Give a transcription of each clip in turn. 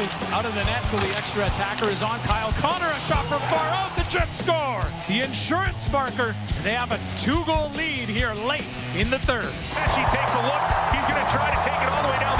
is out of the net, so the extra attacker is on. Kyle Connor, a shot from far out. The Jets score. The insurance marker. They have a two-goal lead here late in the third. Pesci takes a look. He's going to try to take it all the way down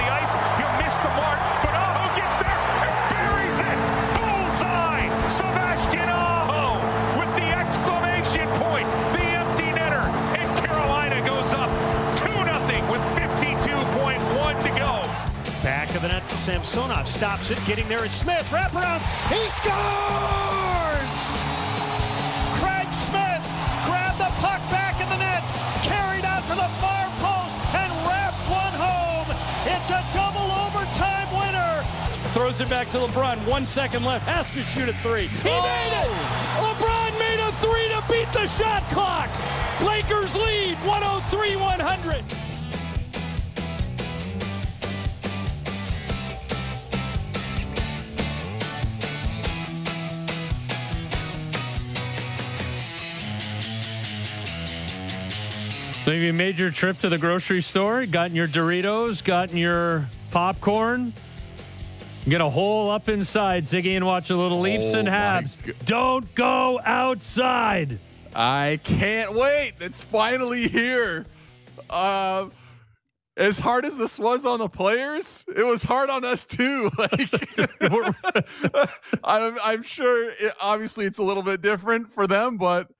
Samsonov stops it, getting there is Smith. Wrap around, he scores! Craig Smith grabbed the puck back in the nets, carried out to the far post, and wrapped one home. It's a double overtime winner. Throws it back to LeBron. One second left. Has to shoot a three. He made it! Oh! LeBron made a three to beat the shot clock. Lakers lead 103 100. So you made your trip to the grocery store, gotten your Doritos, gotten your popcorn. Get a hole up inside, Ziggy, and watch a little Leafs Oh and Habs. Don't go outside. I can't wait. It's finally here. Uh, as hard as this was on the players, it was hard on us too. Like, I'm, I'm sure. It, obviously, it's a little bit different for them, but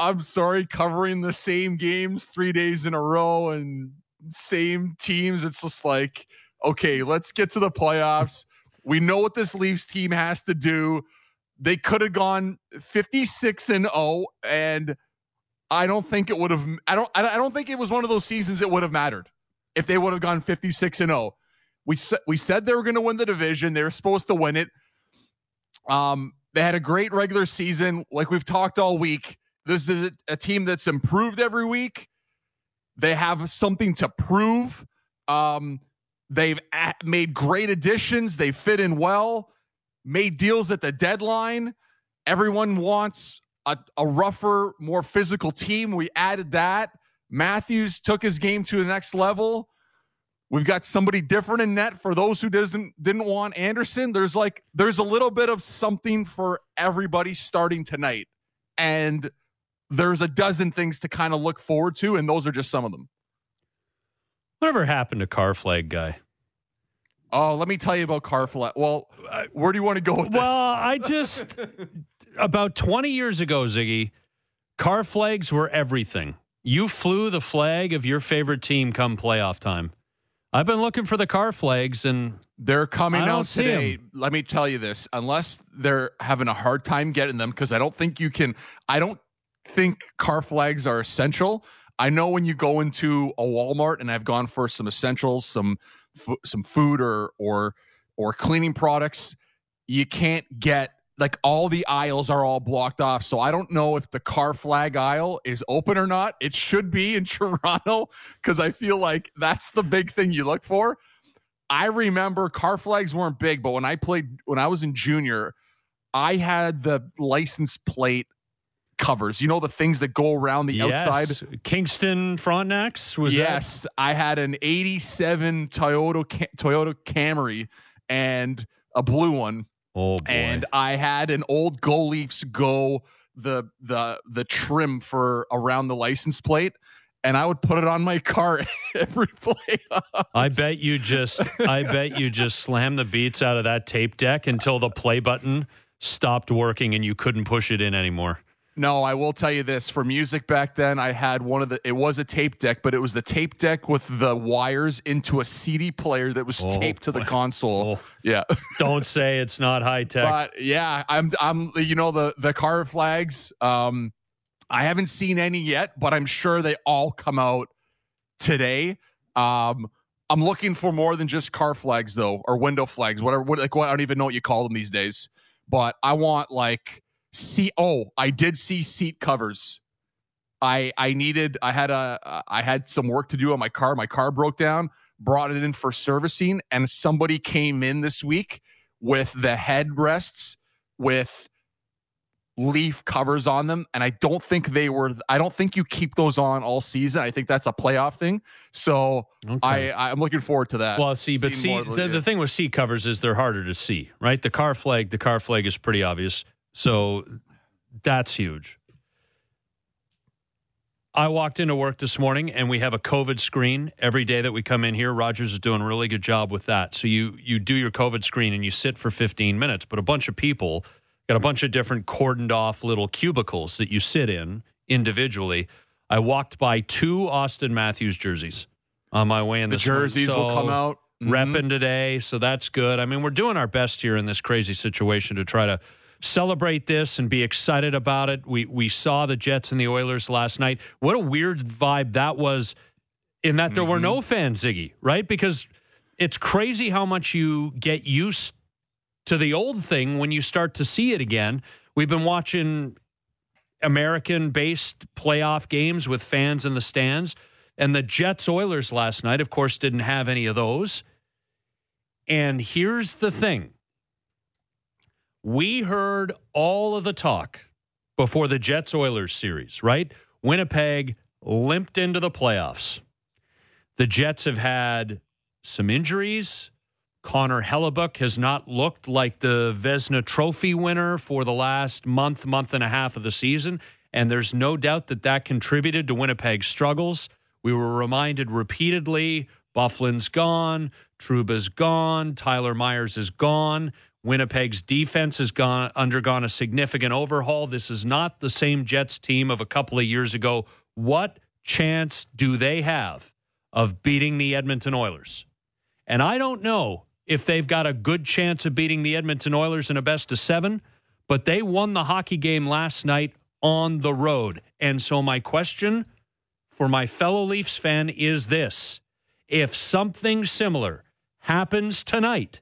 I'm sorry, covering the same games three days in a row and same teams. It's just like, okay, let's get to the playoffs. We know what this Leafs team has to do. They could have gone 56 and 0, and I don't think it would have. I don't. I don't think it was one of those seasons that would have mattered if they would have gone 56 and 0. We we said they were going to win the division. They were supposed to win it. Um, they had a great regular season, like we've talked all week. This is a, team that's improved every week. They have something to prove. Um, they've a- made great additions. They fit in well. Made deals at the deadline. Everyone wants a, a rougher, more physical team. We added that. Matthews took his game to the next level. We've got somebody different in net for those who doesn't didn't want Anderson. There's like there's a little bit of something for everybody starting tonight. And there's a dozen things to kind of look forward to, and those are just some of them. Whatever happened to car flag guy? Oh, let me tell you about car flag. Well, where do you want to go with this? Well, I just about 20 years ago, Ziggy, car flags were everything. You flew the flag of your favorite team come playoff time. I've been looking for the car flags and They're coming I don't out see today. Let me tell you this: unless they're having a hard time getting them, because I don't think you can. I don't think car flags are essential. I know when you go into a Walmart, and I've gone for some essentials, some fu- some food or or or cleaning products, you can't get like all the aisles are all blocked off. So I don't know if the car flag aisle is open or not. It should be in Toronto because I feel like that's the big thing you look for. I remember car flags weren't big, but when I played when I was in junior, I had the license plate covers. You know the things that go around the yes, outside. Kingston Frontenacs was that- yes, I had an '87 Toyota Toyota Camry and a blue one, Oh boy. and I had an old Go Leafs Go the the the trim for around the license plate. And I would put it on my car every play. I bet you just I bet you just slammed the beats out of that tape deck until the play button stopped working and you couldn't push it in anymore. No, I will tell you this. For music back then, I had one of the. It was a tape deck, but it was the tape deck with the wires into a CD player that was Oh, taped to the console. Oh. Yeah, Don't say it's not high tech. but yeah, I'm. I'm. You know the the car flags. Um, I haven't seen any yet, but I'm sure they all come out today. Um, I'm looking for more than just car flags though, or window flags, whatever. What, like what I don't even know what you call them these days. But I want like seat. Oh, I did see seat covers. I I needed. I had a. Uh, I had some work to do on my car. My car broke down. Brought it in for servicing, and somebody came in this week with the headrests with Leaf covers on them, and I don't think they were. I don't think you keep those on all season. I think that's a playoff thing. So Okay. I I'm looking forward to that. Well, see, but see, the, the thing with seat covers is they're harder to see, right? The car flag, the car flag is pretty obvious. So that's huge. I walked into work this morning and we have a COVID screen every day that we come in here. Rogers is doing a really good job with that. So you you do your COVID screen and you sit for 15 minutes, but a bunch of people got a bunch of different cordoned off little cubicles that you sit in individually. I walked by two Auston Matthews jerseys on my way in the jerseys will come out. Mhm. repping today, so that's good. I mean, we're doing our best here in this crazy situation to try to celebrate this and be excited about it. We we saw the Jets and the Oilers last night. What a weird vibe that was in that there were no mm-hmm. fans, Ziggy, right? Because it's crazy how much you get used to the old thing when you start to see it again. We've been watching American based playoff games with fans in the stands. And the Jets Oilers last night, of course, didn't have any of those. And here's the thing we heard all of the talk before the Jets Oilers series, right? Winnipeg limped into the playoffs. The Jets have had some injuries. Connor Hellebuyck has not looked like the Vezina Trophy winner for the last month, month and a half of the season. And there's no doubt that that contributed to Winnipeg's struggles. We were reminded repeatedly Byfuglien's gone, Trouba's gone, Tyler Myers is gone. Winnipeg's defense has gone undergone a significant overhaul. This is not the same Jets team of a couple of years ago. What chance do they have of beating the Edmonton Oilers? And I don't know if they've got a good chance of beating the Edmonton Oilers in a best of seven, but they won the hockey game last night on the road. And so, my question for my fellow Leafs fan is this if something similar happens tonight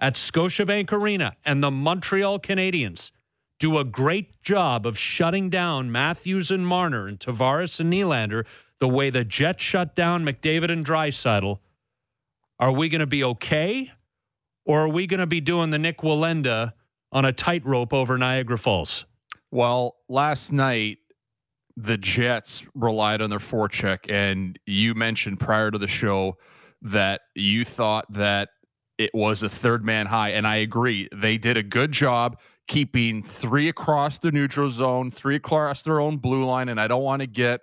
at Scotiabank Arena and the Montreal Canadiens do a great job of shutting down Matthews and Marner and Tavares and Nylander the way the Jets shut down McDavid and Draisaitl, are we going to be okay? Or are we going to be doing the Nik Wallenda on a tightrope over Niagara Falls? Well, last night the Jets relied on their forecheck, and you mentioned prior to the show that you thought that it was a third man high, and I agree. They did a good job keeping three across the neutral zone, three across their own blue line, and I don't want to get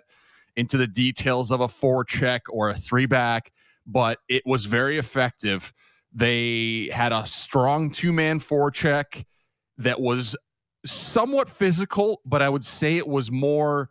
into the details of a four check or a three back, but it was very effective. They had a strong two man four check that was somewhat physical, but I would say it was more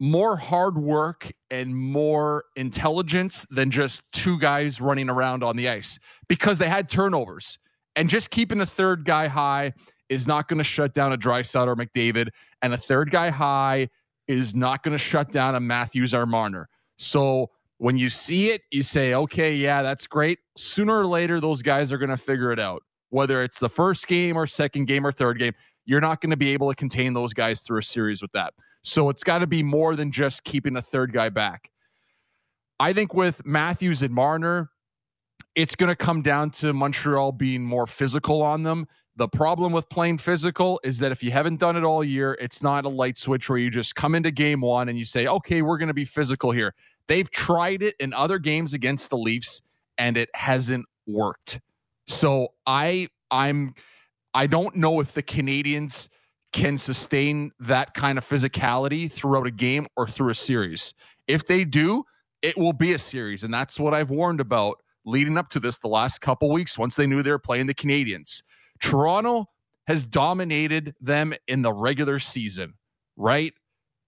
more hard work and more intelligence than just two guys running around on the ice because they had turnovers. And just keeping a third guy high is not going to shut down a Draisaitl or McDavid, and a third guy high is not going to shut down a Matthews or Marner. So when you see it, you say, okay, yeah, that's great. Sooner or later, those guys are going to figure it out. Whether it's the first game or second game or third game, you're not going to be able to contain those guys through a series with that. So it's got to be more than just keeping a third guy back. I think with Matthews and Marner, it's going to come down to Montreal being more physical on them. The problem with playing physical is that if you haven't done it all year, it's not a light switch where you just come into game one and you say, okay, we're going to be physical here. They've tried it in other games against the Leafs and it hasn't worked. So I I'm I don't know if the Canadiens can sustain that kind of physicality throughout a game or through a series. If they do, it will be a series and that's what I've warned about leading up to this the last couple weeks once they knew they were playing the Canadiens. Toronto has dominated them in the regular season, right?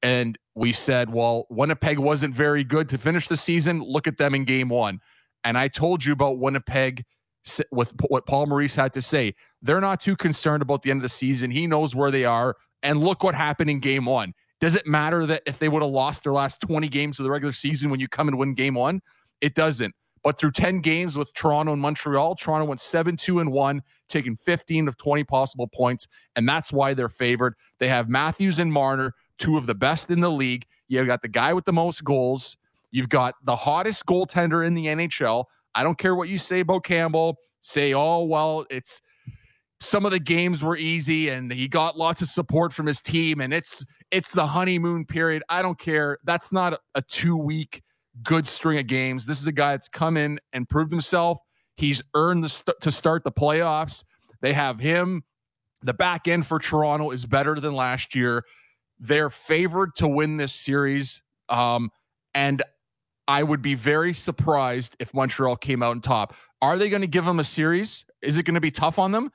And we said, well, Winnipeg wasn't very good to finish the season. Look at them in game one. And I told you about Winnipeg with what Paul Maurice had to say. They're not too concerned about the end of the season. He knows where they are. And look what happened in game one. Does it matter that if they would have lost their last 20 games of the regular season when you come and win game one? It doesn't. But through 10 games with Toronto and Montreal, Toronto went 7 2 and 1, taking 15 of 20 possible points. And that's why they're favored. They have Matthews and Marner, two of the best in the league. You've got the guy with the most goals. You've got the hottest goaltender in the NHL. I don't care what you say about Campbell. Say, oh, well, it's some of the games were easy and he got lots of support from his team and it's it's the honeymoon period. I don't care. That's not a 2 week good string of games. This is a guy that's come in and proved himself. He's earned the st- to start the playoffs. They have him. The back end for Toronto is better than last year. They're favored to win this series. Um, and I would be very surprised if Montreal came out on top. Are they going to give them a series? Is it going to be tough on them?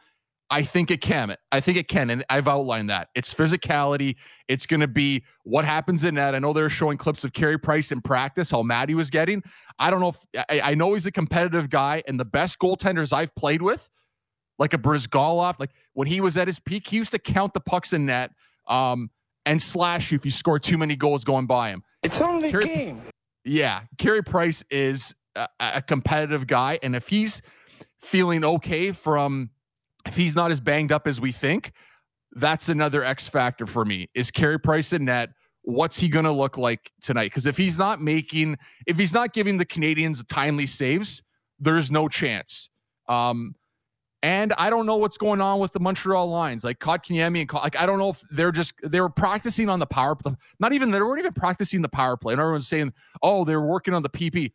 I think it can. I think it can. And I've outlined that. It's physicality. It's going to be what happens in that. I know they're showing clips of Carey Price in practice, how mad he was getting. I don't know if I, I know he's a competitive guy and the best goaltenders I've played with, like a Bryzgalov, like when he was at his peak, he used to count the pucks in net um, and slash you if you score too many goals going by him. It's only Carey, game. Yeah. Carey Price is a, a competitive guy. And if he's feeling okay from if he's not as banged up as we think, that's another X factor for me. Is Carey Price in net? What's he going to look like tonight? Because if he's not making, if he's not giving the Canadiens timely saves, there's no chance. Um, and I don't know what's going on with the Montreal lines, like Kotkaniemi and like I don't know if they're just they were practicing on the power. play. Not even they weren't even practicing the power play. And everyone's saying, "Oh, they're working on the PP."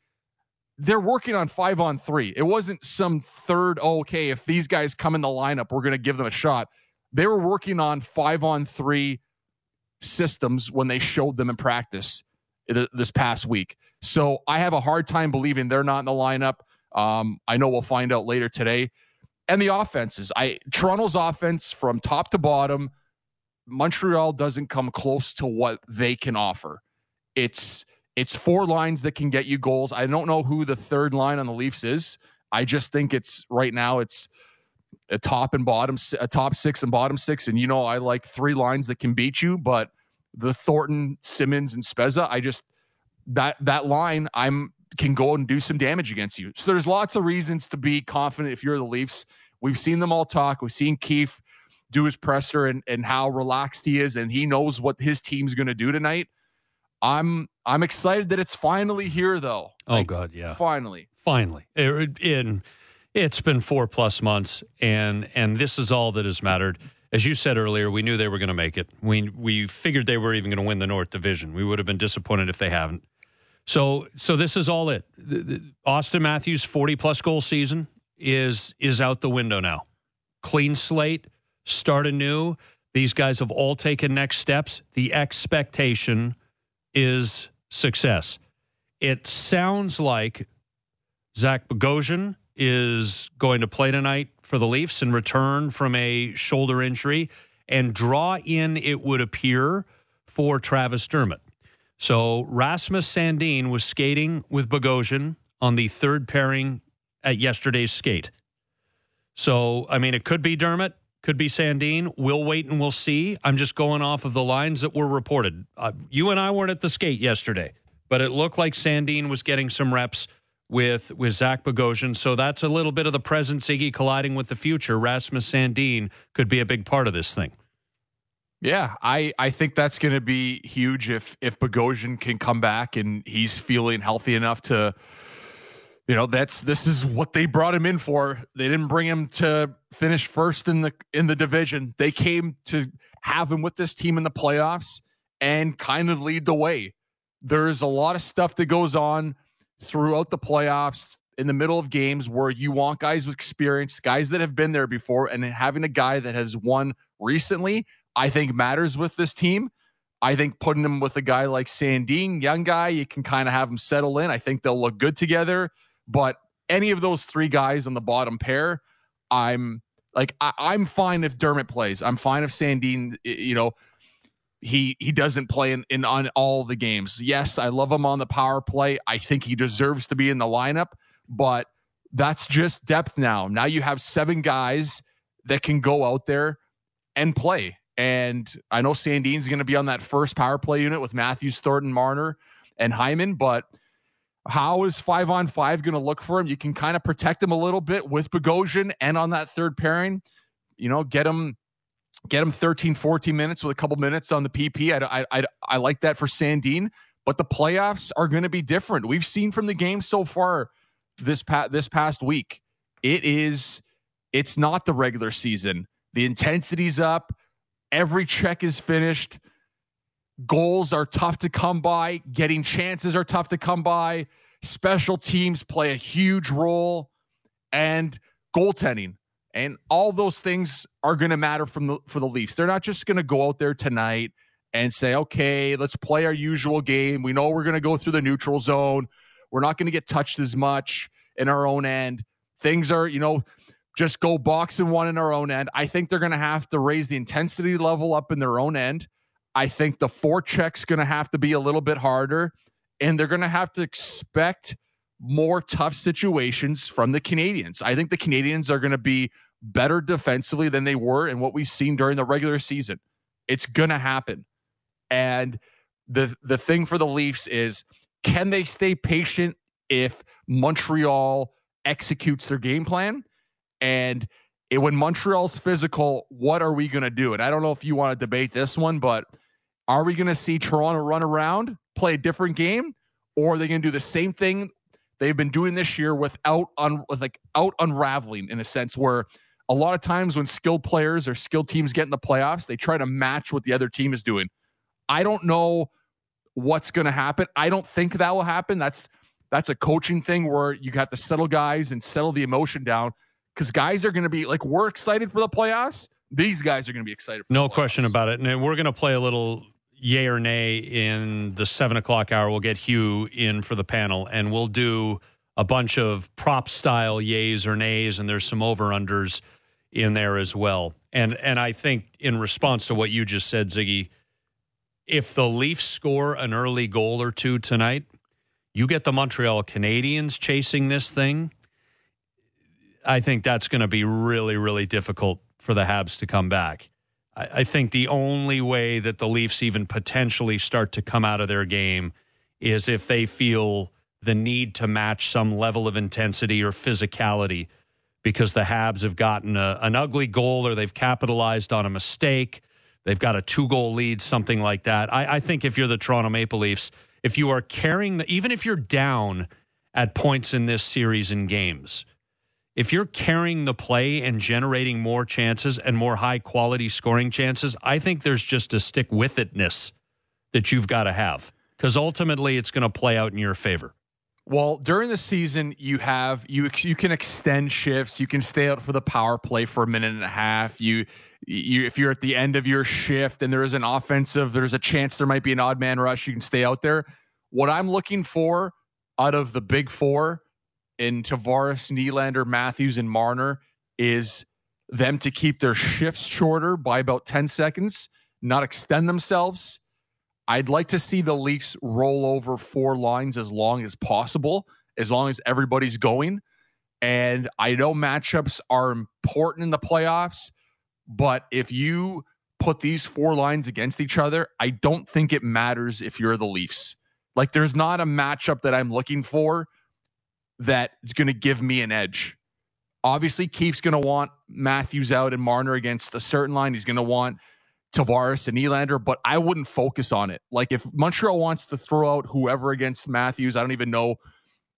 they're working on five on three. It wasn't some third, oh, okay, if these guys come in the lineup, we're going to give them a shot. They were working on five on three systems when they showed them in practice this past week. So I have a hard time believing they're not in the lineup. Um, I know we'll find out later today. And the offenses, I Toronto's offense from top to bottom, Montreal doesn't come close to what they can offer. It's it's four lines that can get you goals. I don't know who the third line on the Leafs is. I just think it's right now it's a top and bottom, a top six and bottom six. And you know, I like three lines that can beat you, but the Thornton, Simmonds and Spezza, I just that that line I'm can go and do some damage against you. So there's lots of reasons to be confident if you're the Leafs. We've seen them all talk. We've seen Keefe do his presser and and how relaxed he is, and he knows what his team's going to do tonight. I'm I'm excited that it's finally here, though. Oh like, God, yeah, finally, finally. In it's been four plus months, and and this is all that has mattered. As you said earlier, we knew they were going to make it. We we figured they were even going to win the North Division. We would have been disappointed if they haven't. So so this is all it. The, the, Auston Matthews' forty plus goal season is is out the window now. Clean slate, start anew. These guys have all taken next steps. The expectation is success. It sounds like Zach Bogosian is going to play tonight for the Leafs in return from a shoulder injury and draw in, it would appear, for Travis Dermott. So Rasmus Sandin was skating with Bogosian on the third pairing at yesterday's skate. So, I mean, it could be Dermott, Could be Sandin. We'll wait and we'll see. I'm just going off of the lines that were reported. Uh, you and I weren't at the skate yesterday, but it looked like Sandin was getting some reps with with Zach Bogosian. So that's a little bit of the present Ziggy colliding with the future. Rasmus Sandin could be a big part of this thing. Yeah, I, I think that's going to be huge if if Bogosian can come back and he's feeling healthy enough to you know that's this is what they brought him in for. They didn't bring him to finish first in the in the division. They came to have him with this team in the playoffs and kind of lead the way. There's a lot of stuff that goes on throughout the playoffs in the middle of games where you want guys with experience guys that have been there before and having a guy that has won recently i think matters with this team I think putting him with a guy like Sandin, young guy, you can kind of have him settle in. I think they'll look good together. But any of those three guys on the bottom pair, I'm like I, am fine if Dermott plays. I'm fine if Sandin, you know, he he doesn't play in, in on all the games. Yes, I love him on the power play. I think he deserves to be in the lineup, but that's just depth now. Now you have seven guys that can go out there and play. And I know Sandin's going to be on that first power play unit with Matthews, Thornton, Marner, and Hyman, but how is five on five going to look for him? You can kind of protect him a little bit with Bogosian and on that third pairing, you know, get him get him 13, 14 minutes with a couple minutes on the PP. I, I, I, I like that for Sandine, but the playoffs are going to be different. We've seen from the game so far this past this past week, it is It's not the regular season. The intensity's up. Every check is finished. Goals are tough to come by. Getting chances are tough to come by. Special teams play a huge role, and goaltending and all those things are going to matter from the for the Leafs. They're not just going to go out there tonight and say, "Okay, let's play our usual game. We know we're going to go through the neutral zone. We're not going to get touched as much in our own end. Things are, you know, just go box and one in our own end. I think they're going to have to raise the intensity level up in their own end. I think the four check's going to have to be a little bit harder, and they're going to have to expect more tough situations from the Canadiens. I think the Canadiens are going to be better defensively than they were in what we've seen during the regular season. It's going to happen. And the the thing for the Leafs is can they stay patient if Montreal executes their game plan? And it, when Montreal's physical, what are we going to do? And I don't know if you want to debate this one, but are we going to see Toronto run around, play a different game, or are they going to do the same thing they've been doing this year without un, with like out unraveling in a sense where a lot of times when skilled players or skilled teams get in the playoffs, they try to match what the other team is doing. I don't know what's going to happen. I don't think that will happen. That's that's a coaching thing where you got to settle guys and settle the emotion down because guys are going to be like we're excited for the playoffs. These guys are going to be excited. no question about it. And we're going to play a little yay or nay in the seven o'clock hour. We'll get Hugh in for the panel, and we'll do a bunch of prop style yays or nays, and there's some over unders in there as well. And and I think in response to what you just said, Ziggy, if the Leafs score an early goal or two tonight, you get the Montreal Canadiens chasing this thing. I think that's going to be really, really difficult for the Habs to come back. I, I think the only way that the Leafs even potentially start to come out of their game is if they feel the need to match some level of intensity or physicality because the Habs have gotten a, an ugly goal or they've capitalized on a mistake. They've got a two goal lead, something like that. I, I, think if you're the Toronto Maple Leafs, if you are carrying the, even if you're down at points in this series and games, if you're carrying the play and generating more chances and more high quality scoring chances, I think there's just a stick with itness that you've got to have because ultimately it's going to play out in your favor. Well, during the season, you have you you can extend shifts. You can stay out for the power play for a minute and a half. You you if you're at the end of your shift and there is an offensive, there's a chance there might be an odd man rush. You can stay out there. What I'm looking for out of the big four in Tavares, Nylander, Matthews, and Marner is them to keep their shifts shorter by about 10 seconds, not extend themselves I'd like to see the Leafs roll over four lines as long as possible, as long as everybody's going. And I know matchups are important in the playoffs, but if you put these four lines against each other, I don't think it matters if you're the Leafs. Like, there's not a matchup that I'm looking for that is going to give me an edge. Obviously, Keefe's going to want Matthews out and Marner against a certain line. He's going to want Tavares and Nylander, but I wouldn't focus on it. Like if Montreal wants to throw out whoever against Matthews, I don't even know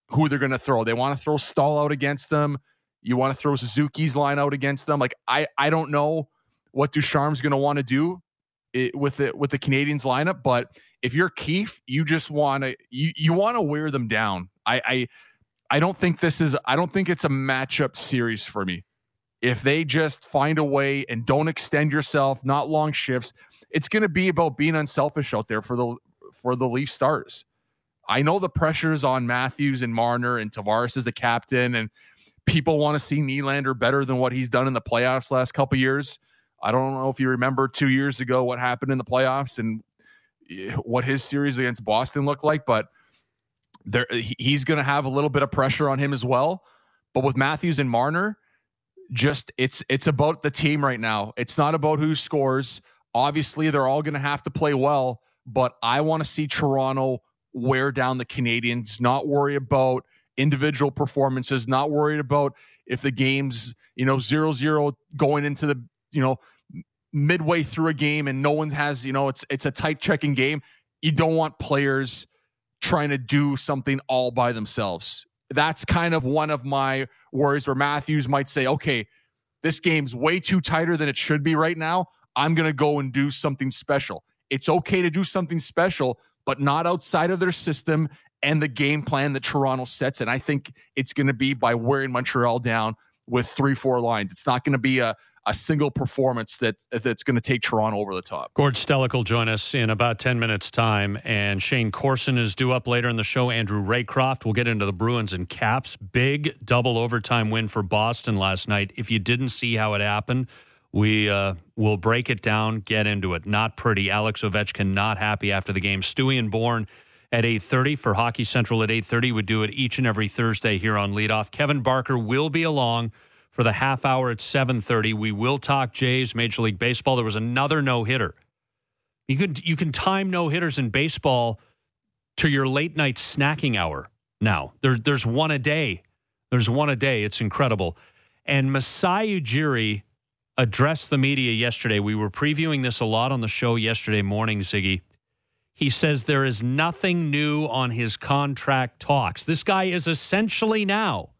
who they're going to throw. They want to throw Staal out against them. You want to throw Suzuki's line out against them. Like I, I don't know what Ducharme's going to want to do it, with it with the Canadiens lineup, but if you're Keefe, you just want to you you want to wear them down. I, I I don't think this is I don't think it's a matchup series for me if they just find a way and don't extend yourself, not long shifts, it's going to be about being unselfish out there for the for the Leaf stars. I know the pressures on Matthews and Marner and Tavares as the captain, and people want to see Nylander better than what he's done in the playoffs last couple years. I don't know if you remember two years ago what happened in the playoffs and eh, what his series against Boston looked like, but there he's going to have a little bit of pressure on him as well. But with Matthews and Marner, just it's it's about the team right now. It's not about who scores. Obviously, they're all going to have to play well, but I want to see Toronto wear down the Canadiens, not worry about individual performances, not worried about if the game's, you know, 0-0 going into the, you know, midway through a game and no one has, you know, it's it's a tight checking game. You don't want players trying to do something all by themselves that's kind of one of my worries where Matthews might say, okay, this game's way too tighter than it should be right now. I'm going to go and do something special. It's okay to do something special, but not outside of their system and the game plan that Toronto sets. And I think it's going to be by wearing Montreal down with three, four lines. It's not going to be a, a single performance that that's going to take Toronto over the top. Gord Stellick will join us in about 10 minutes' time, and Shayne Corson is due up later in the show. Andrew Raycroft will get into the Bruins and Caps. Big double overtime win for Boston last night. If you didn't see how it happened, we uh, will break it down, get into it. Not pretty. Alex Ovechkin not happy after the game. Stewie and Bourne at 8.30 for Hockey Central at 8.30. We do it each and every Thursday here on Leadoff. Kevin Barker will be along for the half hour at 7:30. We will talk Jays, Major League Baseball. There was another no-hitter. You could you can time no-hitters in baseball to your late night snacking hour now. There, there's one a day. There's one a day. It's incredible. And Masai Ujiri addressed the media yesterday. We were previewing this a lot on the show yesterday morning, Ziggy. He says there is nothing new on his contract talks. This guy is essentially now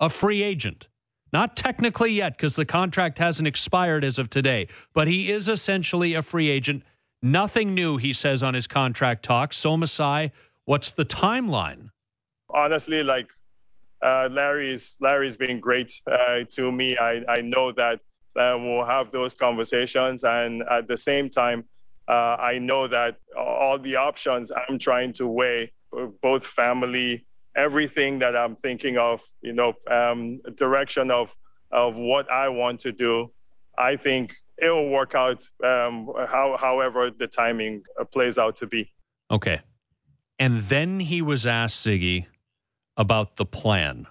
a free agent. Not technically yet, because the contract hasn't expired as of today, but he is essentially a free agent. Nothing new, he says, on his contract talks. So, Masai, what's the timeline? Honestly, like uh, Larry's Larry's been great uh, to me. I, I know that um, we'll have those conversations, and at the same time, uh, I know that all the options I'm trying to weigh, both family, everything that I'm thinking of, you know, um, direction of of what I want to do. I think it will work out um, how, however the timing uh, plays out to be. Okay. And then he was asked, Ziggy, about the plan.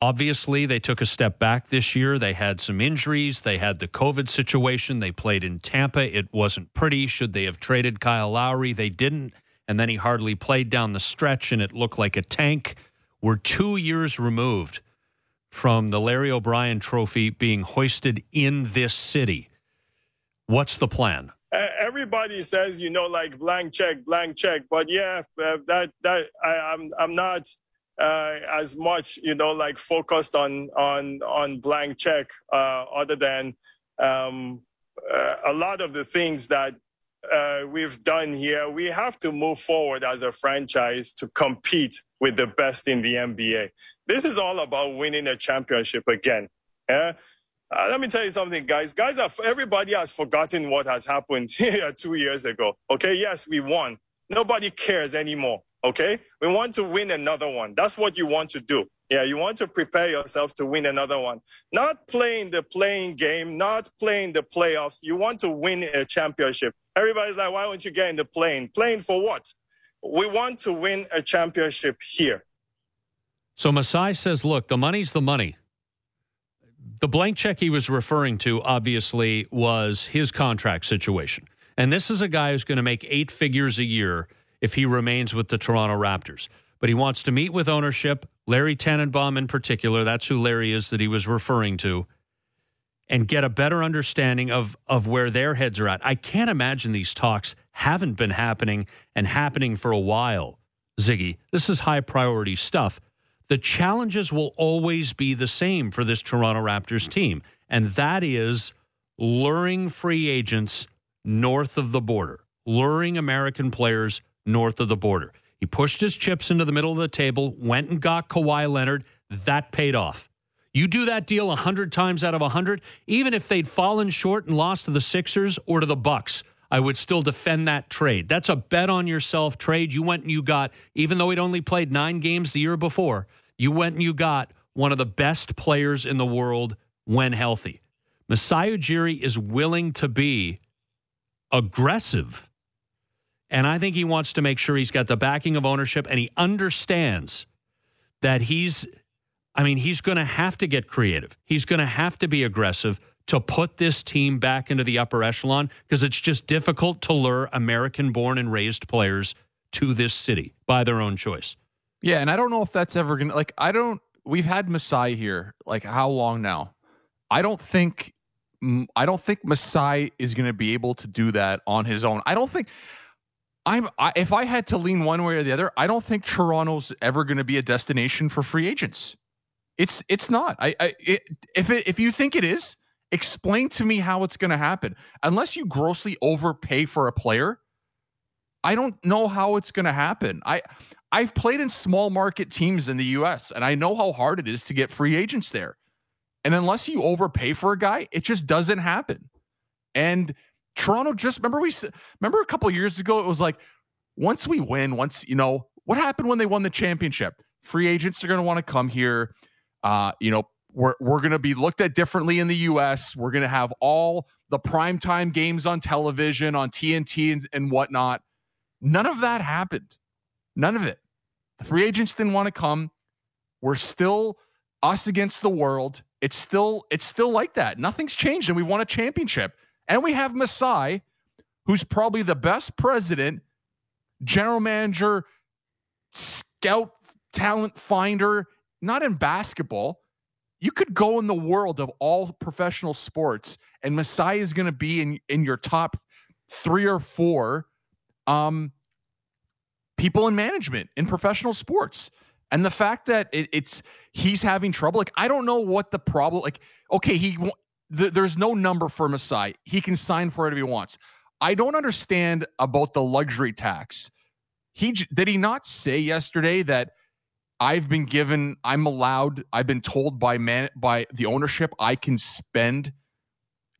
Obviously, they took a step back this year. They had some injuries. They had the COVID situation. They played in Tampa. It wasn't pretty. Should they have traded Kyle Lowry? They didn't and then he hardly played down the stretch, and it looked like a tank. We're two years removed from the Larry O'Brien Trophy being hoisted in this city. What's the plan? Everybody says, you know, like blank check, blank check, but yeah, uh, that that I, I'm I'm not uh, as much, you know, like focused on on on blank check, uh, other than um, uh, a lot of the things that uh, we've done here, we have to move forward as a franchise to compete with the best in the NBA. This is all about winning a championship again. Yeah? Uh, let me tell you something, guys. Guys, are, everybody has forgotten what has happened here two years ago. Okay, yes, we won. Nobody cares anymore. Okay, we want to win another one. That's what you want to do. Yeah, you want to prepare yourself to win another one. Not playing the playing game, not playing the playoffs. You want to win a championship. Everybody's like, why won't you get in the plane? Playing for what? We want to win a championship here. So Masai says, look, the money's the money. The blank check he was referring to, obviously, was his contract situation. And this is a guy who's going to make eight figures a year if he remains with the Toronto Raptors. But he wants to meet with ownership, Larry Tannenbaum in particular. That's who Larry is that he was referring to and get a better understanding of of where their heads are at. I can't imagine these talks haven't been happening and happening for a while. Ziggy, this is high priority stuff. The challenges will always be the same for this Toronto Raptors team, and that is luring free agents north of the border, luring American players north of the border. He pushed his chips into the middle of the table, went and got Kawhi Leonard. That paid off. You do that deal 100 times out of 100, even if they'd fallen short and lost to the Sixers or to the Bucks, I would still defend that trade. That's a bet on yourself trade. You went and you got, even though he'd only played nine games the year before, you went and you got one of the best players in the world when healthy. Masai Ujiri is willing to be aggressive. And I think he wants to make sure he's got the backing of ownership and he understands that he's I mean, he's going to have to get creative. He's going to have to be aggressive to put this team back into the upper echelon because it's just difficult to lure American born and raised players to this city by their own choice. Yeah, and I don't know if that's ever going to like I don't we've had Masai here like how long now? I don't think I don't think Masai is going to be able to do that on his own. I don't think I'm I, if I had to lean one way or the other, I don't think Toronto's ever going to be a destination for free agents It's it's not. I, I it, if it, if you think it is, explain to me how it's going to happen. Unless you grossly overpay for a player, I don't know how it's going to happen. I I've played in small market teams in the US and I know how hard it is to get free agents there. And unless you overpay for a guy, it just doesn't happen. And Toronto just remember we remember a couple years ago it was like once we win, once you know what happened when they won the championship. Free agents are going to want to come here. Uh, you know, we're we're going to be looked at differently in the US. We're going to have all the primetime games on television, on TNT and, and whatnot. None of that happened. None of it. The free agents didn't want to come. We're still us against the world. It's still it's still like that. Nothing's changed, and we won a championship. And we have Masai, who's probably the best president, general manager, scout talent finder, not in basketball. You could go in the world of all professional sports, and Masai is going to be in in your top three or four um, people in management in professional sports. And the fact that it, it's he's having trouble, like I don't know what the problem. Like, okay, he th- there's no number for Masai. He can sign for it if he wants. I don't understand about the luxury tax. He did he not say yesterday that I've been given, I'm allowed, I've been told by man by the ownership I can spend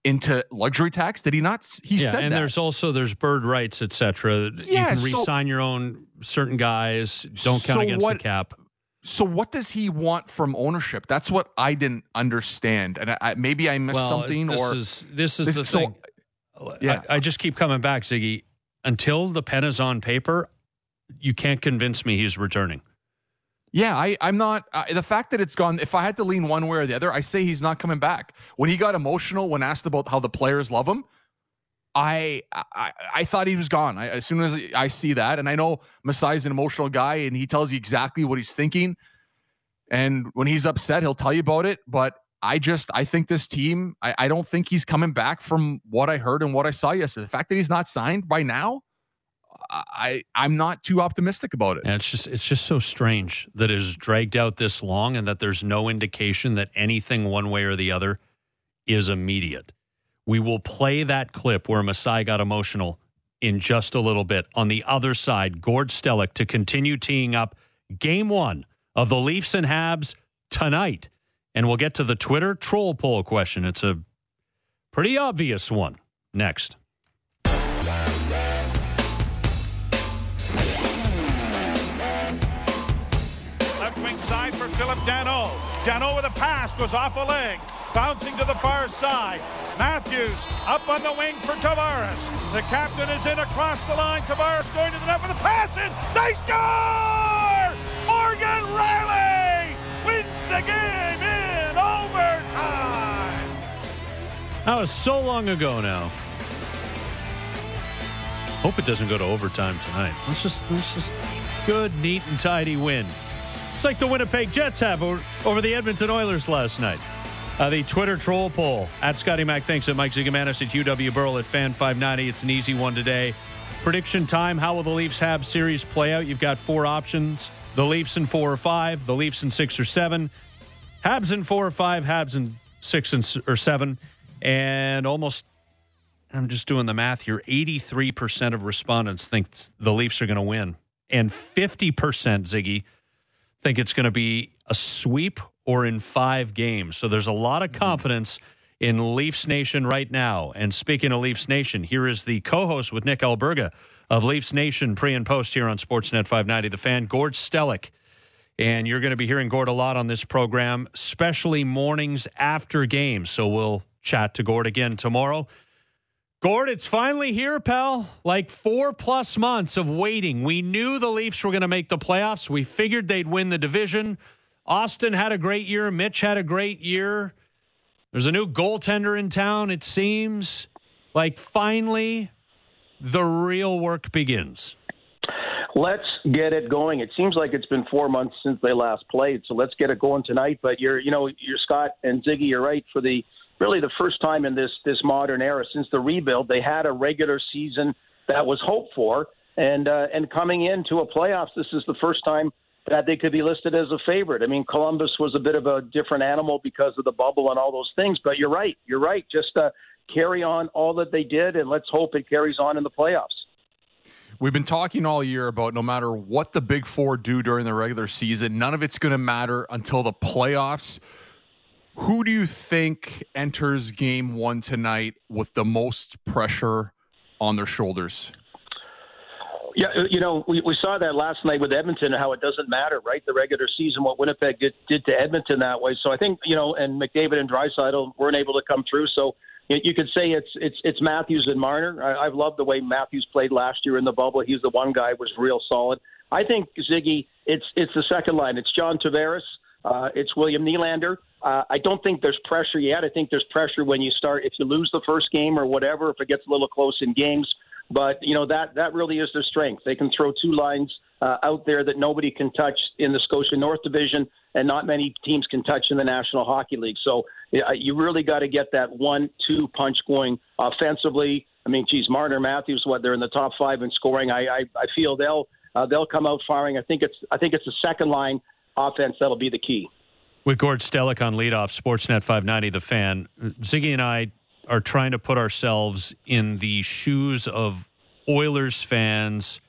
into luxury tax? Did he not? He yeah, said and that. there's also there's bird rights, etc. Yeah, you can so- re-sign your own certain guys. Don't count So against what- the cap. So what does he want from ownership? That's what I didn't understand, and I, I, maybe I missed Well, something. this or is this is this- the so- thing. yeah. I, I just keep coming back, Ziggy. Until the pen is on paper, you can't convince me he's returning. Yeah, I, I'm not. Uh, the fact that it's gone. If I had to lean one way or the other, I say he's not coming back. When he got emotional when asked about how the players love him, I I, I thought he was gone. I, as soon as I see that, and I know Masai's an emotional guy, and he tells you exactly what he's thinking. And when he's upset, he'll tell you about it. But I just I think this team. I, I don't think he's coming back from what I heard and what I saw yesterday. The fact that he's not signed by now, I I'm not too optimistic about it. And it's just it's just so strange that it is dragged out this long and that there's no indication that anything one way or the other is immediate. We will play that clip where Masai got emotional in just a little bit. On the other side, Gord Stellick to continue teeing up game one of the Leafs and Habs tonight. And we'll get to the Twitter troll poll question. It's a pretty obvious one next. Phillip Danault. Danault with a pass goes off a leg. Bouncing to the far side. Matthews up on the wing for Tavares. The captain is in across the line. Tavares going to the net with a pass in. They score! Morgan Rielly wins the game in overtime. That was so long ago now. Hope it doesn't go to overtime tonight. Let's just let's just good, neat, and tidy win. It's like the Winnipeg Jets have over, over the Edmonton Oilers last night. Uh, the Twitter troll poll at Scotty Mac thinks at Mike Zigomanis at UW Burl at Fan 590. It's an easy one today. Prediction time: How will the Leafs have series play out? You've got four options: the Leafs in four or five, the Leafs in six or seven, Habs in four or five, Habs in six and or seven, and almost. I'm just doing the math here. 83% of respondents think the Leafs are going to win, and 50% Ziggy think it's going to be a sweep or in five games. So there's a lot of hmm. confidence in Leafs Nation right now. And speaking of Leafs Nation, here is the co-host with Nick Alberga of Leafs Nation pre and post here on Sportsnet 590. The fan Gord Stellick. And you're going to be hearing Gord a lot on this program, especially mornings after games. So we'll chat to Gord again tomorrow. Gord, it's finally here, pal. Like four plus months of waiting. We knew the Leafs were going to make the playoffs. We figured they'd win the division. Auston had a great year. Mitch had a great year. There's a new goaltender in town, it seems. Like finally, the real work begins. let's get it going. It seems like it's been four months since they last played, so let's get it going tonight. But you're, you know, you're Scott and Ziggy. You're right for the really the first time in this this modern era since the rebuild, they had a regular season that was hoped for, and uh, and coming into a playoffs, this is the first time that they could be listed as a favorite. I mean, Columbus was a bit of a different animal because of the bubble and all those things, but you're right. You're right. Just uh, carry on all that they did, and let's hope it carries on in the playoffs. We've been talking all year about no matter what the Big Four do during the regular season, none of it's going to matter until the playoffs. Who do you think enters game one tonight with the most pressure on their shoulders? Yeah, uh, you know, we, we saw that last night with Edmonton, how it doesn't matter, right? The regular season, what Winnipeg did, did to Edmonton that way. So I think, you know, and McDavid and Draisaitl weren't able to come through. So you, you could say it's it's it's Matthews and Marner. I, I've loved the way Matthews played last year in the bubble. He's the one guy who was real solid. I think Ziggy, it's it's the second line. It's John Tavares. Uh, it's William Nylander. Uh, I don't think there's pressure yet. I think there's pressure when you start if you lose the first game or whatever. If it gets a little close in games, but you know that that really is their strength. They can throw two lines uh, out there that nobody can touch in the Scotia North Division, and not many teams can touch in the National Hockey League. So yeah, you really got to get that one-two punch going offensively. I mean, geez, Marner Matthews, what they're in the top five in scoring. I I, I feel they'll uh, they'll come out firing. I think it's I think it's the second line offense that'll be the key. With Gord Stellick on leadoff, Sportsnet 590, the fan, Ziggy and I are trying to put ourselves in the shoes of Oilers fans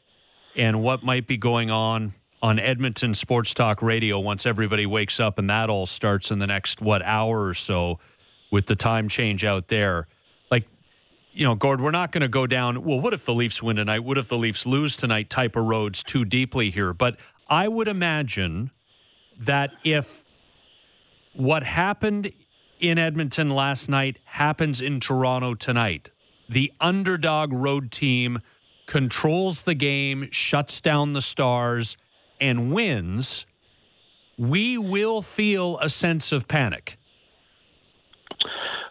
and what might be going on on Edmonton Sports Talk Radio once everybody wakes up and that all starts in the next what hour or so with the time change out there. Like, you know, Gord, we're not going to go down. Well, what if the Leafs win tonight? What if the Leafs lose tonight? Type of roads too deeply here, but I would imagine that if what happened in Edmonton last night happens in Toronto tonight. The underdog road team controls the game, shuts down the stars, and wins. We will feel a sense of panic.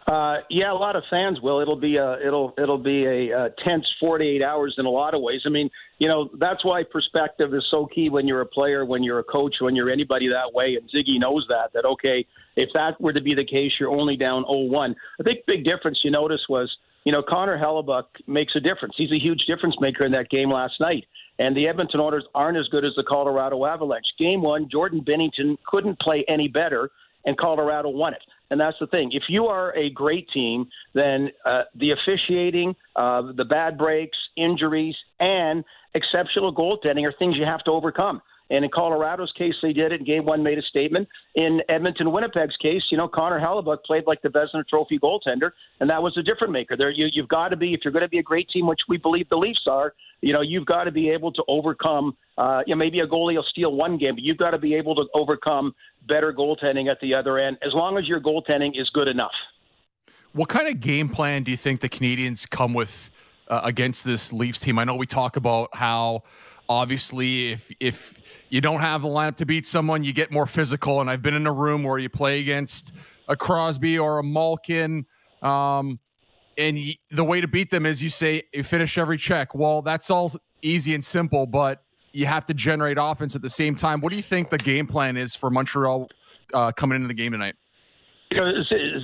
Uh, yeah, a lot of fans will. It'll be a it'll it'll be a, a tense 48 hours in a lot of ways. I mean, you know, that's why perspective is so key when you're a player, when you're a coach, when you're anybody that way. And Ziggy knows that. That okay, if that were to be the case, you're only down 0-1. I think big difference you notice was, you know, Connor Hellebuyck makes a difference. He's a huge difference maker in that game last night. And the Edmonton Oilers aren't as good as the Colorado Avalanche. Game one, Jordan Binnington couldn't play any better, and Colorado won it. And that's the thing. If you are a great team, then uh, the officiating, uh, the bad breaks, injuries, and exceptional goaltending are things you have to overcome. And in Colorado's case, they did it. Game one made a statement. In Edmonton, Winnipeg's case, you know, Connor Hellebuyck played like the Vezina Trophy goaltender, and that was a different maker. There, you, you've got to be if you're going to be a great team, which we believe the Leafs are. You know, you've got to be able to overcome. Uh, you know, maybe a goalie will steal one game, but you've got to be able to overcome better goaltending at the other end. As long as your goaltending is good enough. What kind of game plan do you think the Canadiens come with uh, against this Leafs team? I know we talk about how obviously if if you don't have a lineup to beat someone, you get more physical. And I've been in a room where you play against a Crosby or a Malkin. Um, and the way to beat them is you say you finish every check. Well, that's all easy and simple, but you have to generate offense at the same time. What do you think the game plan is for Montreal uh, coming into the game tonight? You know,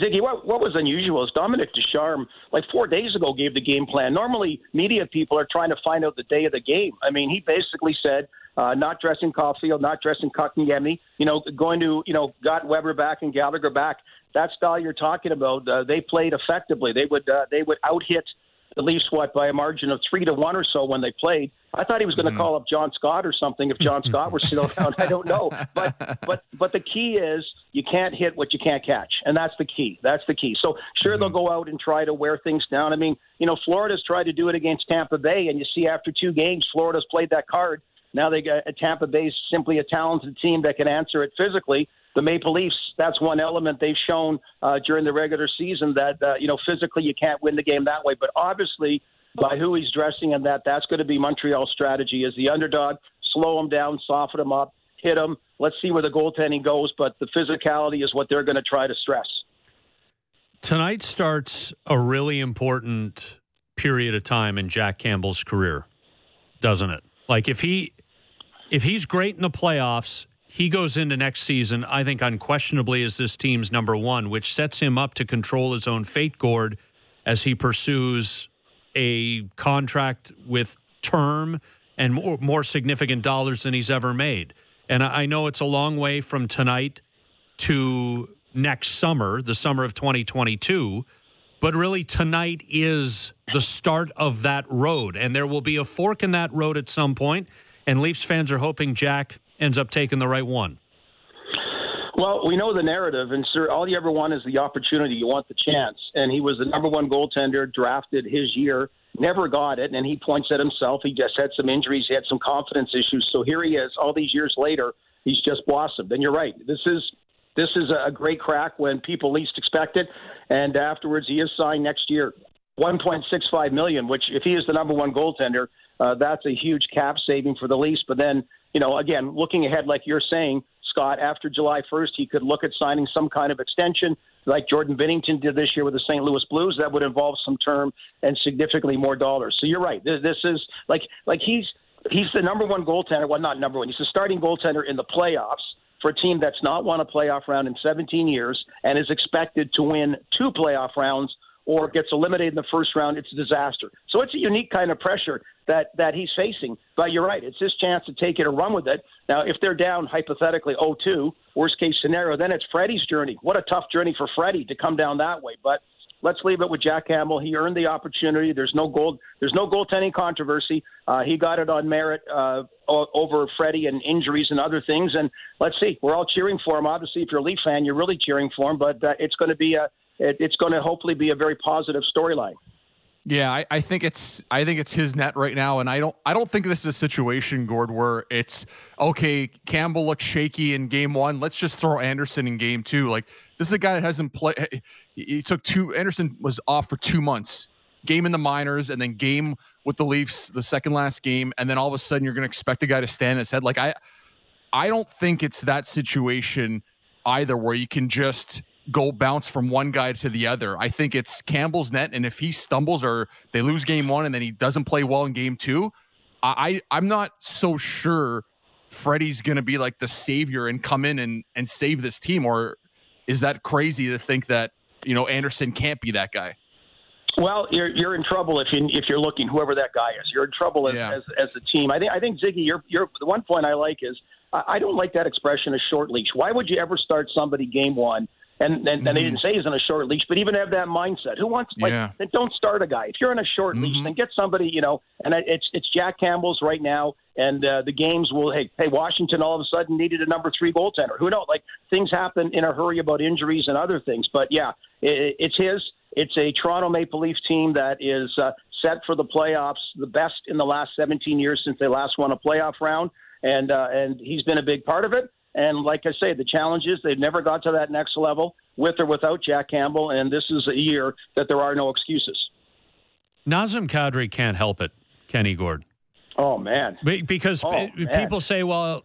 Ziggy, what, what was unusual is Dominic Ducharme, like four days ago, gave the game plan. Normally, media people are trying to find out the day of the game. I mean, he basically said, uh, not dressing Caufield, not dressing Kotkaniemi, you know, going to, you know, got Weber back and Gallagher back. That style you're talking about, uh, they played effectively. They would, uh, they would out hit the Leafs what by a margin of three to one or so when they played. I thought he was going to mm. call up John Scott or something if John Scott were still around. I don't know, but but but the key is you can't hit what you can't catch, and that's the key. That's the key. So sure mm-hmm. they'll go out and try to wear things down. I mean, you know, Florida's tried to do it against Tampa Bay, and you see after two games, Florida's played that card. Now they got Tampa Bay's simply a talented team that can answer it physically the Maple Leafs, that's one element they've shown uh, during the regular season that, uh, you know, physically you can't win the game that way. But obviously, by who he's dressing and that, that's going to be Montreal's strategy as the underdog, slow him down, soften him up, hit him. Let's see where the goaltending goes. But the physicality is what they're going to try to stress. Tonight starts a really important period of time in Jack Campbell's career, doesn't it? Like if he if he's great in the playoffs he goes into next season, I think, unquestionably as this team's number one, which sets him up to control his own fate, Gord, as he pursues a contract with term and more, more significant dollars than he's ever made. And I know it's a long way from tonight to next summer, the summer of 2022. But really, tonight is the start of that road. And there will be a fork in that road at some point. point, And Leafs fans are hoping Jack ends up taking the right one. Well, we know the narrative, and sir, all you ever want is the opportunity. You want the chance, and he was the number one goaltender drafted his year, never got it, and he points at himself. He just had some injuries, he had some confidence issues. So here he is, all these years later, he's just blossomed. And you're right, this is this is a great crack when people least expect it, and afterwards he is signed next year, 1.65 million. Which, if he is the number one goaltender, uh, that's a huge cap saving for the Leafs. But then, you know, again, looking ahead, like you're saying Scott, after July 1st, he could look at signing some kind of extension like Jordan Binnington did this year with the St. Louis Blues. That would involve some term and significantly more dollars. So you're right. This, this is like like he's he's the number one goaltender. Well, not number one. He's the starting goaltender in the playoffs for a team that's not won a playoff round in 17 years and is expected to win two playoff rounds or gets eliminated in the first round, it's a disaster. So it's a unique kind of pressure that that he's facing. But you're right, it's his chance to take it and run with it. Now, if they're down hypothetically 0-2, worst case scenario, then it's Freddie's journey. What a tough journey for Freddie to come down that way. But let's leave it with Jack Campbell. He earned the opportunity. There's no gold. There's no goaltending controversy. Uh, he got it on merit uh, over Freddie and injuries and other things. And let's see. We're all cheering for him. Obviously, if you're a Leaf fan, you're really cheering for him. But uh, it's going to be a it, it's going to hopefully be a very positive storyline. Yeah, I, I, think it's I think it's his net right now, and I don't I don't think this is a situation, Gord, where it's okay. Campbell looks shaky in game one. Let's just throw Andersen in game two. Like this is a guy that hasn't played. He took two. Andersen was off for two months. Game in the minors, and then game with the Leafs, the second last game, and then all of a sudden you're going to expect a guy to stand his head. Like I, I don't think it's that situation either, where you can just go bounce from one guy to the other. I think it's Campbell's net, and if he stumbles or they lose game one and then he doesn't play well in game two, I I'm not so sure Freddie's going to be like the savior and come in and and save this team. Or is that crazy to think that you know Andersen can't be that guy? Well, you're you're in trouble if you if you're looking whoever that guy is. You're in trouble as yeah. as, as a team. I think I think Ziggy, you're you're the one point I like is I don't like that expression a short leash. Why would you ever start somebody game one and, and, mm-hmm. and they didn't say he's on a short leash, but even have that mindset. Who wants like yeah. then don't start a guy. If you're on a short mm-hmm. leash, then get somebody, you know, and it's it's Jack Campbell's right now and uh, the games will hey hey Washington all of a sudden needed a number 3 goaltender. Who knows? Like things happen in a hurry about injuries and other things. But yeah, it, it's his it's a Toronto Maple Leaf team that is uh, set for the playoffs, the best in the last 17 years since they last won a playoff round and uh, and he's been a big part of it. And like I say, the challenge is they've never got to that next level with or without Jack Campbell, and this is a year that there are no excuses. Nazem Kadri can't help it, Kenny Gordon. Oh man! Because oh, man. people say, well,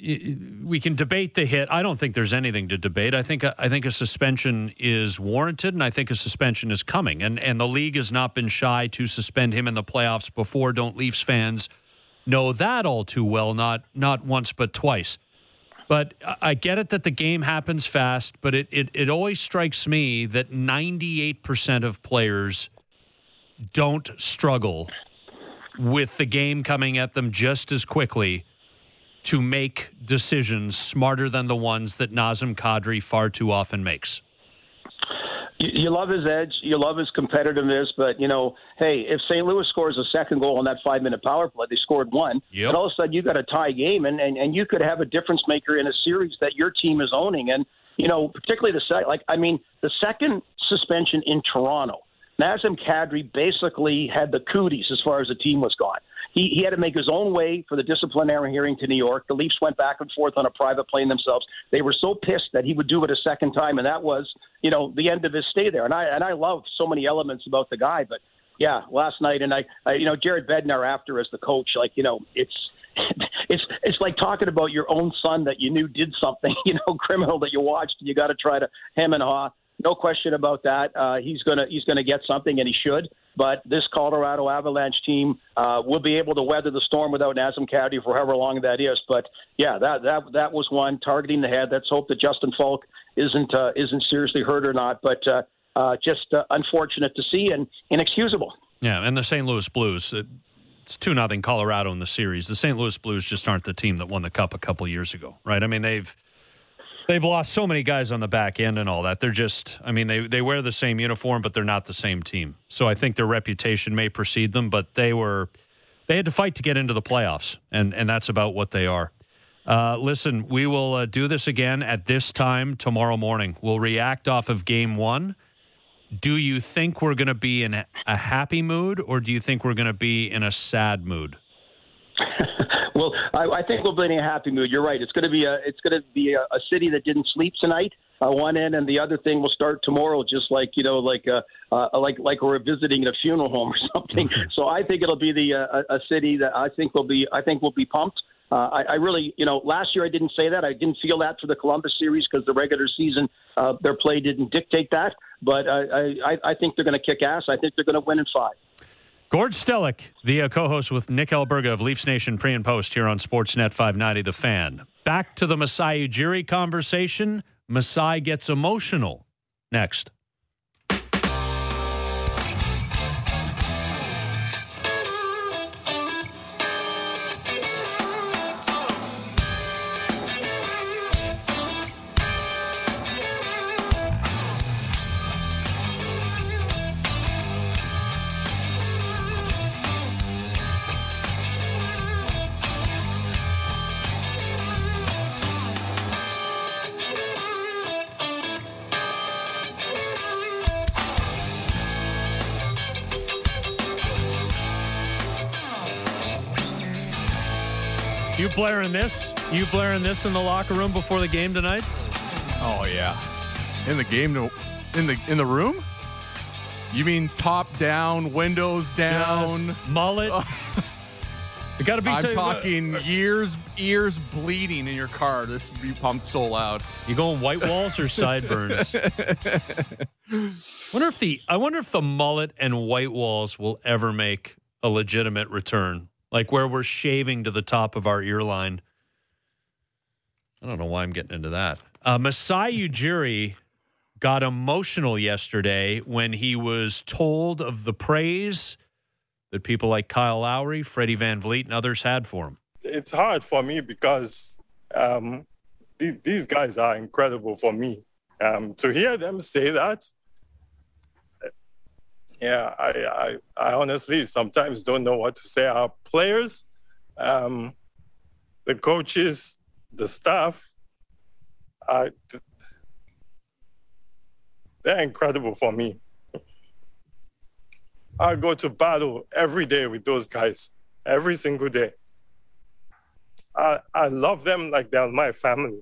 we can debate the hit. I don't think there's anything to debate. I think I think a suspension is warranted, and I think a suspension is coming. And and the league has not been shy to suspend him in the playoffs before. Don't Leafs fans know that all too well? Not not once, but twice. But I get it that the game happens fast, but it, it, it always strikes me that 98% of players don't struggle with the game coming at them just as quickly to make decisions smarter than the ones that Nazem Kadri far too often makes you, you love his edge, you love his competitiveness, but you know, hey, if St. Louis scores a second goal on that five minute power play, they scored one, yep. and all of a sudden you got a tie game, and, and and you could have a difference maker in a series that your team is owning, and you know, particularly the second, like I mean, the second suspension in Toronto, Nazem Kadri basically had the cooties as far as the team was gone he, he had to make his own way for the disciplinary hearing to New York. The Leafs went back and forth on a private plane themselves. They were so pissed that he would do it a second time, and that was, you know, the end of his stay there. And I and I love so many elements about the guy, but yeah, last night, and I, I you know, Jared Bednar after as the coach, like you know, it's it's it's like talking about your own son that you knew did something, you know, criminal that you watched, you got to try to hem and haw no question about that. Uh, he's gonna he's gonna get something, and he should. But this Colorado Avalanche team uh, will be able to weather the storm without Nazem Kadri for however long that is. But yeah, that that that was one targeting the head. Let's hope that Justin Faulk isn't uh, isn't seriously hurt or not. But uh, uh, just uh, unfortunate to see and inexcusable. Yeah, and the St. Louis Blues. Uh, it's two nothing Colorado in the series. The St. Louis Blues just aren't the team that won the cup a couple years ago, right? I mean, they've they've lost so many guys on the back end and all that. They're just, I mean, they they wear the same uniform, but they're not the same team. So I think their reputation may precede them, but they were they had to fight to get into the playoffs, and and that's about what they are. Uh, listen, we will uh, do this again at this time tomorrow morning. We'll react off of game one. Do you think we're going to be in a happy mood, or do you think we're going to be in a sad mood? well, I, I think we'll be in a happy mood. You're right. It's going to be a it's going to be a, a city that didn't sleep tonight. Uh, one end, and the other thing will start tomorrow, just like you know, like uh, uh, like like we're visiting a funeral home or something. so I think it'll be the uh, a city that I think will be I think will be pumped. Uh, I, I really, you know, last year I didn't say that. I didn't feel that for the Columbus series because the regular season, uh, their play didn't dictate that. But I, I, I think they're going to kick ass. I think they're going to win in five. Gord Stellick, the uh, co-host with Nick Alberga of Leafs Nation pre and post here on Sportsnet 590 The Fan. Back to the Masai Ujiri conversation. Masai gets emotional next. Blaring this? You blaring this in the locker room before the game tonight? Oh yeah, in the game, in the in the room. You mean top down, windows down, Just mullet? it got to be. I'm say, talking uh, ears, ears bleeding in your car. This be pumped so loud. You going white walls or sideburns? wonder if the I wonder if the mullet and white walls will ever make a legitimate return like where we're shaving to the top of our earline. I don't know why I'm getting into that. Uh, Masai Ujiri got emotional yesterday when he was told of the praise that people like Kyle Lowry, Freddie VanVleet, and others had for him. It's hard for me because um, th- these guys are incredible for me. Um, to hear them say that, yeah, I, I, I honestly sometimes don't know what to say. Our players, um, the coaches, the staff, uh, they're incredible for me. I go to battle every day with those guys, every single day. I, I love them like they're my family.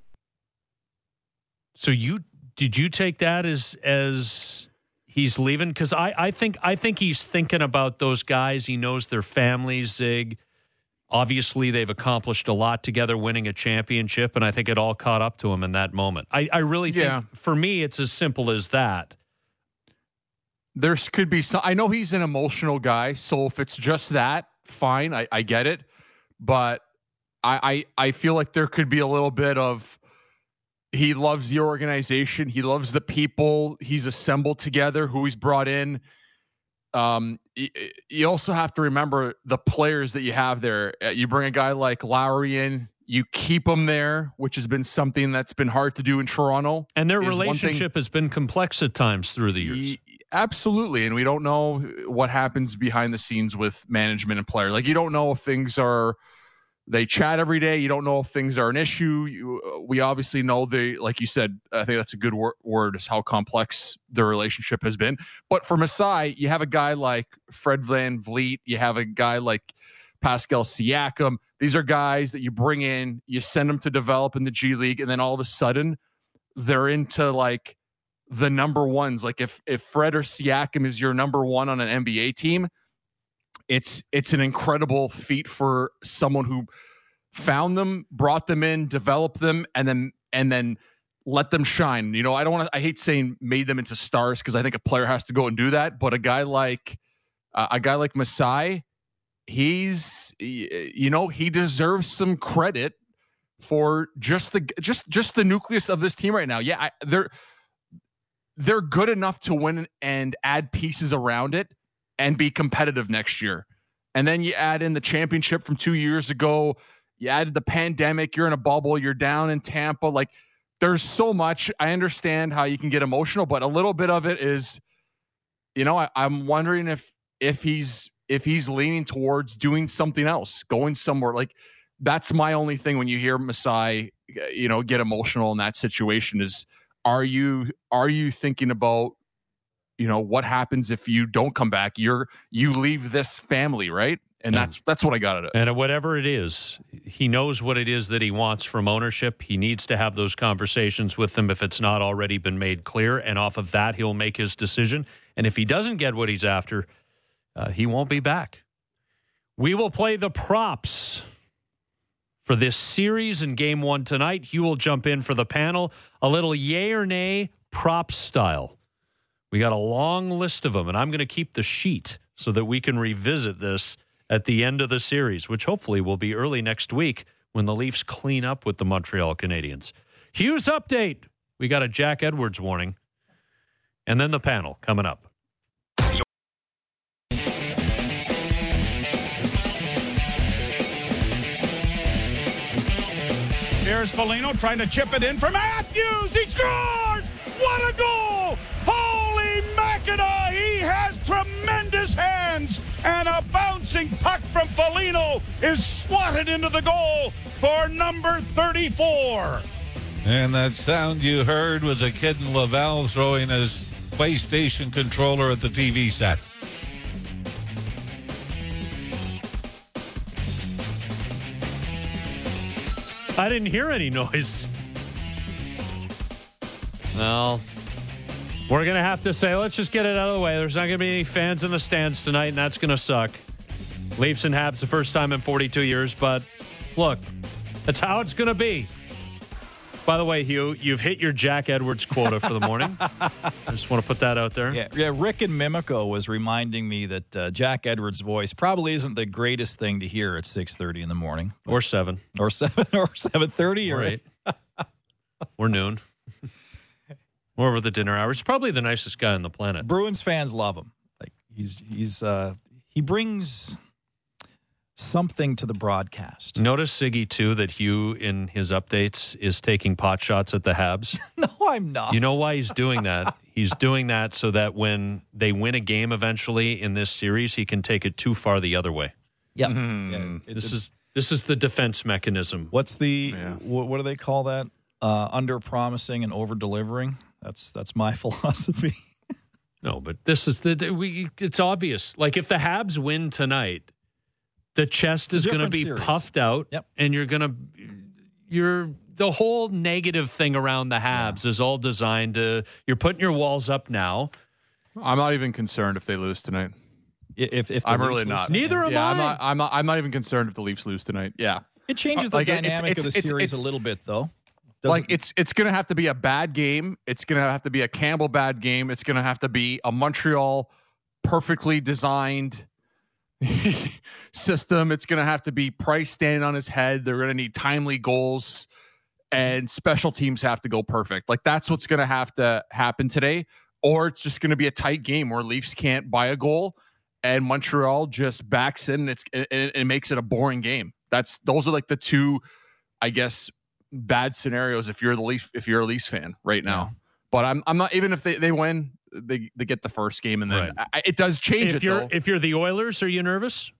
So you did you take that as as he's leaving? Because I, I think I think he's thinking about those guys. He knows their families. Zig. Obviously, they've accomplished a lot together, winning a championship, and I think it all caught up to him in that moment. I, I really think, yeah. for me, it's as simple as that. There could be some. I know he's an emotional guy, so if it's just that, fine. I, I get it, but I, I I feel like there could be a little bit of he loves the organization. He loves the people he's assembled together, who he's brought in. Um, you also have to remember the players that you have there. Uh, you bring a guy like Lowry in, you keep him there, which has been something that's been hard to do in Toronto. And their relationship has been complex at times through the years. Absolutely. And we don't know what happens behind the scenes with management and player. Like, you don't know if things are they chat every day. You don't know if things are an issue. You, uh, we obviously know they, like you said, I think that's a good wor- word, is how complex the relationship has been. But for Masai, you have a guy like Fred VanVleet, you have a guy like Pascal Siakam. These are guys that you bring in, you send them to develop in the G League, and then all of a sudden they're into like the number ones. Like if if Fred or Siakam is your number one on an NBA team, it's it's an incredible feat for someone who found them, brought them in, developed them, and then and then let them shine. You know, I don't want to. I hate saying made them into stars because I think a player has to go and do that. But a guy like uh, a guy like Masai, he's you know he deserves some credit for just the just just the nucleus of this team right now. Yeah, I, they're they're good enough to win and add pieces around it and be competitive next year. and then you add in the championship from two years ago. You added the pandemic. You're in a bubble. You're down in Tampa. Like there's so much. I understand how you can get emotional, but a little bit of it is, you know, I, I'm wondering if if he's if he's leaning towards doing something else, going somewhere. Like that's my only thing when you hear Masai, you know, get emotional in that situation is are you are you thinking about you know what happens if you don't come back you're you leave this family right and that's that's what i got at it And whatever it is, he knows what it is that he wants from ownership. He needs to have those conversations with them if it's not already been made clear. And off of that, he'll make his decision. And if he doesn't get what he's after, uh, he won't be back. We will play the props for this series in game one tonight. Hugh will jump in for the panel. A little yay or nay prop style. We got a long list of them, and I'm going to keep the sheet so that we can revisit this at the end of the series, which hopefully will be early next week when the Leafs clean up with the Montreal Canadiens. Hughes update. We got a Jack Edwards warning. And then the panel coming up. Here's Foligno trying to chip it in for Matthews. He scores! What a goal! Holy Mackinac! He has tremendous hands, and a bouncing puck from Foligno is swatted into the goal for number 34. And that sound you heard was a kid in Laval throwing his PlayStation controller at the TV set. I didn't hear any noise. Well, we're going to have to say, let's just get it out of the way. There's not going to be any fans in the stands tonight, and that's going to suck. Leafs and Habs the first time in 42 years, but look, that's how it's going to be. By the way, Hugh, you've hit your Jack Edwards quota for the morning. I just want to put that out there. Yeah, yeah. Rick and Mimico was reminding me that uh, Jack Edwards' voice probably isn't the greatest thing to hear at six thirty in the morning, Or seven. or seven, or seven thirty, or Or eight. or noon. Or over the dinner hours. Probably the nicest guy on the planet. Bruins fans love him. Like he's he's uh, he brings something to the broadcast. Notice Ziggy too that Hugh in his updates is taking pot shots at the Habs. No, I'm not. You know why he's doing that? He's doing that so that when they win a game eventually in this series, he can take it too far the other way. Yeah. Mhm. yeah. It- This is this is the defense mechanism. what's the Yeah. what, what do they call that? Uh, under promising and over delivering. That's that's my philosophy. No, but this is the we. It's obvious. Like if the Habs win tonight, the chest It's is going to be series. puffed out, Yep. and you're going to you're the whole negative thing around the Habs is all designed to. You're putting your walls up now. i'm not even concerned if they lose tonight If if the i'm Leafs really lose not tonight. Neither am yeah, i'm I. not i'm not i'm not even concerned if the leafs lose tonight yeah It changes uh, the Like, it's- dynamic it's- of the it's- series it's- a little bit, though. Like it's it's gonna have to be a bad game. It's gonna have to be a Campbell bad game. It's gonna have to be a Montreal perfectly designed system. It's gonna have to be Price standing on his head. They're gonna need timely goals, and special teams have to go perfect. Like that's what's gonna have to happen today, or it's just gonna be a tight game where Leafs can't buy a goal, and Montreal just backs in. And it's it, it makes it a boring game. That's those are like the two, I guess, bad scenarios if you're the Leaf if you're a Leafs fan right now. But I'm I'm not even if they, they win, they they get the first game and then Right. I, it does change if it you're though. if you're the Oilers, are you nervous?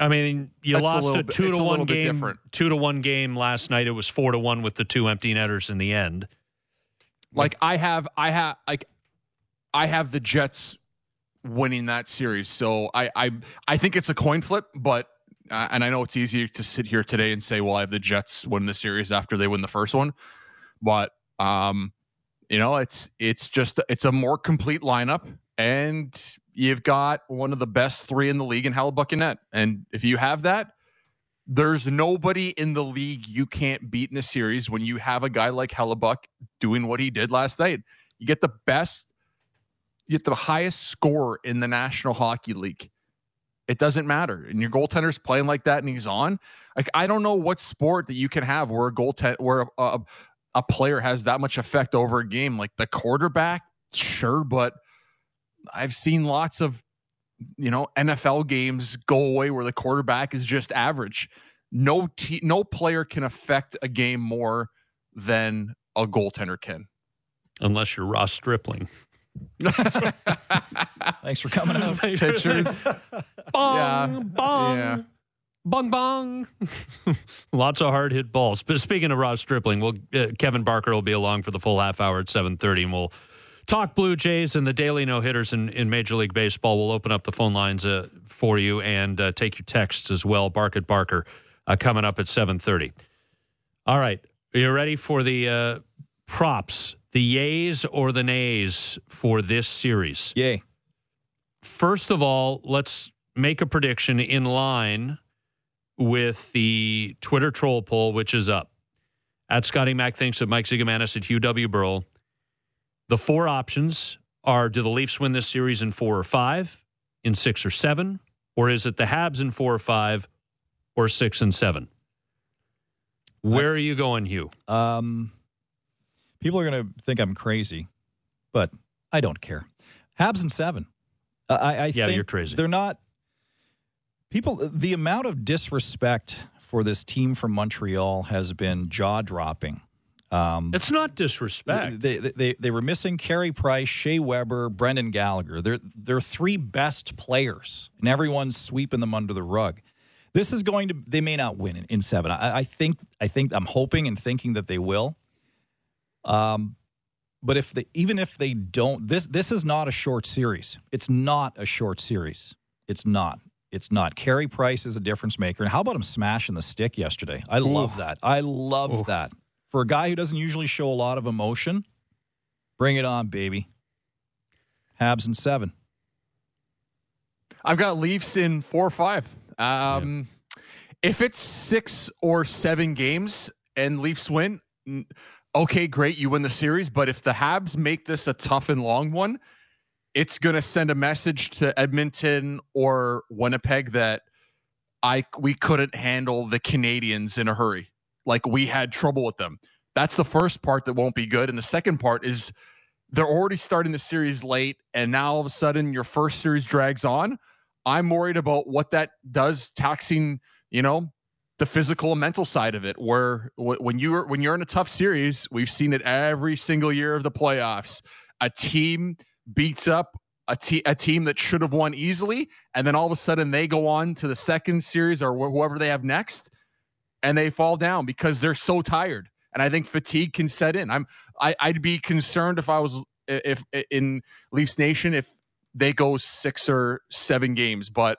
I mean, you That's a lost little a, two it's to a one game. different. Two to one game last night. It was four to one with the two empty netters in the end. like I have I have like I have the Jets winning that series. So I I I think it's a coin flip, but and I know it's easier to sit here today and say, well, I have the Jets win the series after they win the first one, but um, you know, it's it's just it's a more complete lineup, and you've got one of the best three in the league in Hellebuyck and Net, and if you have that. There's nobody in the league you can't beat in a series when you have a guy like Hellebuyck doing what he did last night. You get the best, you get the highest score in the National Hockey League. It doesn't matter. And your goaltender's playing like that and he's on. Like, I don't know what sport that you can have where a goaltender, where a, a, a player has that much effect over a game. Like the quarterback, sure, but I've seen lots of you know NFL games go away where the quarterback is just average. No te- no player can affect a game more than a goaltender can. Unless you're Ross Stripling. Thanks for coming out. Pitchers. Bong, Yeah. bong, Yeah. bong, bong. Lots of hard hit balls. But speaking of Ross Stripling, well, uh, Kevin Barker will be along for the full half hour at seven thirty, and we'll talk Blue Jays and the daily no hitters in, in Major League Baseball. We'll open up the phone lines uh, for you and uh, take your texts as well. Bark at Barker uh, coming up at seven thirty. All right, are you ready for the uh, props? The yays or the nays for this series? Yay. First of all, let's make a prediction in line with the Twitter troll poll, which is up. At Scotty Mac thinks that Mike Zigomanis at Hugh W. Burrow. The four options are do the Leafs win this series in four or five, in six or seven, or is it the Habs in four or five, or six and seven? Where are you going, Hugh? Um, people are going to think I'm crazy, but I don't care. Habs and seven. I, I Yeah, think you're crazy. They're not. People, the amount of disrespect for this team from Montreal has been jaw dropping. Um, It's not disrespect. they, they, they, they were missing Carey Price, Shea Weber, Brendan Gallagher. They're, they're three best players, and everyone's sweeping them under the rug. This is going to, they may not win in, in seven. I, I think, I think, I'm hoping and thinking that they will. Um, but if they, even if they don't, this, this is not a short series. It's not a short series. It's not. It's not. Carey Price is a difference maker. And how about him smashing the stick yesterday? I love that. I love that. For a guy who doesn't usually show a lot of emotion, bring it on, baby. Habs and seven. I've got Leafs in four or five. Um, If it's six or seven games and Leafs win, okay, great, you win the series. But if the Habs make this a tough and long one, it's going to send a message to Edmonton or Winnipeg that I we couldn't handle the Canadiens in a hurry. Like we had trouble with them. That's the first part that won't be good, and the second part is they're already starting the series late, and now all of a sudden your first series drags on. I'm worried about what that does, taxing you know the physical and mental side of it. Where when you're when you're in a tough series, we've seen it every single year of the playoffs. A team beats up a, te- a team that should have won easily, and then all of a sudden they go on to the second series or wh- whoever they have next, and they fall down because they're so tired. And I think fatigue can set in. I'm I, I'd be concerned if I was if in Leafs Nation if they go six or seven games, but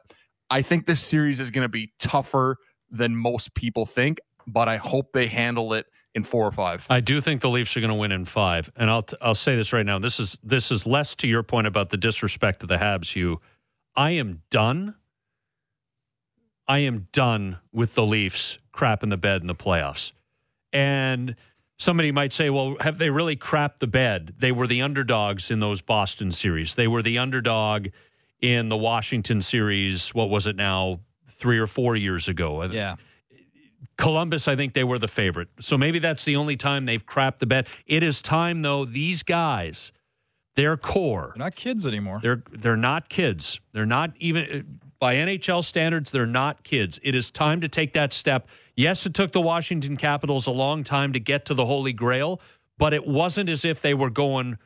I think this series is going to be tougher than most people think. But I hope they handle it in four or five. I do think the Leafs are going to win in five, and I'll t- I'll say this right now. This is this is less to your point about the disrespect to the Habs. Hugh, I am done. I am done with the Leafs crap in the bed in the playoffs. And somebody might say, well, have they really crapped the bed? They were the underdogs in those Boston series. They were the underdog in the Washington series. What was it now? Three or four years ago. Uh, yeah. Columbus, I think they were the favorite. So maybe that's the only time they've crapped the bed. It is time, though, these guys, their core, They're not kids anymore. they're they're not kids. They're not even uh, by NHL standards, they're not kids. It is time to take that step. Yes, it took the Washington Capitals a long time to get to the Holy Grail, but it wasn't as if they were going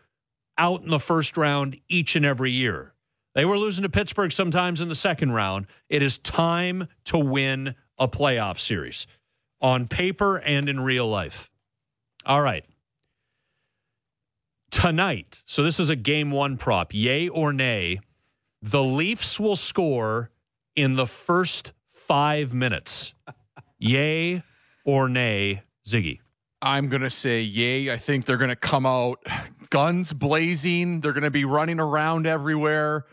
out in the first round each and every year. They were losing to Pittsburgh sometimes in the second round. It is time to win a playoff series on paper and in real life. All right. Tonight, so this is a game one prop, yay or nay, the Leafs will score in the first five minutes. yay or nay, Ziggy? I'm going to say yay. I think they're going to come out guns blazing. They're going to be running around everywhere.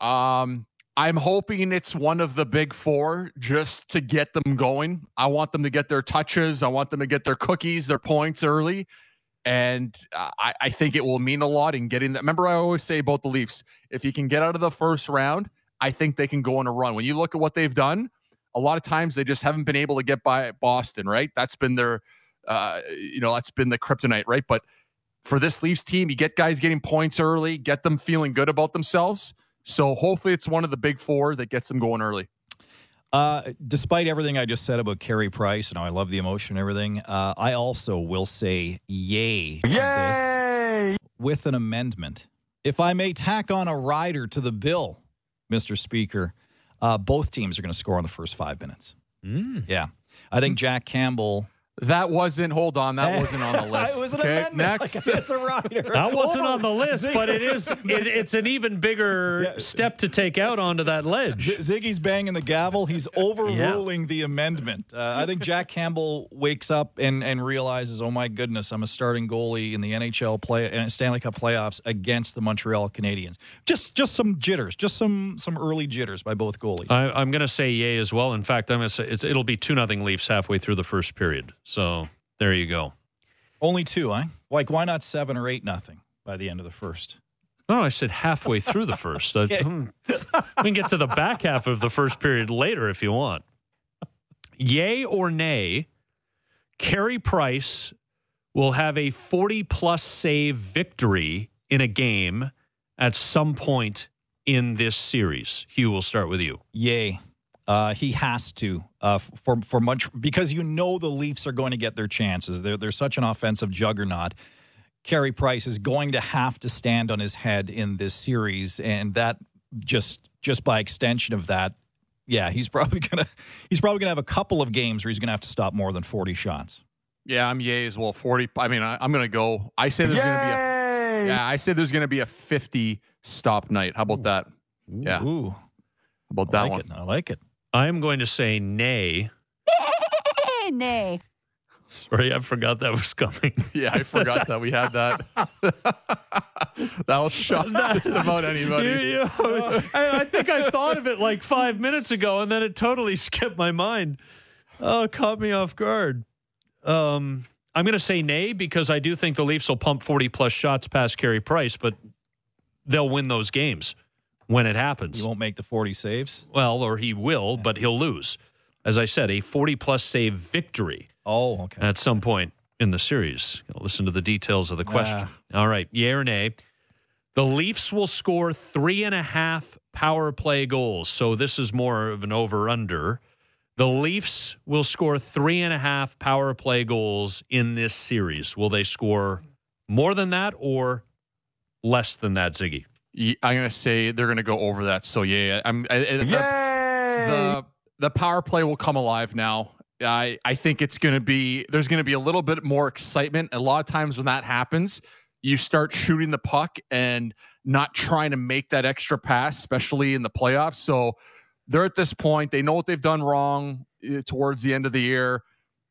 Um, I'm hoping it's one of the big four just to get them going. I want them to get their touches. I want them to get their cookies, their points early. And I, I think it will mean a lot in getting that. Remember, I always say about the Leafs if you can get out of the first round, I think they can go on a run. When you look at what they've done, a lot of times they just haven't been able to get by Boston, right? That's been their, uh, you know, that's been the kryptonite, right? But for this Leafs team, you get guys getting points early, get them feeling good about themselves. So hopefully it's one of the big four that gets them going early. Uh, despite everything I just said about Carey Price, and I love the emotion and everything, uh, I also will say yay to this with an amendment. If I may tack on a rider to the bill, Mr. Speaker, uh, both teams are going to score in the first five minutes. Yeah. I think Jack Campbell. That wasn't. Hold on, that wasn't on the list. it was an okay, amendment. next. Like, it's a rider. That wasn't Hold on the list, but it is. It, it's an even bigger Yeah. step to take out onto that ledge. Z- Ziggy's banging the gavel. He's overruling the amendment. Uh, I think Jack Campbell wakes up and, and realizes, oh my goodness, I'm a starting goalie in the NHL play Stanley Cup playoffs against the Montreal Canadiens. Just just some jitters, just some some early jitters by both goalies. I, I'm going to say yay as well. In fact, I'm going to say it's, it'll be two nothing Leafs halfway through the first period. So there you go. Only two, huh? Like why not seven or eight nothing by the end of the first? No, I said halfway through the first. Uh, hmm. we can get to the back half of the first period later if you want. Yay or nay, Carey Price will have a 40 plus save victory in a game at some point in this series. Hugh, we'll start with you. Yay. Uh, he has to uh, for for much because you know the Leafs are going to get their chances. They're they're such an offensive juggernaut. Carey Price is going to have to stand on his head in this series, and that just just by extension of that, yeah, he's probably gonna he's probably gonna have a couple of games where he's gonna have to stop more than forty shots. Yeah, I'm yay as well. Forty. I mean, I, I'm going to go. I say there's going to be a. Yeah, I say there's going to be a 50 stop night. How about that? Yeah. How about I that like one? it. I like it. I am going to say nay. nay. Sorry, I forgot that was coming. Yeah, I forgot that we had that. That'll shock just about anybody. You- you- I, I think I thought of it like five minutes ago, and then it totally skipped my mind. Oh, it caught me off guard. Um, I'm going to say nay because I do think the Leafs will pump 40 plus shots past Carey Price, but they'll win those games when it happens. He won't make the forty saves. Well, or he will, but he'll lose. As I said, a 40 plus save victory Oh, okay. at some point in the series. Listen to the details of the question. All right, yay or nay? The Leafs will score three and a half power play goals. So this is more of an over under. The Leafs will score three and a half power play goals in this series. Will they score more than that or less than that, Ziggy? I'm going to say they're going to go over that. So yeah, I'm. I, I- the, the the power play will come alive now. I I think it's going to be there's going to be a little bit more excitement. A lot of times when that happens, you start shooting the puck and not trying to make that extra pass, especially in the playoffs. So they're at this point. They know what they've done wrong eh, towards the end of the year.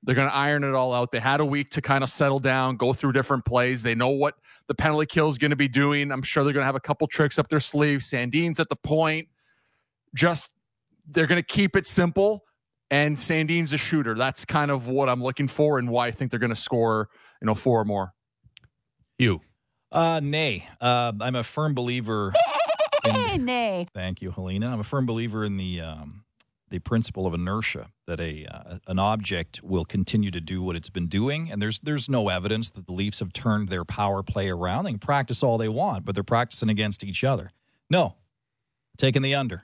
They're going to iron it all out. They had a week to kind of settle down, go through different plays. They know what the penalty kill is going to be doing. I'm sure they're going to have a couple tricks up their sleeve. Sandin's at the point. Just they're going to keep it simple. And Sandin's a shooter. That's kind of what I'm looking for and why I think they're going to score, you know, four or more. You. Uh, nay. Uh, I'm a firm believer. in- nay. Thank you, Helena. I'm a firm believer in the um, the principle of inertia that a uh, an object will continue to do what it's been doing, and there's there's no evidence that the Leafs have turned their power play around. They can practice all they want, but they're practicing against each other. No, taking the under,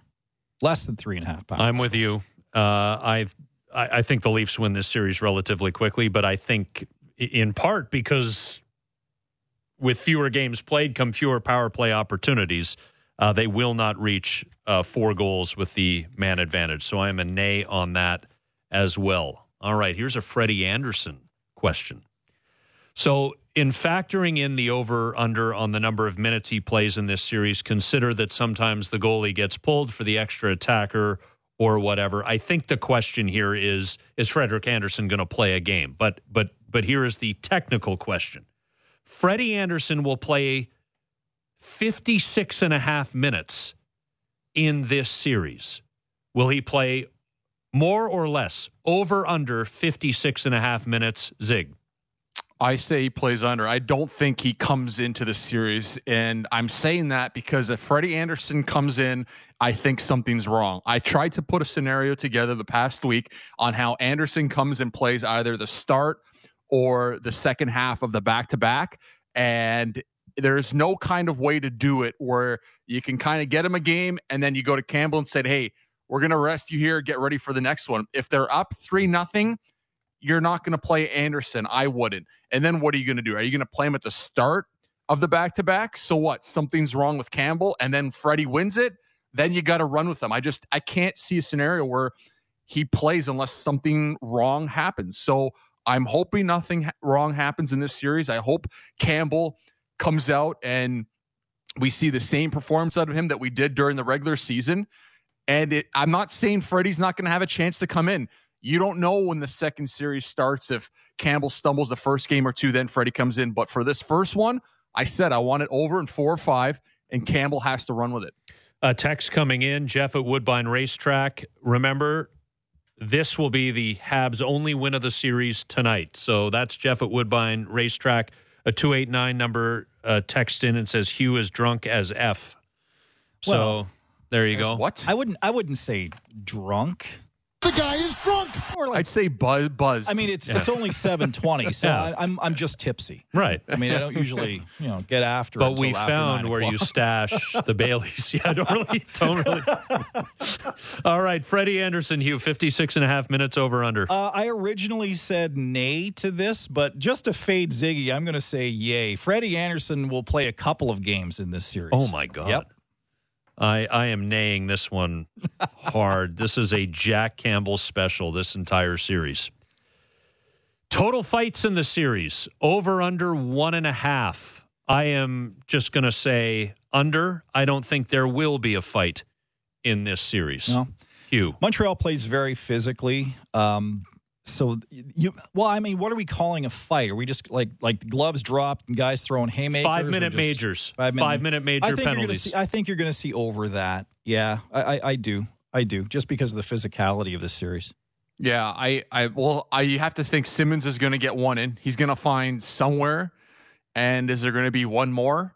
less than three and a half power. I'm with you. Uh, I I think the Leafs win this series relatively quickly, but I think in part because with fewer games played come fewer power play opportunities. Uh, they will not reach uh, four goals with the man advantage. So I'm a nay on that as well. All right, here's a Freddie Andersen question. So, in factoring in the over under on the number of minutes he plays in this series, consider that sometimes the goalie gets pulled for the extra attacker or whatever. I think the question here is is Frederik Andersen going to play a game? But but but here is the technical question. Freddie Andersen will play 56 and a half minutes in this series. Will he play more or less over under 56 and a half minutes zig? I say he plays under. I don't think he comes into the series. And I'm saying that because if Freddie Andersen comes in, I think something's wrong. I tried to put a scenario together the past week on how Andersen comes and plays either the start or the second half of the back to back. And there's no kind of way to do it where you can kind of get him a game and then you go to Campbell and said, "Hey, we're going to rest you here. Get ready for the next one." If they're up three nothing, you're not going to play Andersen. I wouldn't. And then what are you going to do? Are you going to play him at the start of the back to back? So what? Something's wrong with Campbell, and then Freddie wins it. Then you got to run with them. I just I can't see a scenario where he plays unless something wrong happens. So I'm hoping nothing wrong happens in this series. I hope Campbell comes out and we see the same performance out of him that we did during the regular season. And it, I'm not saying Freddie's not going to have a chance to come in. You don't know when the second series starts if Campbell stumbles the first game or two, then Freddie comes in. But for this first one, I said I want it over in four or five, and Campbell has to run with it. A text coming in, Jeff at Woodbine Racetrack. Remember, this will be the Habs' only win of the series tonight. So that's Jeff at Woodbine Racetrack. A 289 number uh, text in and says Hugh is drunk as F. So Well, there you go. What? I wouldn't. I wouldn't say drunk. The guy is drunk. Or like, I'd say buzz. buzz. I mean, it's Yeah. it's only seven twenty, so Yeah. I, I'm I'm just tipsy. Right. I mean, I don't usually you know get after. But until we after found nine where you stash the Baileys. Yeah, don't really, don't really. All right, Freddie Andersen, Hugh, 56 and a half minutes over under. Uh, I originally said nay to this, but just to fade Ziggy, I'm going to say yay. Freddie Andersen will play a couple of games in this series. Oh my God. Yep. I, I am naying this one hard. this is a Jack Campbell special, this entire series. Total fights in the series, over under one and a half. I am just going to say under. I don't think there will be a fight in this series. No. Hugh. Montreal plays very physically. Um, so you well, I mean, what are we calling a fight? Are we just like like gloves dropped and guys throwing haymakers? Five minute majors. Five minute, Five minute major I think You're gonna penalties. see, I think you're going to see over that. Yeah, I, I, I do. I do. Just because of the physicality of the series. Yeah, I, I, well, I have to think Simmonds is going to get one in. He's going to find somewhere, and is there going to be one more?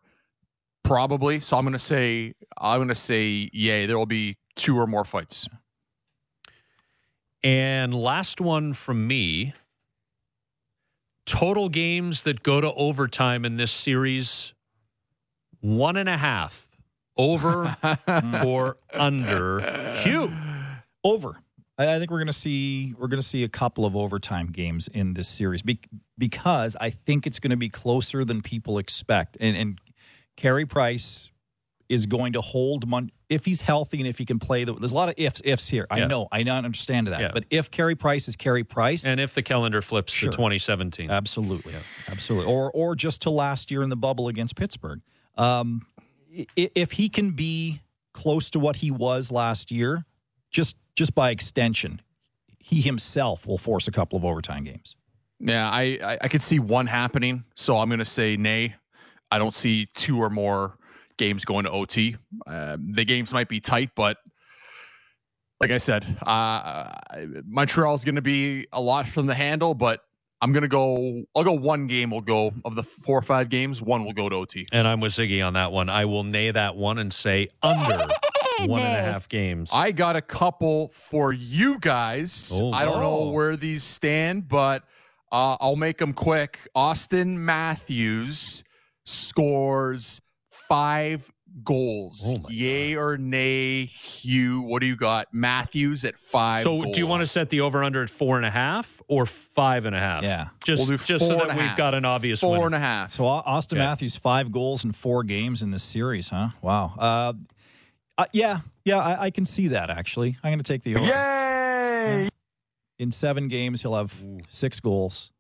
Probably. So I'm going to say, I'm going to say, yay. There will be two or more fights. And last one from me. Total games that go to overtime in this series one and a half. Over or under. Hugh. Over. I, I think we're going to see we're going to see a couple of overtime games in this series be, because I think it's going to be closer than people expect. And and Carey Price is going to hold Mon- if he's healthy and if he can play. The, there's a lot of ifs ifs here. I Yeah. know. I don't understand that. Yeah. But if Carey Price is Carey Price, And if the calendar flips Sure. to 2017. Absolutely, absolutely, or or just to last year in the bubble against Pittsburgh. Um, if he can be close to what he was last year, just just by extension, he himself will force a couple of overtime games. Yeah, I, I, I could see one happening. So I'm going to say nay. I don't see two or more games going to OT. Uh, the games might be tight, but like I said, uh, Montreal is going to be a lot from the handle, but I'm going to go, I'll go one game will go of the four or five games, one will go to OT. And I'm with Ziggy on that one. I will nay that one and say under one and a half games. I got a couple for you guys. Oh. I don't know where these stand, but uh, I'll make them quick. Auston Matthews scores five goals. Oh my Yay or nay, Hugh? What do you got? Matthews at five. so do you want to set the over under at four and a half or five and a half? Yeah. Just, We'll do just so that we've half. got an obvious four winner. and a half? So Auston Yeah. Matthews five goals in four games in this series, huh? Wow. Uh, uh, yeah, yeah, I, I can see that actually. I'm going to take the over. Yay! In seven games, he'll have six goals.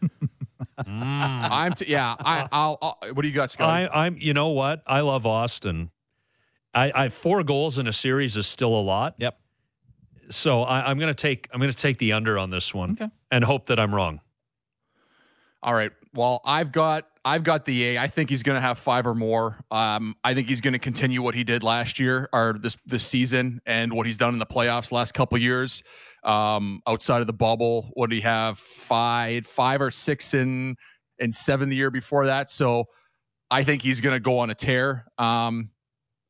Mm. I'm t- yeah. I, I'll, I'll. What do you got, Scott? I, I'm. You know what? I love Auston. I, I four goals in a series is still a lot. Yep. So I, I'm going to take. I'm going to take the under on this one Okay. and hope that I'm wrong. All right. Well, I've got I've got the A. I think he's going to have five or more. Um, I think he's going to continue what he did last year or this this season and what he's done in the playoffs last couple years. Um, outside of the bubble, what did he have? Five, five or six in and seven the year before that. So I think he's going to go on a tear. Um,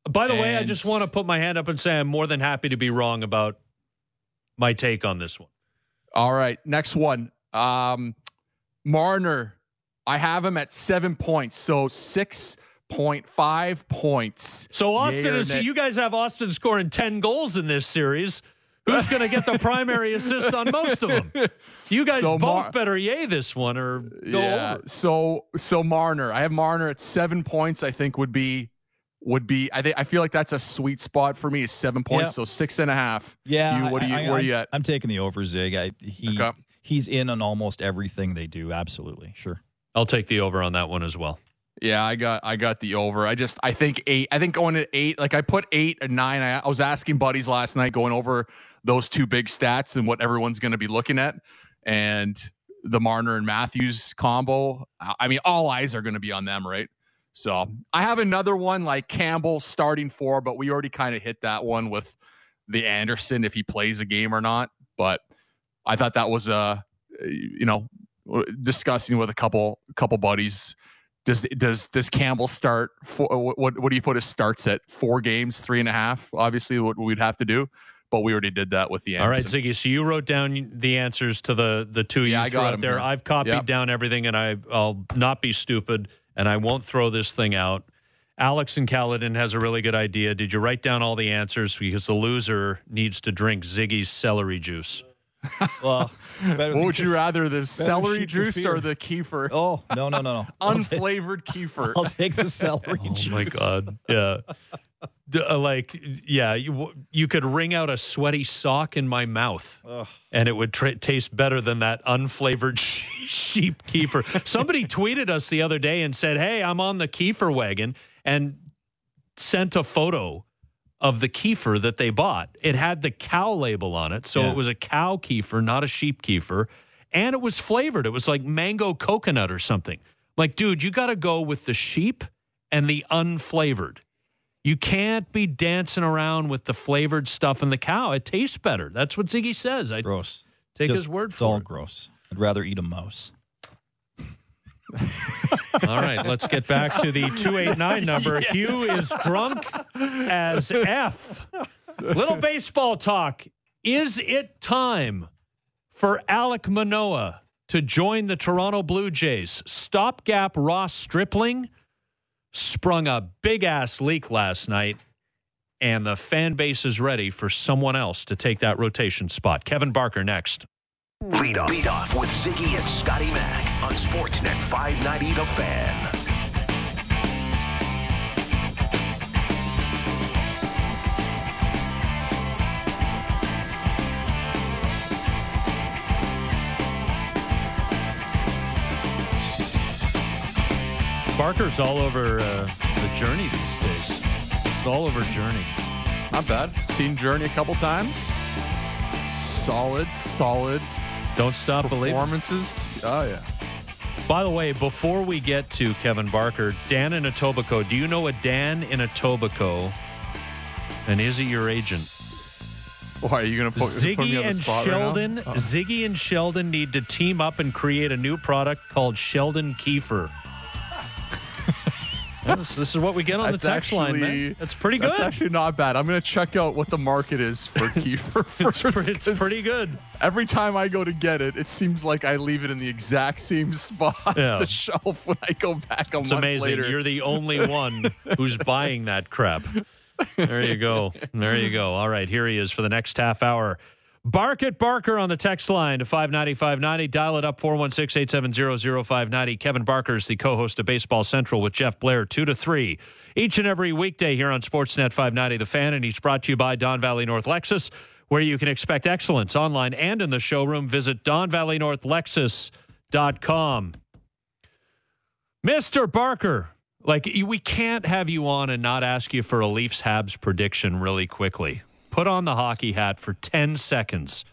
By the way, I just want to put my hand up and say I'm more than happy to be wrong about my take on this one. all right. Next one. Um, Marner I have him at seven points. So six point five points. So Auston Yay is. nay? You guys have Auston scoring ten goals in this series. Who's going to get the primary assist on most of them? You guys So both Mar- better yay this one or go yeah. over. So so Marner, I have Marner at seven points. I think would be would be. I think I feel like that's a sweet spot for me. Is seven points. Yeah. So six and a half. Yeah. You, what I- do you? I, where are you I'm- at? I'm taking the over, Zig. I, he, Okay. He's in on almost everything they do. Absolutely. Sure. I'll take the over on that one as well. Yeah, I got I got the over. I just I think eight. I think going at eight, like I put eight and nine. I, I was asking buddies last night, going over those two big stats and what everyone's going to be looking at, and the Marner and Matthews combo. I mean, all eyes are going to be on them, right? So I have another one like Campbell starting four, but we already kind of hit that one with the Andersen if he plays a game or not. But I thought that was uh you know discussing with a couple couple buddies does does does Campbell start for uh, what what do you put his starts at four games three and a half obviously what we'd have to do but we already did that with the answers. All right, Ziggy. So you wrote down the answers to the the two you Yeah, I threw got out there. here. I've copied Yep. down everything, and I I'll not be stupid, and I won't throw this thing out. Alex and Caledon has a really good idea. Did you write down all the answers? Because the loser needs to drink Ziggy's celery juice. Well, what than would you rather the better celery juice kefir. or the kefir Oh no no no no! I'll take, unflavored kefir I'll take the celery Oh juice. Oh my god! Yeah, D- uh, like yeah, you you could wring out a sweaty sock in my mouth, Ugh. and it would tra- taste better than that unflavored sh- sheep kefir. Somebody tweeted us the other day and said, "Hey, I'm on the kefir wagon," and sent a photo of the kefir that they bought. It had the cow label on it, so Yeah. it was a cow kefir, not a sheep kefir, and it was flavored. It was like mango coconut or something. Like, dude, you got to go with the sheep and the unflavored. You can't be dancing around with the flavored stuff in the cow. It tastes better. That's what Ziggy says. I Gross. take Just- his word for it. It's all gross. I'd rather eat a mouse. All right, let's get back to the 289 number. Hugh is drunk as F. Little baseball talk. Is it time for Alek Manoah to join the Toronto Blue Jays? Stopgap Ross Stripling sprung a big ass leak last night, and the fan base is ready for someone else to take that rotation spot. Kevin Barker next. Lead off. Lead off with Ziggy and Scotty Mack on Sportsnet 590 The Fan. Barker's all over uh, the journey these days. It's all over journey. not bad seen Journey a couple times solid solid Don't stop believing. performances oh yeah By the way, before we get to Kevin Barker, Dan in Etobicoke, do you know a Dan in Etobicoke? And is he your agent? why are you gonna put, put me on the and spot right now? Sheldon, Oh. Ziggy and Sheldon need to team up and create a new product called Sheldon Kiefer. This, this is what we get on That's the text line, man. That's pretty good. That's actually not bad. I'm gonna check out what the market is for Kiefer it's, first. pre- it's pretty good. Every time I go to get it, it seems like I leave it in the exact same spot Yeah. on the shelf when I go back a It's month amazing. later. You're the only one who's buying that crap. There you go. There you go. All right, here he is for the next half hour. Bark at Barker on the text line to 590 590. Dial it up 416 870 0590. Kevin Barker is the co host of Baseball Central with Jeff Blair, 2 to 3. Each and every weekday here on Sportsnet 590 The Fan, and each brought to you by Don Valley North Lexus, where you can expect excellence online and in the showroom. Visit DonValleyNorthLexus.com. Mr. Barker, like we can't have you on and not ask you for a Leafs Habs prediction really quickly. Put on the hockey hat for 10 seconds.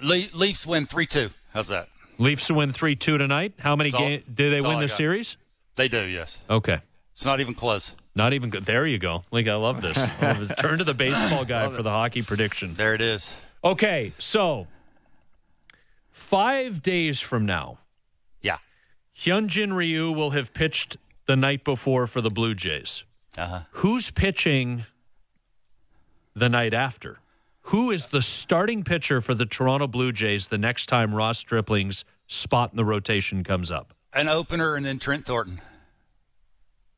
Le- Leafs win 3 2. How's that? Leafs win 3 2 tonight. How many games do they win the series? They do, yes. Okay. It's not even close. Not even good. There you go. Like, I love this. I love it. Turn to the baseball guy for the hockey prediction. There it is. Okay, so five days from now, Yeah. Hyunjin Ryu will have pitched the night before for the Blue Jays. Uh-huh. Who's pitching the night after? Who is the starting pitcher for the Toronto Blue Jays the next time Ross Stripling's spot in the rotation comes up? An opener and then Trent Thornton.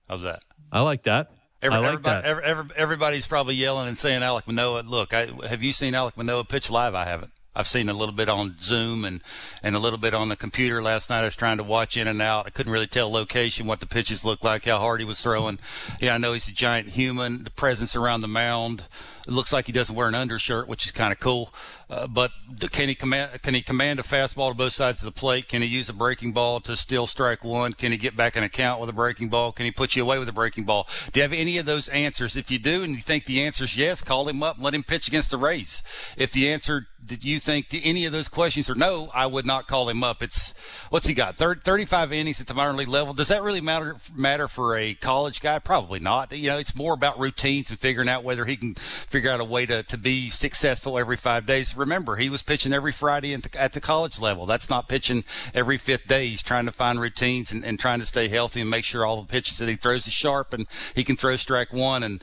How's that? I like that. Every, I like everybody, that. every, every, everybody's probably yelling and saying Alek Manoah. Look, I, have you seen Alek Manoah pitch live? I haven't. I've seen a little bit on Zoom and, and a little bit on the computer last night. I was trying to watch in and out. I couldn't really tell location, what the pitches looked like, how hard he was throwing. Yeah, I know he's a giant human. The presence around the mound. It looks like he doesn't wear an undershirt, which is kind of cool. Uh, but can he command? Can he command a fastball to both sides of the plate? Can he use a breaking ball to steal strike one? Can he get back an account with a breaking ball? Can he put you away with a breaking ball? Do you have any of those answers? If you do, and you think the answer is yes, call him up and let him pitch against the Rays. If the answer did you think any of those questions are no, I would not call him up. It's what's he got? 30, 35 innings at the minor league level. Does that really matter matter for a college guy? Probably not. You know, it's more about routines and figuring out whether he can figure out a way to, to be successful every five days. Remember, he was pitching every Friday at the, at the college level. That's not pitching every fifth day. He's trying to find routines and, and trying to stay healthy and make sure all the pitches that he throws is sharp and he can throw strike one and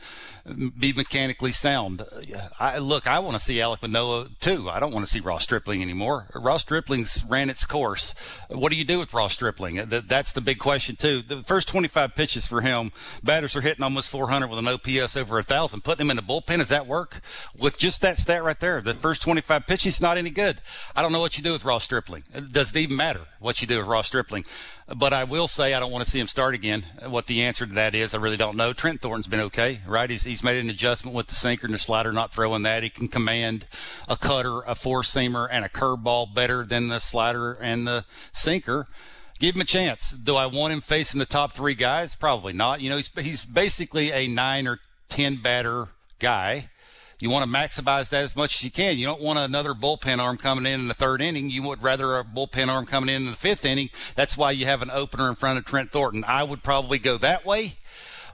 be mechanically sound. I, look, I want to see Alek Manoah too. I don't want to see Ross Stripling anymore. Ross Stripling's ran its course. What do you do with Ross Stripling? That's the big question too. The first 25 pitches for him, batters are hitting almost 400 with an OPS over a thousand. Putting him in the bullpen, does that work? With just that stat right there, the first 25 pitches not any good. I don't know what you do with Ross Stripling. Does it even matter what you do with Ross Stripling? But I will say I don't want to see him start again. What the answer to that is, I really don't know. Trent Thornton's been okay, right? He's, he's made an adjustment with the sinker and the slider, not throwing that. He can command a cutter, a four seamer, and a curveball better than the slider and the sinker. Give him a chance. Do I want him facing the top three guys? Probably not. You know, he's, he's basically a nine or 10 batter guy. You want to maximize that as much as you can. You don't want another bullpen arm coming in in the third inning. You would rather a bullpen arm coming in in the fifth inning. That's why you have an opener in front of Trent Thornton. I would probably go that way.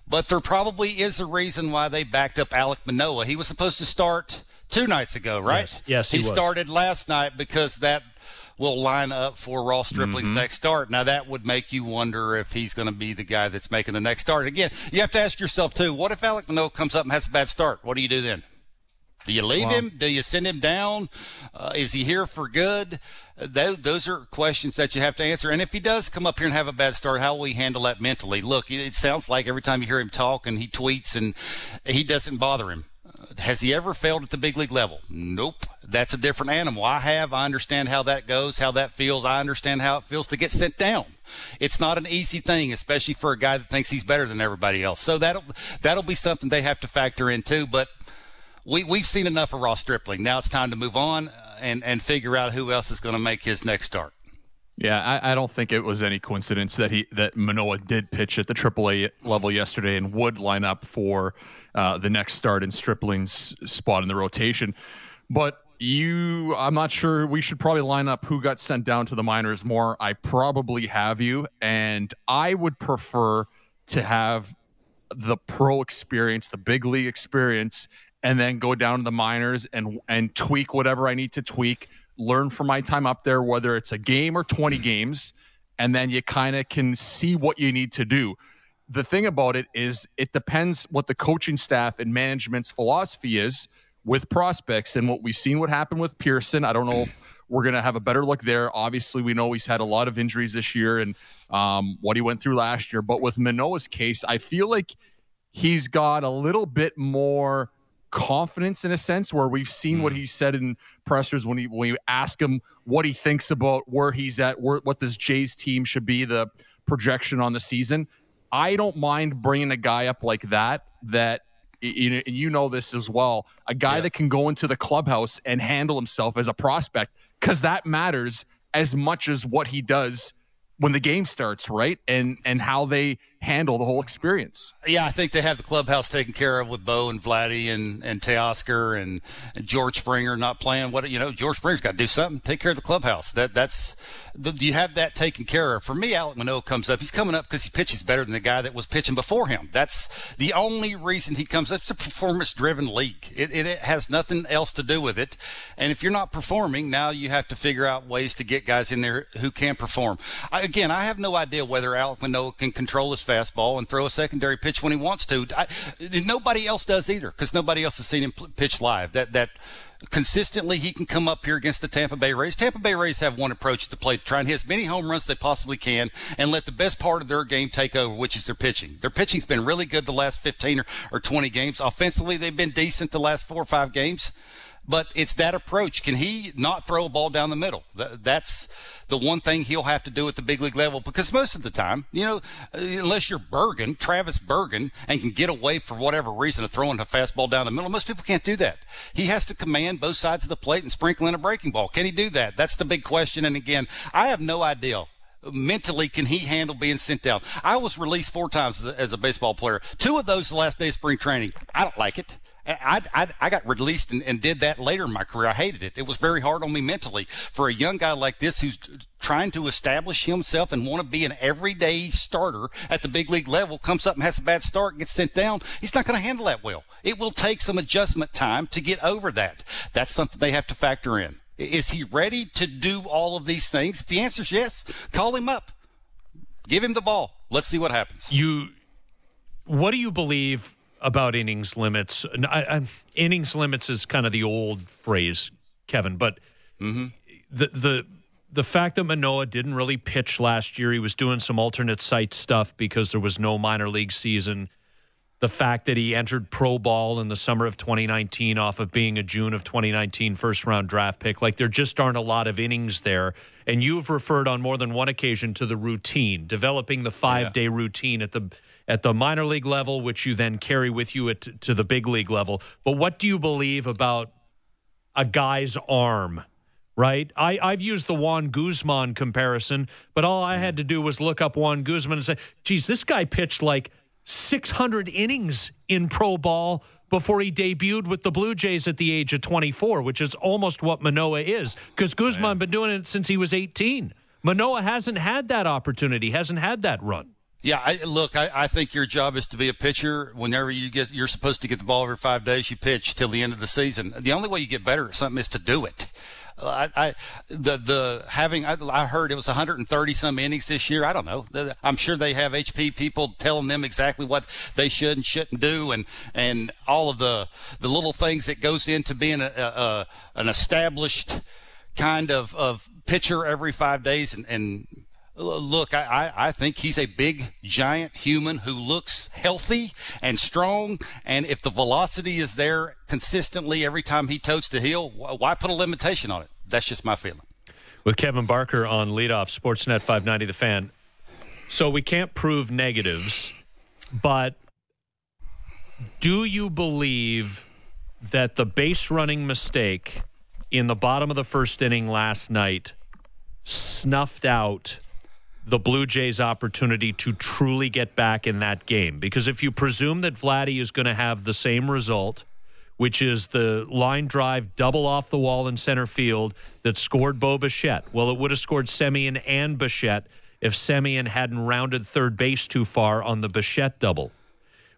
But there probably is a reason why they backed up Alek Manoah. He was supposed to start two nights ago, right? Yes, yes he, he started last night because that will line up for Ross Stripling's Mm-hmm. next start. Now that would make you wonder if he's going to be the guy that's making the next start. Again, you have to ask yourself too: What if Alek Manoah comes up and has a bad start? What do you do then? Do you leave him? Do you send him down? Uh, is he here for good? Uh, those, those are questions that you have to answer. And if he does come up here and have a bad start, how will he handle that mentally? Look, it, it sounds like every time you hear him talk and he tweets and he doesn't bother him. Uh, has he ever failed at the big league level? Nope. That's a different animal. I have. I understand how that goes, how that feels. I understand how it feels to get sent down. It's not an easy thing, especially for a guy that thinks he's better than everybody else. So that'll that'll be something they have to factor in too. But we we've seen enough of Ross Stripling. Now it's time to move on uh, and and figure out who else is going to make his next start. Yeah, I, I don't think it was any coincidence that he that Manoah did pitch at the AAA level yesterday and would line up for uh, the next start in Stripling's spot in the rotation. But you, I'm not sure. We should probably line up who got sent down to the minors more. I probably have you, and I would prefer to have the pro experience, the big league experience, and then go down to the minors and and tweak whatever I need to tweak. Learn from my time up there, whether it's a game or 20 games, and then you kind of can see what you need to do. The thing about it is, it depends what the coaching staff and management's philosophy is with prospects and what we've seen what happened with Pearson. I don't know if we're going to have a better look there. Obviously, we know he's had a lot of injuries this year and um, what he went through last year. But with Manoah's case, I feel like he's got a little bit more confidence in a sense where we've seen what hmm. he said in pressers when he when you ask him what he thinks about where he's at where, what this Jays team should be the projection on the season. I don't mind bringing a guy up like that that you know, you know this as well a guy that can go into the clubhouse and handle himself as a prospect cuz that matters as much as what he does when the game starts right? And and how they handle the whole experience Yeah, I think they have the clubhouse taken care of with Bo and Vladdy and and Teoscar and, and George Springer not playing. What you know, George Springer's got to do something. Take care of the clubhouse. That that's the, you have that taken care of. For me, Alek Manoah comes up. He's coming up because he pitches better than the guy that was pitching before him. That's the only reason he comes up. It's a performance-driven league. It, it, it has nothing else to do with it. And if you're not performing, now you have to figure out ways to get guys in there who can perform. I, again, I have no idea whether Alek Manoah can control his fastball and throw a secondary pitch when he wants to. I, nobody else does either because nobody else has seen him pitch live. That that consistently he can come up here against the Tampa Bay Rays. Tampa Bay Rays have one approach to play, try and hit as many home runs as they possibly can and let the best part of their game take over, which is their pitching. Their pitching's been really good the last 15 or, or 20 games. Offensively, they've been decent the last four or five games. But it's that approach. Can he not throw a ball down the middle? That's the one thing he'll have to do at the big league level because most of the time, you know, unless you're Bergen, Travis Bergen, and can get away for whatever reason of throwing a fastball down the middle, most people can't do that. He has to command both sides of the plate and sprinkle in a breaking ball. Can he do that? That's the big question. And again, I have no idea mentally can he handle being sent down? I was released four times as a, as a, baseball player. Two of those the last day of spring training. I don't like it. I, I, I got released and, and, did that later in my career. I hated it. It was very hard on me mentally for a young guy like this who's trying to establish himself and want to be an everyday starter at the big league level, comes up and has a bad start and gets sent down. He's not going to handle that well. It will take some adjustment time to get over that. That's something they have to factor in. Is he ready to do all of these things? If the answer is yes, call him up. Give him the ball. Let's see what happens. You, what do you believe about innings limits. I, I, innings limits is kind of the old phrase, Kevin, but mm-hmm. the the the fact that Manoah didn't really pitch last year, he was doing some alternate site stuff because there was no minor league season. The fact that he entered pro ball in the summer of 2019 off of being a June of 2019 first round draft pick, like there just aren't a lot of innings there. And you've referred on more than one occasion to the routine, developing the five day yeah. routine at the at the minor league level, which you then carry with you at, to the big league level. But what do you believe about a guy's arm? Right, I, I've used the Juan Guzman comparison, but all I had to do was look up Juan Guzman and say, "Geez, this guy pitched like 600 innings in pro ball before he debuted with the Blue Jays at the age of 24, which is almost what Manoah is, because Guzman been doing it since he was 18. Manoah hasn't had that opportunity, hasn't had that run. Yeah, I, look, I, I think your job is to be a pitcher. Whenever you get, you're supposed to get the ball every five days. You pitch till the end of the season. The only way you get better at something is to do it. Uh, I, I the the having I, I, heard it was 130 some innings this year. I don't know. I'm sure they have HP people telling them exactly what they should and shouldn't do, and and all of the the little things that goes into being a, a an established kind of of pitcher every five days, and, and Look, I, I think he's a big, giant human who looks healthy and strong. And if the velocity is there consistently every time he totes the hill, why put a limitation on it? That's just my feeling. With Kevin Barker on leadoff, Sportsnet 590, the fan. So we can't prove negatives, but do you believe that the base running mistake in the bottom of the first inning last night snuffed out the Blue Jays' opportunity to truly get back in that game. Because if you presume that Vladdy is going to have the same result, which is the line drive double off the wall in center field that scored Bo Bichette, well, it would have scored Semien and Bichette if Semien hadn't rounded third base too far on the Bichette double.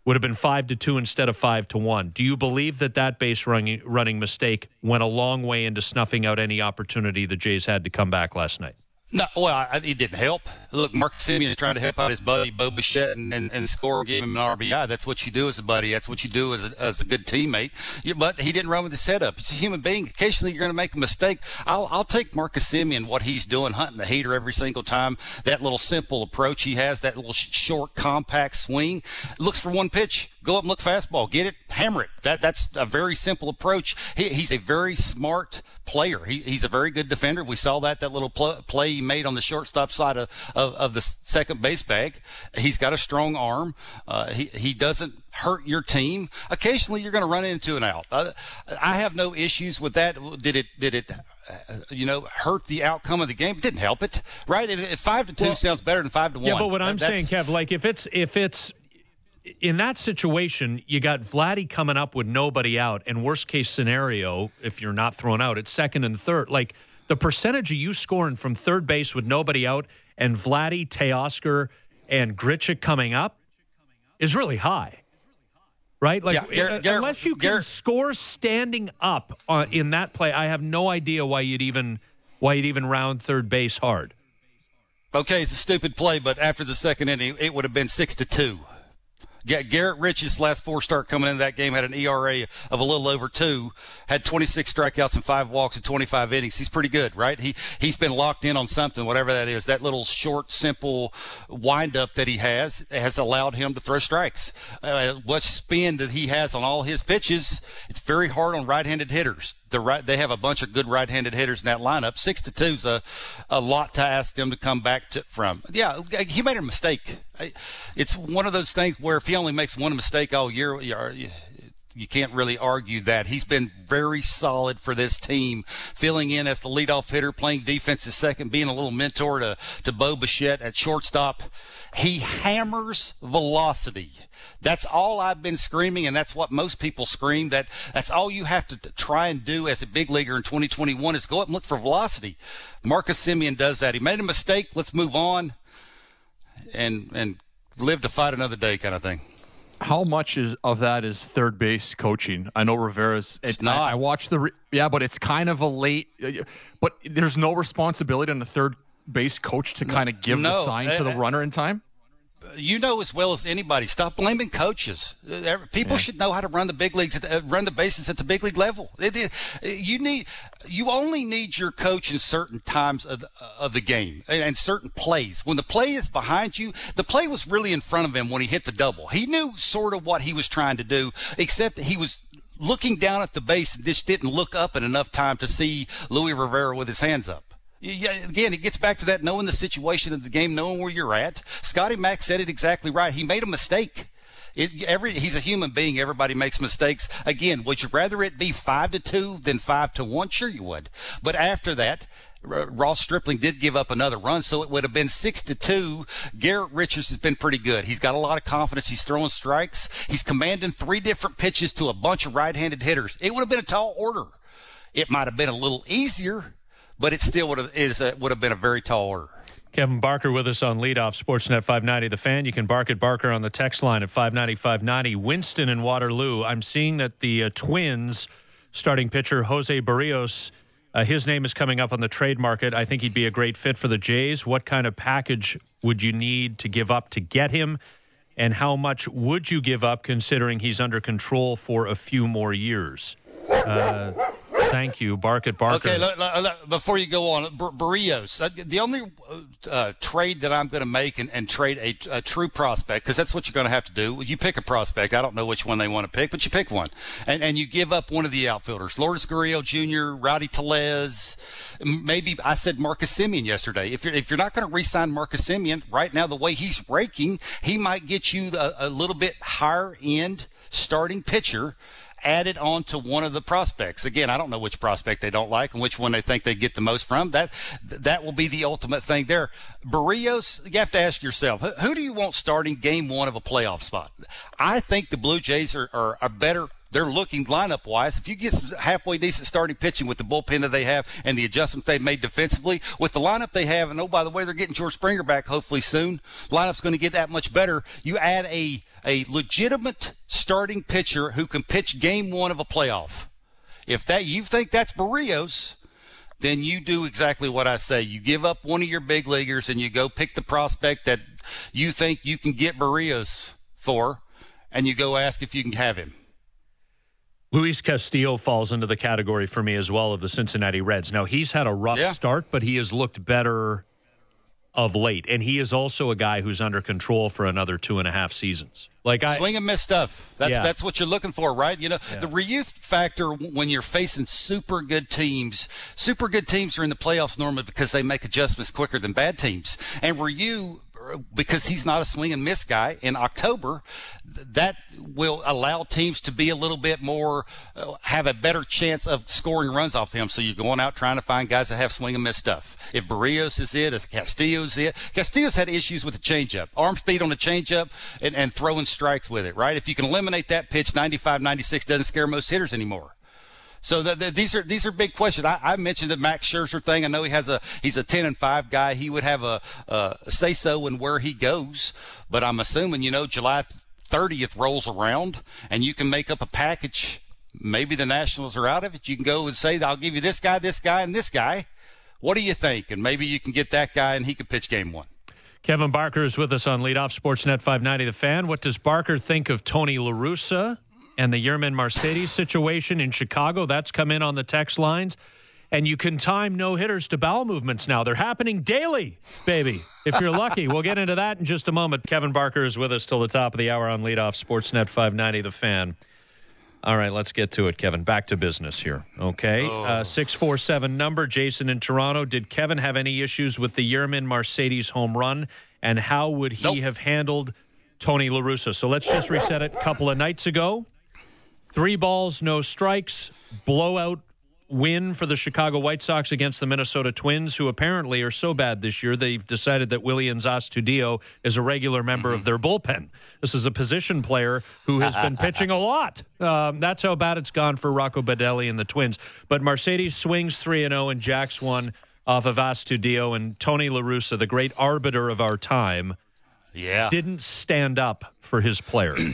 Would have been five to two instead of five to one. Do you believe that that base running, running mistake went a long way into snuffing out any opportunity the Jays had to come back last night? No, well, it didn't help. Look, Mark Semien is trying to help out his buddy Bo Bichette and, and, and score give him an RBI. That's what you do as a buddy. That's what you do as a, as a good teammate. You, but he didn't run with the setup. He's a human being. Occasionally, you're going to make a mistake. I'll, I'll take Marcus Semien, what he's doing, hunting the heater every single time. That little simple approach he has, that little short, compact swing. Looks for one pitch. Go up and look fastball. Get it, hammer it. That that's a very simple approach. He, he's a very smart player. He, he's a very good defender. We saw that that little pl- play he made on the shortstop side of, of, of, the second base bag. He's got a strong arm. Uh, he he doesn't hurt your team. Occasionally, you're going to run into an out. I, I have no issues with that. Did it did it uh, you know, hurt the outcome of the game. It didn't help it, right? It, five to two well, sounds better than five to one. Yeah, but what I'm That's, saying, Kev, like if it's if it's in that situation, you got Vladdy coming up with nobody out, and worst case scenario, if you're not thrown out, it's second and third. Like the percentage of you scoring from third base with nobody out, and Vladdy, Teoscar, and Grichuk coming up is really high. Right? Like, yeah, Garrett, unless you can score standing up uh, in that play, I have no idea why you'd even why you'd even round third base hard. Okay, it's a stupid play, but after the second inning, it would have been six to two. Garrett Rich's last four start coming into that game had an ERA of a little over two, had 26 strikeouts and five walks in 25 innings. He's pretty good, right? He he's been locked in on something, whatever that is. That little short, simple windup that he has has allowed him to throw strikes. Uh, what spin that he has on all his pitches, it's very hard on right-handed hitters. The right, they have a bunch of good right-handed hitters in that lineup. Six to two's a a lot to ask them to come back to, from. Yeah, he made a mistake. It's one of those things where if he only makes one mistake all year, you can't really argue that. He's been very solid for this team, filling in as the leadoff hitter, playing defense at second, being a little mentor to, to Bo Bichette at shortstop. He hammers velocity. That's all I've been screaming, and that's what most people scream. That that's all you have to try and do as a big leaguer in 2021 is go up and look for velocity. Marcus Semien does that. He made a mistake. Let's move on and and live to fight another day, kind of thing. How much is of that is third base coaching? I know Rivera's. It's not. I, I watched the. Re, yeah, but it's kind of a late. Uh, but there's no responsibility on the third base coach to kind of give no, the sign to the uh, uh, runner in time you know as well as anybody. Stop blaming coaches. Uh, people yeah. should know how to run the big leagues, uh, run the bases at the big league level. It, it, uh, you need, you only need your coach in certain times of the, of the game and, and, certain plays. When the play is behind you, the play was really in front of him when he hit the double. He knew sort of what he was trying to do, except he was looking down at the base and just didn't look up in enough time to see Luis Rivera with his hands up yeah, again, it gets back to that knowing the situation of the game, knowing where you're at. Scotty Mack said it exactly right. He made a mistake. It, every he's a human being. Everybody makes mistakes. Again, would you rather it be five to two than five to one? Sure, you would. But after that, Ross Stripling did give up another run, so it would have been six to two. Garrett Richards has been pretty good. He's got a lot of confidence. He's throwing strikes. He's commanding three different pitches to a bunch of right-handed hitters. It would have been a tall order. It might have been a little easier but it still would have is a, would have been a very tall order. Kevin Barker with us on leadoff Sportsnet 590. The fan, you can bark at Barker on the text line at 590 590. Winston and Waterloo. I'm seeing that the uh, Twins starting pitcher Jose Berrios, uh, his name is coming up on the trade market. I think he'd be a great fit for the Jays. What kind of package would you need to give up to get him? And how much would you give up considering he's under control for a few more years? Uh, Thank you, Bark at Barker. Okay, look, look, before you go on, Bar- Berrios, uh, the only uh, trade that I'm going to make and, and trade a, a, true prospect, because that's what you're going to have to do. You pick a prospect. I don't know which one they want to pick, but you pick one. And, and you give up one of the outfielders, Lourdes Gurriel Jr., Rowdy Tellez, maybe I said Marcus Semien yesterday. If you're, if you're not going to re-sign Marcus Semien right now, the way he's raking, he might get you a, a little bit higher end starting pitcher added on to one of the prospects. Again, I don't know which prospect they don't like and which one they think they get the most from. That that will be the ultimate thing there. Berrios, you have to ask yourself, who, do you want starting game one of a playoff spot? I think the Blue Jays are, are, are better they're looking lineup wise. If you get some halfway decent starting pitching with the bullpen that they have and the adjustments they've made defensively, with the lineup they have, and oh, by the way, they're getting George Springer back hopefully soon. Lineup's going to get that much better. You add a a legitimate starting pitcher who can pitch game one of a playoff. If that you think that's Berrios, then you do exactly what I say. You give up one of your big leaguers and you go pick the prospect that you think you can get Berrios for, and you go ask if you can have him. Luis Castillo falls into the category for me as well of the Cincinnati Reds. Now he's had a rough yeah. start, but he has looked better of late, and he is also a guy who's under control for another two and a half seasons. Like I swing and miss stuff. That's yeah. that's what you're looking for, right? You know, yeah. the Ryu factor when you're facing super good teams. Super good teams are in the playoffs normally because they make adjustments quicker than bad teams. And Ryu because he's not a swing and miss guy in October, that will allow teams to be a little bit more, uh, have a better chance of scoring runs off him. So you're going out trying to find guys that have swing and miss stuff. If Berrios is it, if Castillo's it, Castillo's had issues with the changeup, arm speed on the changeup and, and throwing strikes with it, right? If you can eliminate that pitch, 95, 96 doesn't scare most hitters anymore. So the, the, these are these are big questions. I, I, mentioned the Max Scherzer thing. I know he has a he's a ten and five guy. He would have a, a say so in where he goes. But I'm assuming you know July 30th rolls around and you can make up a package. Maybe the Nationals are out of it. You can go and say I'll give you this guy, this guy, and this guy What do you think? And maybe you can get that guy and he could pitch game one. Kevin Barker is with us on Leadoff Sportsnet 590 The Fan. What does Barker think of Tony LaRussa and the Yermin Mercedes situation in Chicago? That's come in on the text lines. And you can time no hitters to bowel movements now. They're happening daily, baby, if you're lucky. we'll get into that in just a moment. Kevin Barker is with us till the top of the hour on Leadoff Sportsnet 590 The Fan. All right, let's get to it, Kevin. Back to business here. Okay. Uh, 647 number, Jason in Toronto. Did Kevin have any issues with the Yermin Mercedes home run? And how would he Nope. have handled Tony LaRussa? So let's just reset it. A couple of nights ago, three balls, no strikes, blowout win for the Chicago White Sox against the Minnesota Twins, who apparently are so bad this year they've decided that Willians Astudillo is a regular member of their bullpen. This is a position player who has been pitching a lot. Um, that's how bad it's gone for Rocco Baldelli and the Twins. But Mercedes swings 3 0 and jacks one off of Astudillo, and Tony LaRussa, the great arbiter of our time, Yeah. didn't stand up for his player.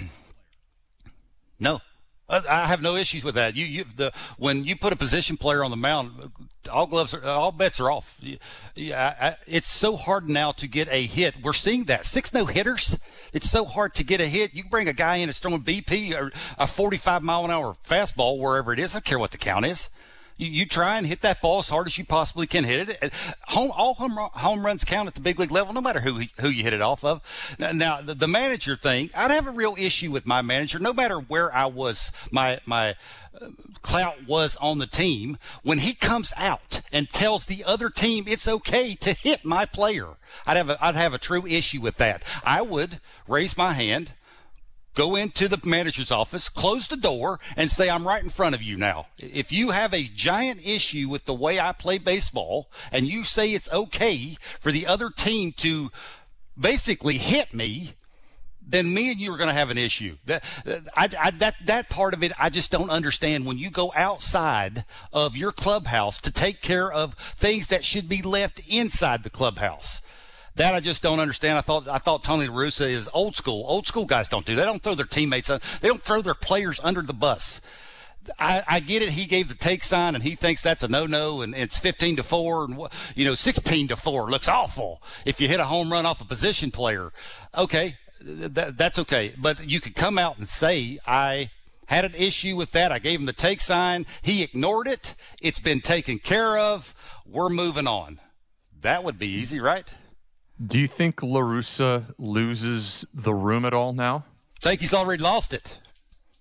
No, I have no issues with that. You, you, the when you put a position player on the mound, all gloves, are, all bets are off. Yeah, I, I, it's so hard now to get a hit. We're seeing that six no hitters. It's so hard to get a hit. You bring a guy in that's throwing BP or a 45 mile an hour fastball wherever it is. I don't care what the count is. You, you try and hit that ball as hard as you possibly can hit it. Home, all home, home runs count at the big league level, no matter who who you hit it off of. Now, now the, the manager thing, I'd have a real issue with my manager, no matter where I was, my my uh, clout was on the team. When he comes out and tells the other team it's okay to hit my player, I'd have a, I'd have a true issue with that. I would raise my hand go into the manager's office, close the door, and say, I'm right in front of you now. If you have a giant issue with the way I play baseball and you say it's okay for the other team to basically hit me, then me and you are going to have an issue. That, I, I, that, that part of it, I just don't understand. When you go outside of your clubhouse to take care of things that should be left inside the clubhouse. That I just don't understand. I thought I thought Tony La Russa is old school. Old school guys don't do. That. They don't throw their teammates. un- They don't throw their players under the bus. I, I get it. He gave the take sign, and he thinks that's a no-no, and it's 15 to four, and you know 16 to four looks awful if you hit a home run off a position player. Okay, that, that's okay, but you could come out and say I had an issue with that. I gave him the take sign. He ignored it. It's been taken care of. We're moving on. That would be easy, right? Do you think LaRussa loses the room at all now? I think he's already lost it.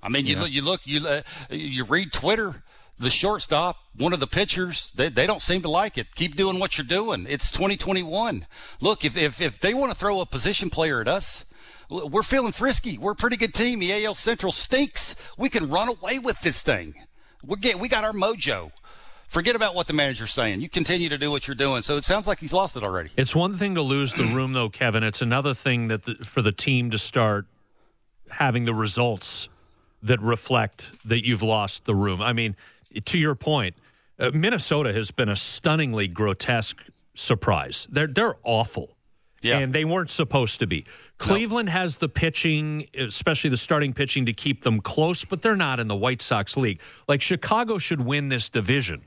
I mean, you Yeah. look, you look, you uh, you read Twitter. The shortstop, one of the pitchers, they, they don't seem to like it. Keep doing what you're doing. It's 2021. Look, if if, if they want to throw a position player at us, we're feeling frisky. We're a pretty good team. The AL Central stinks. We can run away with this thing. We get we got our mojo. Forget about what the manager's saying. You continue to do what you're doing. So it sounds like he's lost it already. It's one thing to lose the room, though, Kevin. It's another thing that the, for the team to start having the results that reflect that you've lost the room. I mean, to your point, uh, Minnesota has been a stunningly grotesque surprise. They're they're awful. Yeah. And they weren't supposed to be. Cleveland has the pitching, especially the starting pitching, to keep them close, but they're not in the White Sox league. Like Chicago should win this division.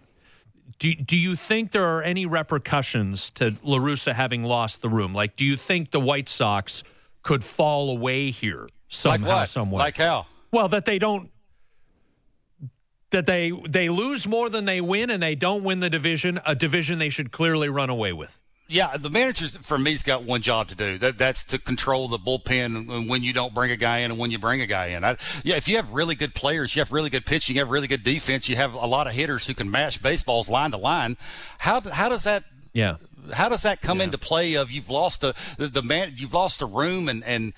Do, do you think there are any repercussions to LaRussa having lost the room? Like, do you think the White Sox could fall away here somehow, like what? some? Like how? Well, that they don't that they they lose more than they win and they don't win the division, a division they should clearly run away with. Yeah, the manager's for me's got one job to do. That that's to control the bullpen and when you don't bring a guy in and when you bring a guy in. I, yeah, if you have really good players, you have really good pitching, you have really good defense, you have a lot of hitters who can mash baseballs line to line. How how does that Yeah. how does that come into play? Of you've lost the the, the man, you've lost a room and and.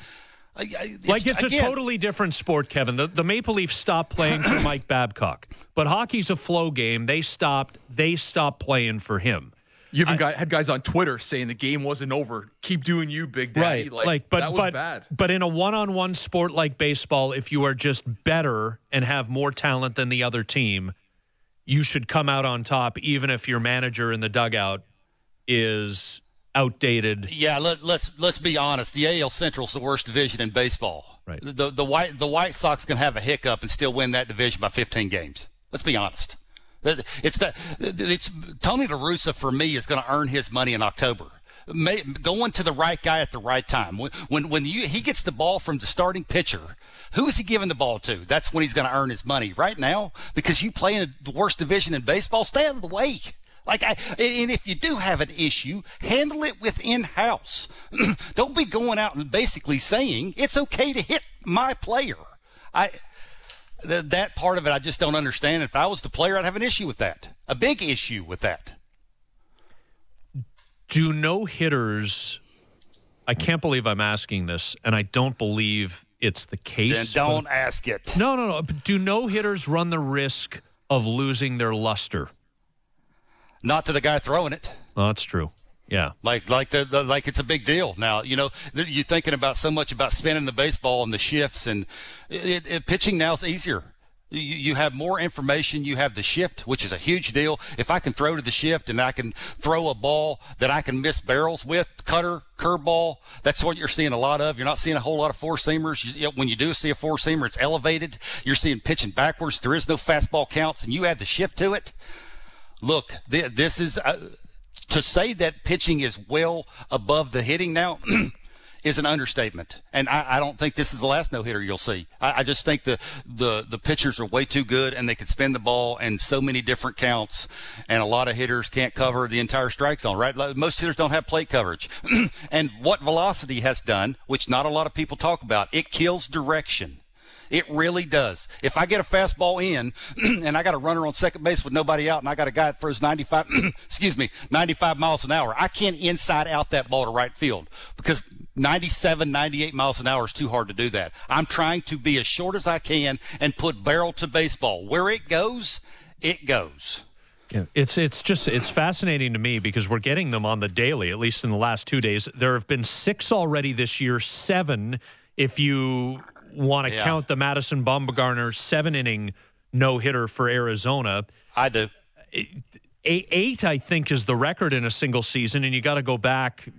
I- I- Like it's again, a totally different sport, Kevin. The, the Maple Leafs stopped playing for Mike Babcock, but hockey's a flow game. They stopped. They stopped playing for him. You even got, had guys on Twitter saying the game wasn't over. Keep doing you, Big Daddy. right like, but that was but bad. but in a one-on-one sport like baseball if you are just better and have more talent than the other team you should come out on top even if your manager in the dugout is outdated Yeah, let, let's let's be honest. The AL Central is the worst division in baseball. Right. The, the the White the White Sox can have a hiccup and still win that division by 15 games. Let's be honest. It's that it's Tony La Russa for me is going to earn his money in October. May, going to the right guy at the right time. When when, when you, he gets the ball from the starting pitcher, who is he giving the ball to? That's when he's going to earn his money. Right now, because you play in the worst division in baseball, stay out of the way. Like I, and if you do have an issue, handle it within house. Don't be going out and basically saying it's okay to hit my player. I th- that part of it I just don't understand. If I was the player, I'd have an issue with that, a big issue with that. Do no hitters? I can't believe I'm asking this, and I don't believe it's the case. Then don't ask it. No, no, no. Do no hitters run the risk of losing their luster? Not to the guy throwing it. That's true. Yeah, like like the, the, like it's a big deal now. You know, you're thinking about so much about spinning the baseball and the shifts, and it, it, pitching now is easier. You, you have more information. You have the shift, which is a huge deal. If I can throw to the shift and I can throw a ball that I can miss barrels with, cutter, curveball, that's what you're seeing a lot of. You're not seeing a whole lot of four seamers. When you do see a four seamer, it's elevated. You're seeing pitching backwards. There is no fastball counts, and you add the shift to it. Look, this is. Uh, to say that pitching is well above the hitting now is an understatement. And I, I, don't think this is the last no hitter you'll see. I, I, just think the, the, the pitchers are way too good and they can spin the ball in so many different counts. And a lot of hitters can't cover the entire strike zone, right? Most hitters don't have plate coverage. and what velocity has done, which not a lot of people talk about, it kills direction. It really does. If I get a fastball in and I got a runner on second base with nobody out and I got a guy that throws 95, excuse me, 95 miles an hour, I can't inside out that ball to right field because 97, 98 miles an hour is too hard to do that. I'm trying to be as short as I can and put barrel to baseball. Where it goes, it goes. Yeah, it's it's just it's fascinating to me because we're getting them on the daily. At least in the last two days, there have been six already this year. Seven, if you want to yeah. count the Madison Bumgarner seven inning no hitter for Arizona. I do. Eight, I think, is the record in a single season, and you got to go back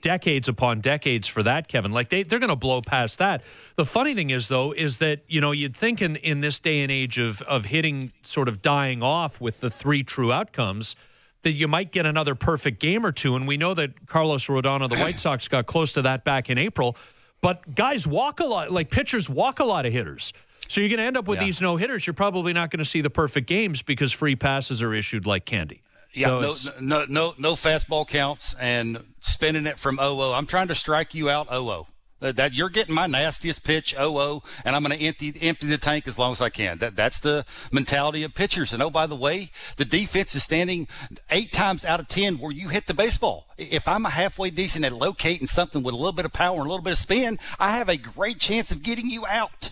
decades upon decades for that, Kevin. Like they, they're going to blow past that. The funny thing is, though, is that you know you'd think in in this day and age of of hitting sort of dying off with the three true outcomes that you might get another perfect game or two. And we know that Carlos Rodon of the White Sox got close to that back in April. But guys walk a lot, like pitchers walk a lot of hitters. So you're going to end up with yeah. these no hitters. You're probably not going to see the perfect games because free passes are issued like candy. Yeah, so no, no, no, no fastball counts and spinning it from 0 I'm trying to strike you out 0 that you're getting my nastiest pitch, oh oh, and I'm going to empty empty the tank as long as I can. That that's the mentality of pitchers. And oh, by the way, the defense is standing eight times out of ten where you hit the baseball. If I'm a halfway decent at locating something with a little bit of power and a little bit of spin, I have a great chance of getting you out.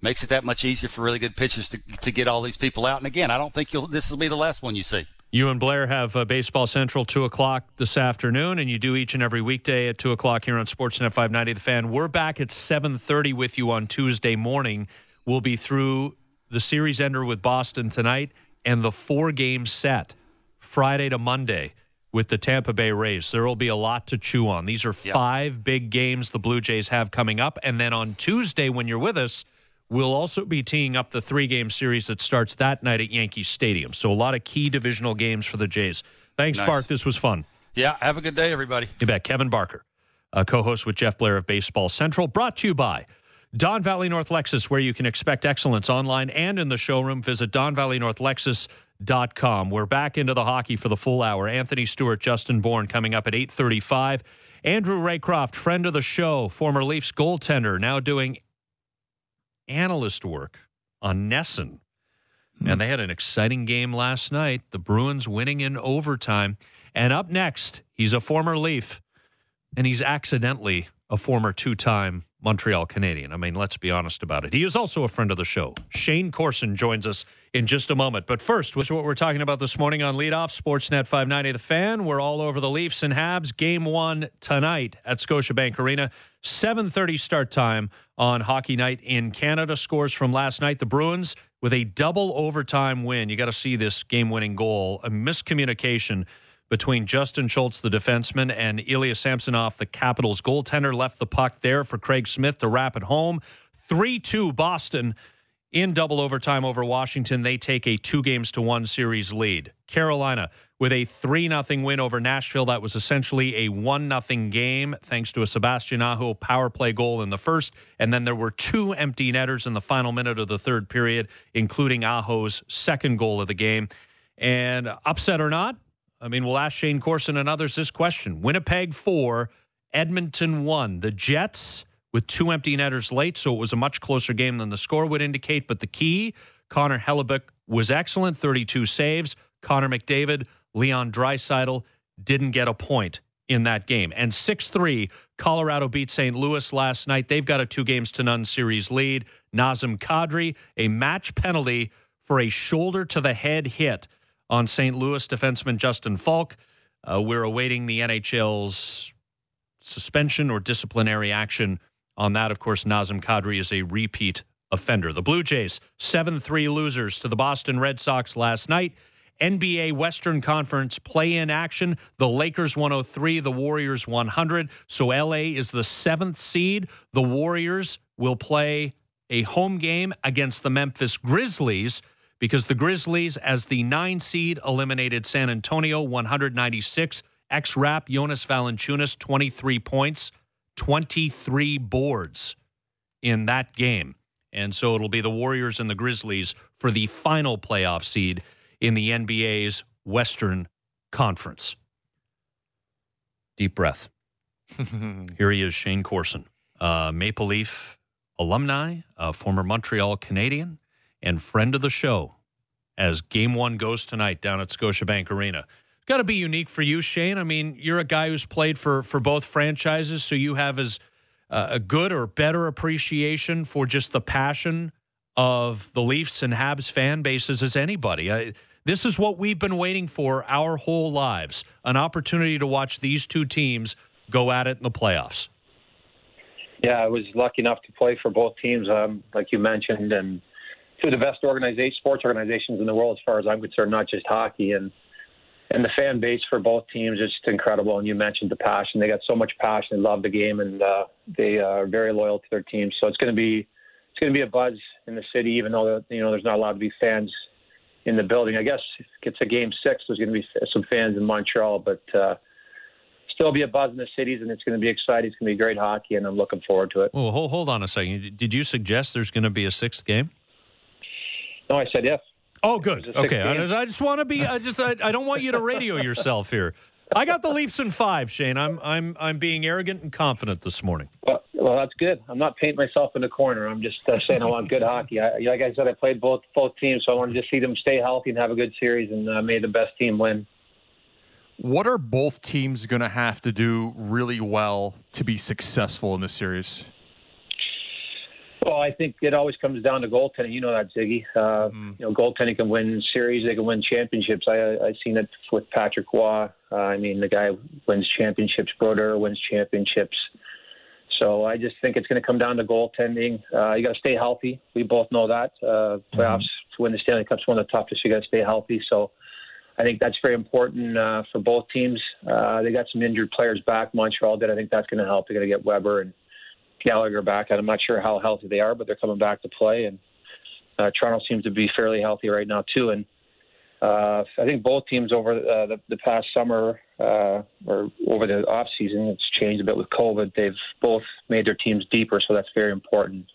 Makes it that much easier for really good pitchers to to get all these people out. And again, I don't think you'll this will be the last one you see. You and Blair have uh, Baseball Central 2 o'clock this afternoon, and you do each and every weekday at 2 o'clock here on Sportsnet 590 The Fan. We're back at 7.30 with you on Tuesday morning. We'll be through the series ender with Boston tonight and the four-game set Friday to Monday with the Tampa Bay Rays. There will be a lot to chew on. These are five big games the Blue Jays have coming up. And then on Tuesday, when you're with us – We'll also be teeing up the three game series that starts that night at Yankee Stadium. So a lot of key divisional games for the Jays. Thanks, nice. Bark. This was fun. Yeah. Have a good day, everybody. You bet. Kevin Barker, a co host with Jeff Blair of Baseball Central, brought to you by Don Valley North Lexus, where you can expect excellence online and in the showroom. Visit Don Valley North Lexus. Dot com. We're back into the hockey for the full hour. Anthony Stewart, Justin Bourne coming up at 835. Andrew Raycroft, friend of the show, former Leafs goaltender, now doing analyst work on NESN. Hmm. And they had an exciting game last night. The Bruins winning in overtime. And up next, he's a former Leaf, and he's accidentally a former two time Montreal Canadien. I mean, let's be honest about it. He is also a friend of the show. Shayne Corson joins us in just a moment. But first, was what we're talking about this morning on Leadoff Sportsnet 590 The Fan. We're all over the Leafs and Habs. Game one tonight at Scotiabank Arena. 7.30 start time on Hockey Night in Canada. Scores from last night. The Bruins with a double overtime win. You got to see this game-winning goal. A miscommunication between Justin Schultz, the defenseman, and Ilya Samsonov, the Capitals goaltender, left the puck there for Craig Smith to wrap it home. 3 2 Boston in double overtime over Washington, they take a two games to one series lead. Carolina with a 3 0 win over Nashville. That was essentially a 1 0 game thanks to a Sebastian Aho power play goal in the first. And then there were two empty netters in the final minute of the third period, including Aho's second goal of the game. And upset or not, I mean, we'll ask Shayne Corson and others this question Winnipeg 4, Edmonton 1. The Jets with two empty netters late, so it was a much closer game than the score would indicate. But the key, Connor Hellebuyck was excellent, 32 saves. Connor McDavid, Leon Draisaitl didn't get a point in that game. And 6 3, Colorado beat St. Louis last night. They've got a two games to none series lead. Nazem Kadri, a match penalty for a shoulder to the head hit on St. Louis defenseman Justin Faulk. Uh, we're awaiting the NHL's suspension or disciplinary action on that. Of course, Nazem Kadri is a repeat offender. The Blue Jays, 7 3 losers to the Boston Red Sox last night. NBA Western Conference play in action. The Lakers 103, the Warriors 100. So LA is the seventh seed. The Warriors will play a home game against the Memphis Grizzlies because the Grizzlies, as the nine seed, eliminated San Antonio 196. Ex rap Jonas Valanciunas, 23 points, 23 boards in that game. And so it'll be the Warriors and the Grizzlies for the final playoff seed in the NBA's Western Conference. Deep breath. Here he is, Shayne Corson, uh, Maple Leaf alumni, a former Montreal Canadien, and friend of the show as game one goes tonight down at Scotiabank Arena. It's got to be unique for you, Shane. I mean, you're a guy who's played for, for both franchises, so you have as uh, a good or better appreciation for just the passion of the Leafs and Habs fan bases as anybody. I, this is what we've been waiting for our whole lives an opportunity to watch these two teams go at it in the playoffs. Yeah, I was lucky enough to play for both teams, um, like you mentioned, and two of the best organization, sports organizations in the world, as far as I'm concerned, not just hockey. And and the fan base for both teams is just incredible. And you mentioned the passion; they got so much passion, they love the game, and uh, they are very loyal to their team. So it's going to be it's going to be a buzz in the city, even though you know there's not allowed to be fans in the building. I guess if it's a game six, there's going to be some fans in Montreal, but uh, still be a buzz in the cities, and it's going to be exciting. It's going to be great hockey, and I'm looking forward to it. Well, hold, hold on a second. Did you suggest there's going to be a sixth game? No, I said yes. Oh, good. Okay, I, I, just want to be. I just. I, I don't want you to radio yourself here. I got the Leafs in five, Shane. I'm I'm I'm being arrogant and confident this morning. Well, well that's good. I'm not painting myself in a corner. I'm just uh, saying I want good hockey. I, like I said, I played both both teams, so I wanted to see them stay healthy and have a good series, and uh, made the best team win. What are both teams going to have to do really well to be successful in this series? Well, I think it always comes down to goaltending. You know that, Ziggy. Uh, mm. You know, goaltending can win series. They can win championships. I I've seen it with Patrick Roy. Uh, I mean, the guy wins championships. Brodeur wins championships. So I just think it's going to come down to goaltending. Uh, you got to stay healthy. We both know that. Uh, playoffs mm-hmm. to win the Stanley Cup's one of the toughest. You got to stay healthy. So I think that's very important uh, for both teams. Uh, they got some injured players back. Montreal did. I think that's going to help. They're going to get Weber and Gallagher back. and I'm not sure how healthy they are, but they're coming back to play. And uh, Toronto seems to be fairly healthy right now too. And uh, I think both teams over uh, the, the past summer uh, or over the off season, it's changed a bit with COVID. They've both made their teams deeper, so that's very important.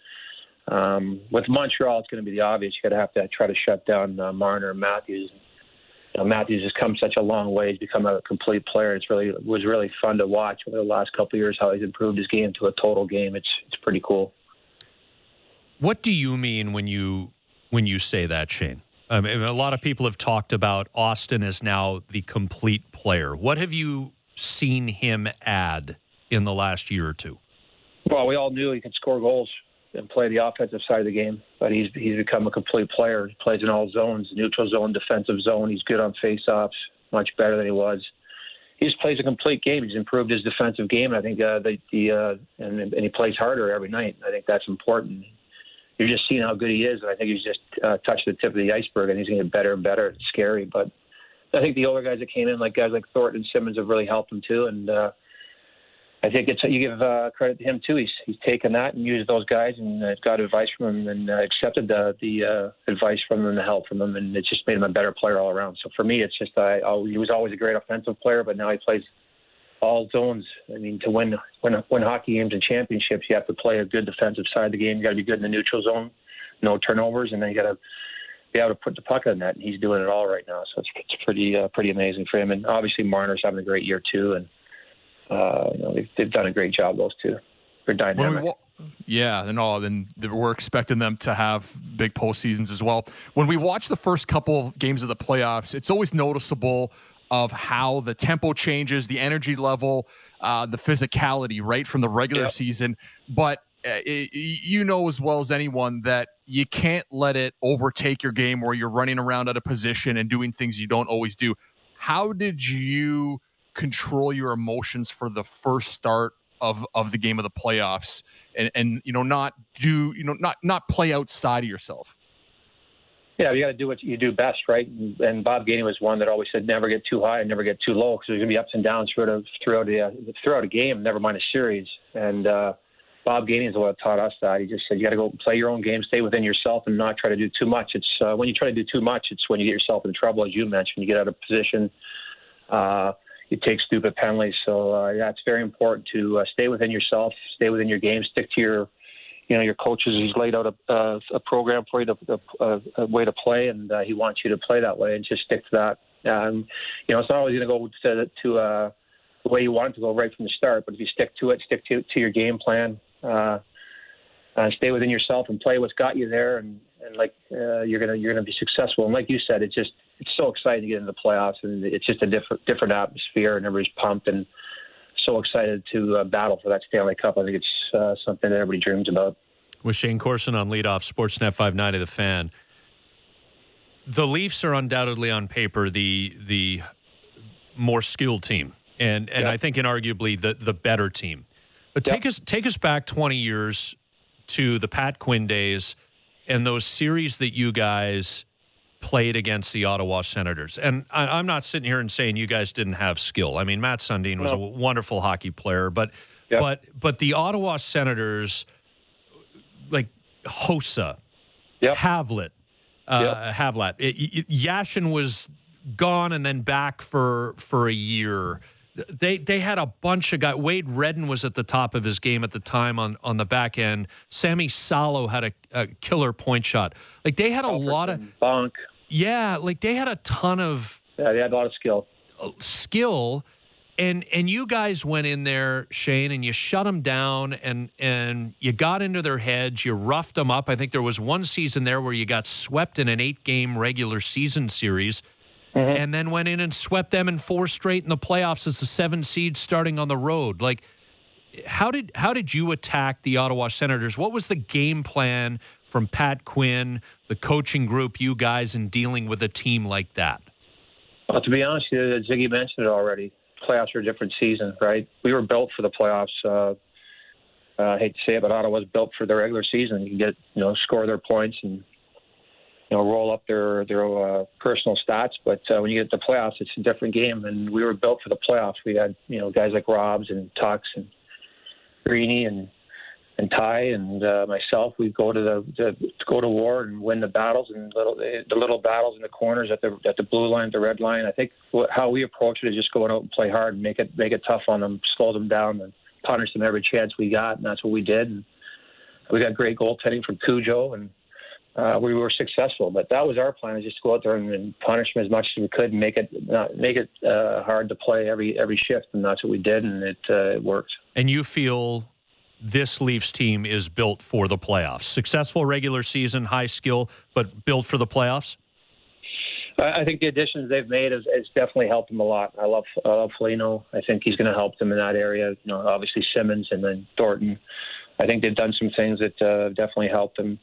Um, with Montreal, it's going to be the obvious. You got to have to try to shut down uh, Marner and Matthews Matthews has come such a long way. He's become a complete player. It's really it was really fun to watch over the last couple of years how he's improved his game to a total game. It's it's pretty cool. What do you mean when you when you say that, Shane? Um, I mean, a lot of people have talked about Auston as now the complete player. What have you seen him add in the last year or two? Well, we all knew he could score goals and play the offensive side of the game. But he's he's become a complete player. He plays in all zones, neutral zone, defensive zone. He's good on faceoffs, much better than he was. He just plays a complete game. He's improved his defensive game. I think uh, the the uh, and and he plays harder every night. I think that's important. You're just seeing how good he is, and I think he's just uh, touched the tip of the iceberg, and he's going to get better and better. It's scary, but I think the older guys that came in, like guys like Thornton and Simmonds, have really helped him too. And uh, I think it's you give uh, credit to him too. He's he's taken that and used those guys and uh, got advice from them and uh, accepted the the uh, advice from them and the help from them, and it just made him a better player all around. So for me, it's just I, I he was always a great offensive player, but now he plays all zones. I mean, to win win win hockey games and championships, you have to play a good defensive side of the game. You got to be good in the neutral zone, no turnovers, and then you got to be able to put the puck in net. And he's doing it all right now, so it's, it's pretty uh, pretty amazing for him. And obviously, Marner's having a great year too, and uh, you know they've, they've done a great job. Those two, they're dynamic. Wa- yeah, and all, and we're expecting them to have big postseasons as well. When we watch the first couple of games of the playoffs, it's always noticeable of how the tempo changes, the energy level, uh, the physicality, right from the regular yep. season. But uh, it, you know as well as anyone that you can't let it overtake your game where you're running around at a position and doing things you don't always do. How did you control your emotions for the first start of of the game of the playoffs and and you know not do you know not not play outside of yourself? Yeah, you got to do what you do best, right? And, Bob Gainey was one that always said never get too high and never get too low because there's going to be ups and downs throughout a, throughout a, throughout a game, never mind a series. And uh, Bob Gainey is that taught us that. He just said you got to go play your own game, stay within yourself, and not try to do too much. It's uh, when you try to do too much, it's when you get yourself in trouble, as you mentioned. You get out of position. Uh, you take stupid penalties. So uh, yeah, it's very important to uh, stay within yourself, stay within your game, stick to your you know your coaches. He's laid out a, a, a program for you to a, a way to play and uh, he wants you to play that way and just stick to that. Um, you know it's not always going to go to, to uh, the way you want it to go right from the start but if you stick to it stick to, to your game plan uh, uh, stay within yourself and play what's got you there and, and like uh, you're gonna you're gonna be successful. And like you said it's just it's so exciting to get into the playoffs and it's just a different different atmosphere and everybody's pumped and so excited to uh, battle for that Stanley Cup. I think it's uh, something that everybody dreams about. With Shayne Corson on leadoff, Sportsnet 590, the fan. The Leafs are undoubtedly on paper the the more skilled team, and and yep. I think inarguably the the better team. But take yep. us take us back 20 years to the Pat Quinn days and those series that you guys played against the Ottawa Senators. And I, am not sitting here and saying you guys didn't have skill. I mean, Mats Sundin was a wonderful hockey player, but but but the Ottawa Senators, like Hossa, yep. Havlat, uh, yep. Havlat, it, it, Yashin was gone and then back for for a year. They they had a bunch of guys. Wade Redden was at the top of his game at the time on on the back end. Sammy Salo had a, a killer point shot. Like they had a lot of bunk. Yeah, like they had a ton of yeah, they had a lot of skill. Uh, skill, and and you guys went in there, Shane, and you shut them down, and and you got into their heads. You roughed them up. I think there was one season there where you got swept in an eight game regular season series. Mm-hmm. And then went in and swept them in four straight in the playoffs as the seven seed starting on the road. Like, how did how did you attack the Ottawa Senators? What was the game plan from Pat Quinn, the coaching group, you guys, in dealing with a team like that? Well, to be honest, Ziggy mentioned it already. Playoffs are a different season, right? We were built for the playoffs. Uh, uh, I hate to say it, but Ottawa was built for the regular season. You can get, you know, score their points and you know roll up their their uh, personal stats. But uh, when you get to the playoffs, it's a different game. And we were built for the playoffs. We had you know guys like Robs and Tux and Greeny and and Ty and uh, myself, we go to the, the go to war and win the battles and little the little battles in the corners at the at the blue line, the red line. I think how we approach it is just going out and play hard and make it make it tough on them, slow them down, and punish them every chance we got, and that's what we did. And we got great goaltending from Cujo, and uh, we were successful. But that was our plan: is just go out there and, and punish them as much as we could, and make it not, make it uh, hard to play every every shift, and that's what we did, and it uh, it worked. And you feel this Leafs team is built for the playoffs. Successful regular season, high skill, but built for the playoffs. I think the additions they've made has, has definitely helped them a lot. I love I love Foligno. I think he's going to help them in that area. You know, obviously Simmonds and then Thornton. I think they've done some things that uh, definitely helped them.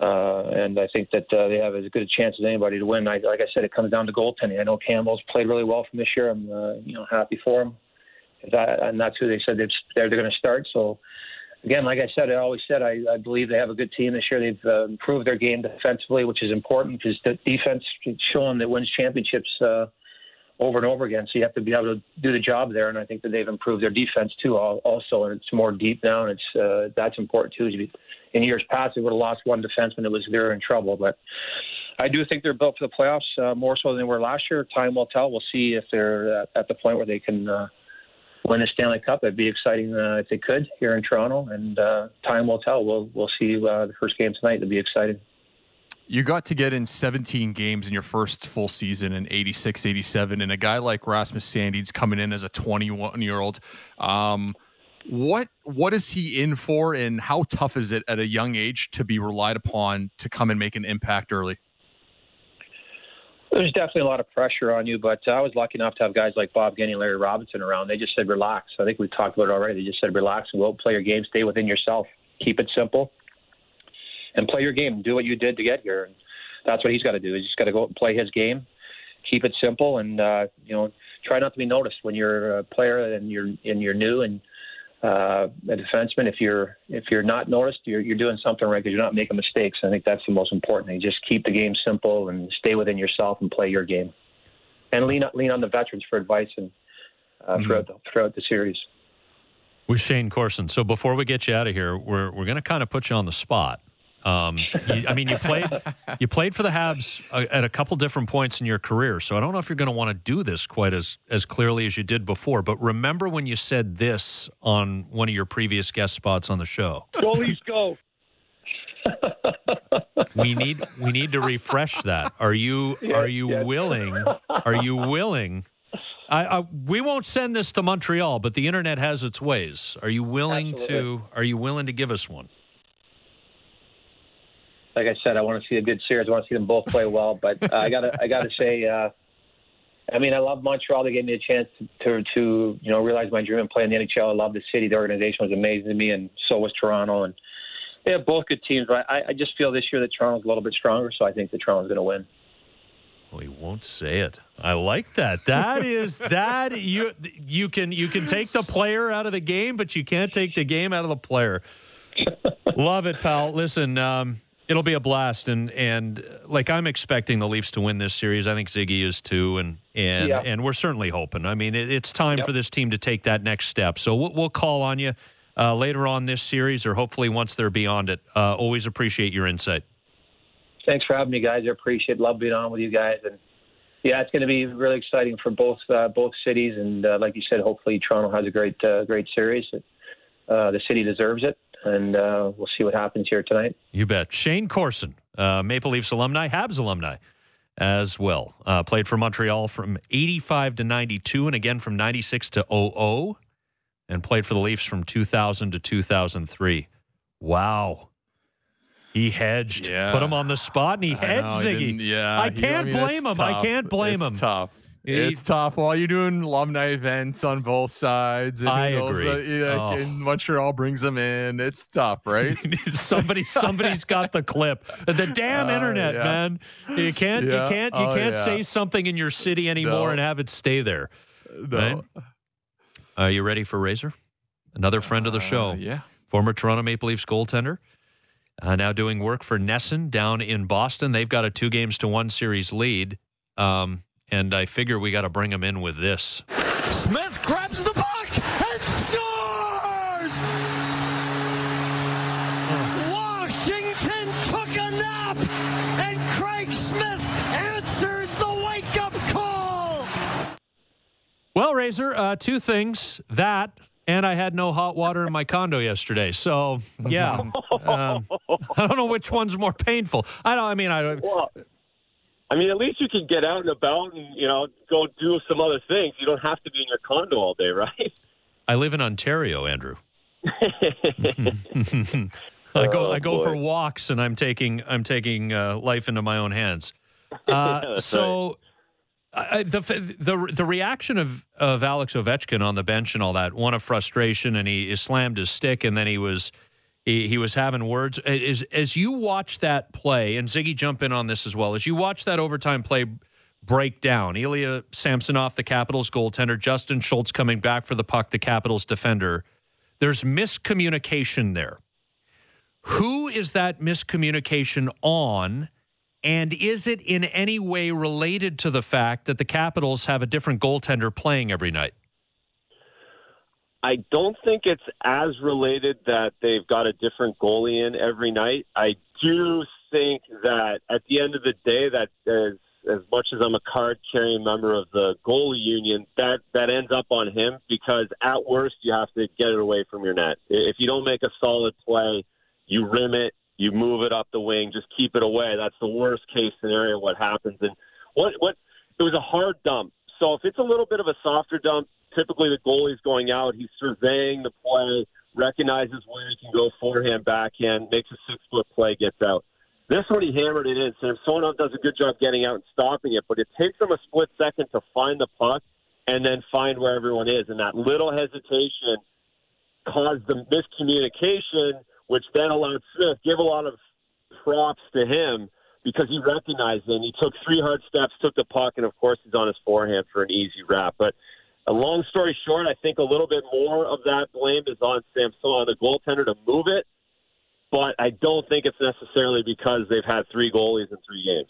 Uh, and I think that uh, they have as good a chance as anybody to win. I, like I said, it comes down to goaltending. I know Campbell's played really well from this year. I'm, uh, you know, happy for him that, and that's who they said they're, they're going to start. So, again, like I said, I always said I, I believe they have a good team this year. They've uh, improved their game defensively, which is important because the defense showing that wins championships uh, over and over again. So you have to be able to do the job there. And I think that they've improved their defense too, also. And it's more deep now, and it's uh, that's important too. In years past, they would have lost one defenseman that was they're in trouble. But I do think they're built for the playoffs uh, more so than they were last year. Time will tell. We'll see if they're at the point where they can. Uh, win a Stanley Cup. It'd be exciting uh, if they could here in Toronto, and uh, time will tell. We'll we'll see uh, the first game tonight. It'll be exciting. You got to get in 17 games in your first full season in 86, 87, and a guy like Rasmus Sandin's coming in as a 21 year old. Um, what what is he in for, and how tough is it at a young age to be relied upon to come and make an impact early? There's definitely a lot of pressure on you, but I was lucky enough to have guys like Bob and Larry Robinson around. They just said relax. I think we talked about it already. They just said relax and go play your game, stay within yourself, keep it simple, and play your game. Do what you did to get here. And that's what he's got to do. He's just got to go out and play his game, keep it simple, and uh, you know try not to be noticed when you're a player and you're and you're new and uh, a defenseman. If you're if you're not noticed, you're you're doing something right because you're not making mistakes. I think that's the most important thing. Just keep the game simple and stay within yourself and play your game, and lean lean on the veterans for advice and uh, mm-hmm. throughout the, throughout the series. With Shayne Corson. So before we get you out of here, we're we're going to kind of put you on the spot. Um, you, I mean, you played you played for the Habs uh, at a couple different points in your career, so I don't know if you're going to want to do this quite as as clearly as you did before. But remember when you said this on one of your previous guest spots on the show? Goalies go. we need we need to refresh that. Are you are you willing? Are you willing? I, I, we won't send this to Montreal, but the internet has its ways. Are you willing Absolutely. to? Are you willing to give us one? Like I said, I want to see a good series. I want to see them both play well. But uh, I gotta, I gotta say, uh, I mean, I love Montreal. They gave me a chance to, to, to, you know, realize my dream and play in the NHL. I love the city. The organization was amazing to me, and so was Toronto. And they have both good teams. But I, I just feel this year that Toronto's a little bit stronger, so I think that Toronto's going to win. We won't say it. I like that. That is that you you can you can take the player out of the game, but you can't take the game out of the player. Love it, pal. Listen, um, It'll be a blast, and and like I'm expecting the Leafs to win this series. I think Ziggy is too, and and yeah. and we're certainly hoping. I mean, it, it's time yep. for this team to take that next step. So we'll, we'll call on you uh, later on this series, or hopefully once they're beyond it. Uh, always appreciate your insight. Thanks for having me, guys. I appreciate love being on with you guys, and yeah, it's going to be really exciting for both uh, both cities. And uh, like you said, hopefully Toronto has a great uh, great series. Uh, the city deserves it and uh, we'll see what happens here tonight. You bet. Shayne Corson, uh, Maple Leafs alumni, Habs alumni as well. Uh, played for Montreal from 85 to 92 and again from 96 to 00 and played for the Leafs from 2000 to 2003. Wow. He hedged, yeah. put him on the spot, and he hedged Ziggy. yeah, I can't he, I mean, blame him. Tough. I can't blame it's him. Tough. It's tough while you're doing alumni events on both sides. And I agree. Like, oh. And Montreal brings them in. It's tough, right? Somebody, somebody's got the clip. The damn uh, internet, yeah. man. You can't, yeah. you can't, you oh, can't yeah. say something in your city anymore no. and have it stay there. No. Right? Are you ready for Razor? Another friend of the uh, show. Uh, yeah. Former Toronto Maple Leafs goaltender. Uh, now doing work for NESN down in Boston. They've got a two games to one series lead. Um, and I figure we got to bring him in with this. Smith grabs the puck and scores! Washington took a nap, and Craig Smith answers the wake up call. Well, Razor, uh, two things that. And I had no hot water in my condo yesterday, so yeah, um, I don't know which one's more painful. I don't. I mean, I. Well, I mean, at least you can get out and about and you know go do some other things. You don't have to be in your condo all day, right? I live in Ontario, Andrew. I go I go oh, for walks and I'm taking I'm taking uh, life into my own hands. Uh, so the the the reaction of of Alex Ovechkin on the bench and all that one of frustration and he, he slammed his stick and then he was he, he was having words. As, as you watch that play, and Ziggy, jump in on this as well, as you watch that overtime play break down, Ilya Samsonov, the Capitals goaltender, Justin Schultz coming back for the puck, the Capitals defender, there's miscommunication there. Who is that miscommunication on? And is it in any way related to the fact that the Capitals have a different goaltender playing every night? I don't think it's as related that they've got a different goalie in every night. I do think that at the end of the day, that as as much as I'm a card carrying member of the goalie union, that that ends up on him because at worst you have to get it away from your net. If you don't make a solid play, you rim it, you move it up the wing, just keep it away. That's the worst case scenario. What happens? And what what it was a hard dump. So if it's a little bit of a softer dump, typically the goalie's going out, he's surveying the play, recognizes where he can go forehand, backhand, makes a six foot play, gets out. This one he hammered it in. Samsonov does a good job getting out and stopping it, but it takes him a split second to find the puck and then find where everyone is. And that little hesitation caused the miscommunication, which then allowed Smith give a lot of props to him because he recognized it. And he took three hard steps, took the puck, and of course he's on his forehand for an easy wrap. But a long story short, I think a little bit more of that blame is on Samson, on the goaltender to move it but I don't think it's necessarily because they've had three goalies in three games.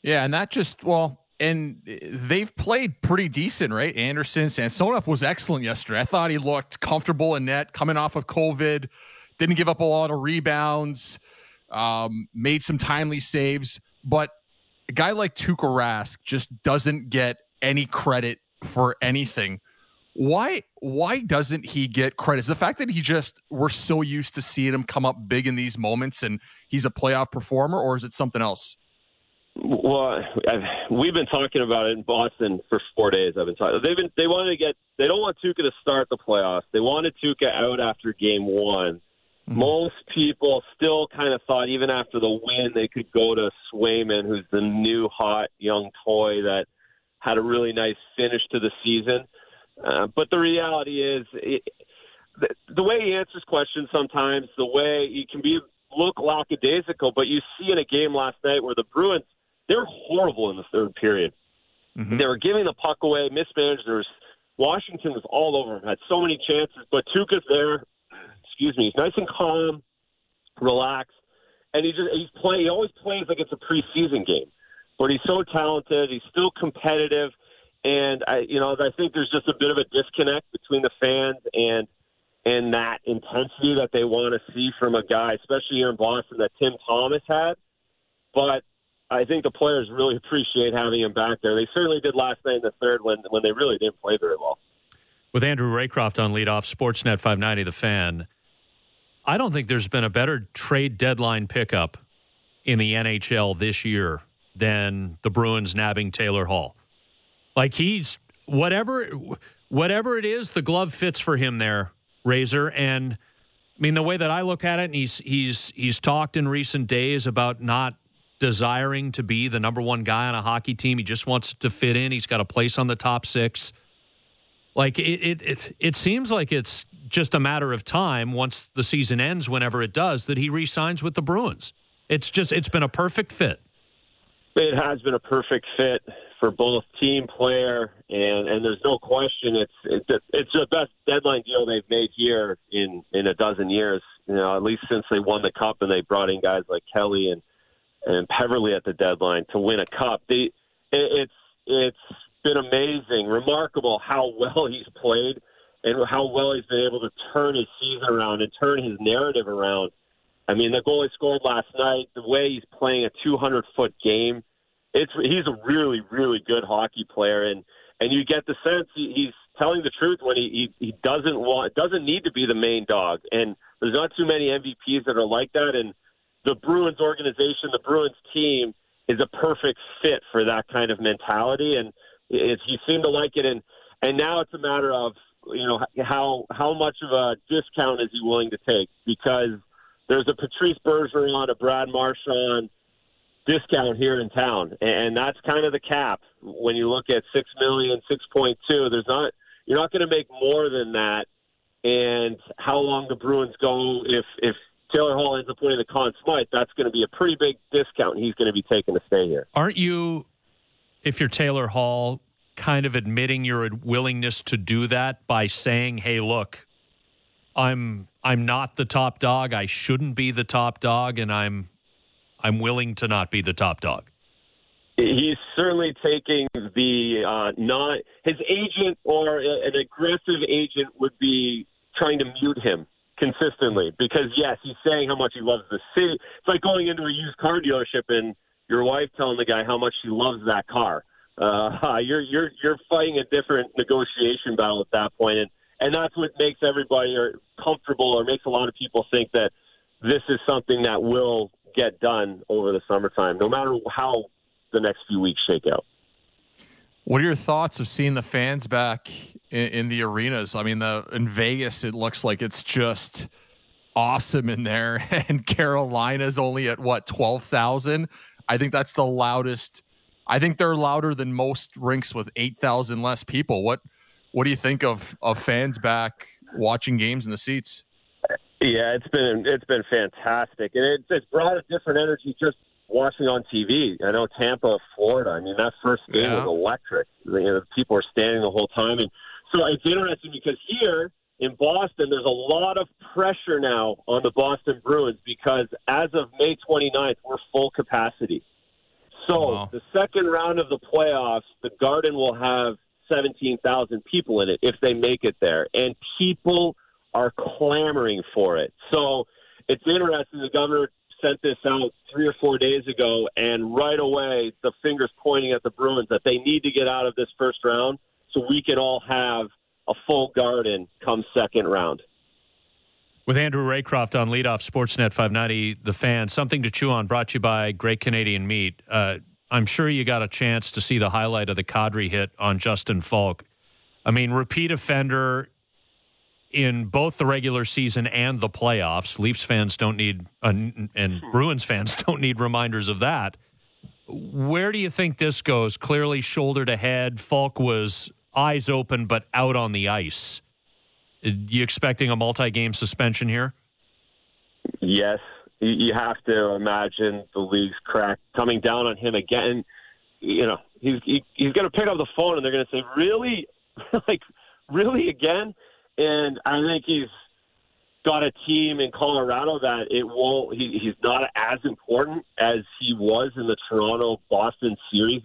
Yeah, and that just well, and they've played pretty decent, right? Anderson, Samsonov was excellent yesterday. I thought he looked comfortable in net, coming off of COVID, didn't give up a lot of rebounds, um, made some timely saves, but a guy like Tuukka Rask just doesn't get any credit for anything why why doesn't he get credit? Is the fact that he just we're so used to seeing him come up big in these moments and he's a playoff performer, or is it something else? Well, I've, we've been talking about it in Boston for four days. I've been talking. They've been they wanted to get they don't want Tuukka to start the playoffs. They wanted Tuukka out after game one. Mm-hmm. Most people still kind of thought even after the win they could go to Swayman, who's the new hot young toy that had a really nice finish to the season. Uh, but the reality is, it, the, the way he answers questions sometimes, the way he can be look lackadaisical, but you see in a game last night where the Bruins they're horrible in the third period. Mm-hmm. They were giving the puck away, mismanaged. There's Washington was all over him, had so many chances, but Tuukka's there. Excuse me, he's nice and calm, relaxed, and he just he's playing. He always plays like it's a preseason game, but he's so talented. He's still competitive and I, you know, I think there's just a bit of a disconnect between the fans and and that intensity that they want to see from a guy, especially here in Boston, that Tim Thomas had. But I think the players really appreciate having him back there. They certainly did last night in the third when when they really didn't play very well. With Andrew Raycroft on leadoff, Sportsnet 590, the fan. I don't think there's been a better trade deadline pickup in the NHL this year than the Bruins nabbing Taylor Hall. Like he's whatever whatever it is, the glove fits for him there, Razor. And I mean the way that I look at it, and he's he's he's talked in recent days about not desiring to be the number one guy on a hockey team. He just wants to fit in. He's got a place on the top six. Like it, it, it, it seems like it's just a matter of time once the season ends, whenever it does, that he re-signs with the Bruins. It's just it's been a perfect fit. It has been a perfect fit for both team player and and there's no question it's it's it's the best deadline deal they've made here in in a dozen years. You know, at least since they won the cup and they brought in guys like Kelly and and Peverley at the deadline to win a cup. They it, it's it's been amazing, remarkable how well he's played and how well he's been able to turn his season around and turn his narrative around. I mean, the goal he scored last night, the way he's playing a 200 foot game it's he's a really really good hockey player, and and you get the sense he, he's telling the truth when he, he he doesn't want doesn't need to be the main dog, and there's not too many MVPs that are like that, and the Bruins organization, the Bruins team is a perfect fit for that kind of mentality, and it's, he seemed to like it, and and now it's a matter of you know how how much of a discount is he willing to take? Because there's a Patrice Bergeron, a Brad Marchand, discount here in town, and that's kind of the cap when you look at six million, six point two. There's not you're not going to make more than that. And how long the Bruins go if if Taylor Hall ends up winning the Conn Smythe, that's going to be a pretty big discount. He's going to be taking to stay here. Aren't you, if you're Taylor Hall, kind of admitting your willingness to do that by saying, "Hey, look, I'm I'm not the top dog. I shouldn't be the top dog, and I'm I'm willing to not be the top dog. He's certainly taking the uh, not his agent or an aggressive agent would be trying to mute him consistently because yes, he's saying how much he loves the city. It's like going into a used car dealership and your wife telling the guy how much she loves that car. Uh, you're you're you're fighting a different negotiation battle at that point, and and that's what makes everybody comfortable or makes a lot of people think that this is something that will get done over the summertime, no matter how the next few weeks shake out. What are your thoughts of seeing the fans back in, in the arenas? I mean, the in Vegas, it looks like it's just awesome in there, and Carolina's only at what twelve thousand. I think that's the loudest. I think they're louder than most rinks with eight thousand less people. What What do you think of of fans back watching games in the seats? Yeah, it's been it's been fantastic, and it's, it's brought a different energy just watching on TV. I know Tampa, Florida. I mean, that first game yeah. was electric. You know, people were standing the whole time, and so it's interesting because here in Boston, there's a lot of pressure now on the Boston Bruins because as of May 29th, we're full capacity. So wow. the second round of the playoffs, the Garden will have 17,000 people in it if they make it there, and people are clamoring for it. So it's interesting. The governor sent this out three or four days ago, and right away the fingers pointing at the Bruins that they need to get out of this first round so we can all have a full garden come second round. With Andrew Raycroft on leadoff Sportsnet 590, the fan, something to chew on, brought to you by Great Canadian Meat. Uh, I'm sure you got a chance to see the highlight of the Kadri hit on Justin Faulk. I mean, repeat offender in both the regular season and the playoffs. Leafs fans don't need, uh, and Bruins fans don't need reminders of that. Where do you think this goes? Clearly, shoulder to head. Faulk was eyes open but out on the ice. You expecting a multi-game suspension here? Yes, you have to imagine the league's crack coming down on him again. You know, he's he, he's going to pick up the phone and they're going to say, "Really, like, really again?" And I think he's got a team in Colorado that it won't. He, he's not as important as he was in the Toronto Boston series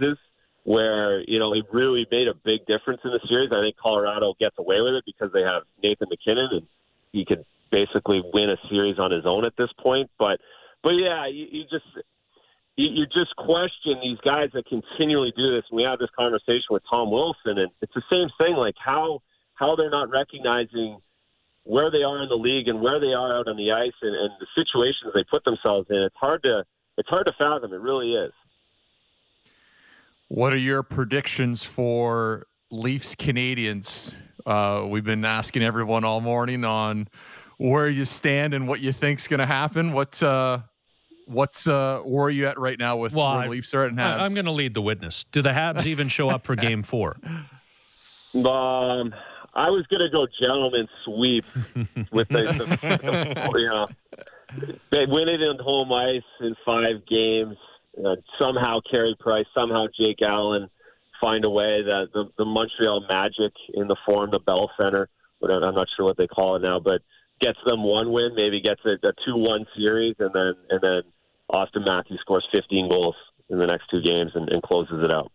where you know it really made a big difference in the series. I think Colorado gets away with it because they have Nathan MacKinnon and he could basically win a series on his own at this point. But but yeah, you, you just you, you just question these guys that continually do this. And we had this conversation with Tom Wilson, and it's the same thing. Like how how they're not recognizing where they are in the league and where they are out on the ice and, and the situations they put themselves in. It's hard to it's hard to fathom. It really is. What are your predictions for Leafs Canadiens? Uh, we've been asking everyone all morning on where you stand and what you think's going to happen. What uh, what's uh, where are you at right now with well, where Leafs are at? Habs? I, am going to lead the witness. Do the Habs even show up for Game Four? Um, I was going to go gentleman sweep with the, the, the you know they win it in home ice in five games uh, somehow Carey Price, somehow Jake Allen find a way that the, the Montreal Magic in the form the Bell Center, but I'm not sure what they call it now, but gets them one win, maybe gets a, a two-one series, and then and then Auston Matthews scores 15 goals in the next two games and, and closes it out.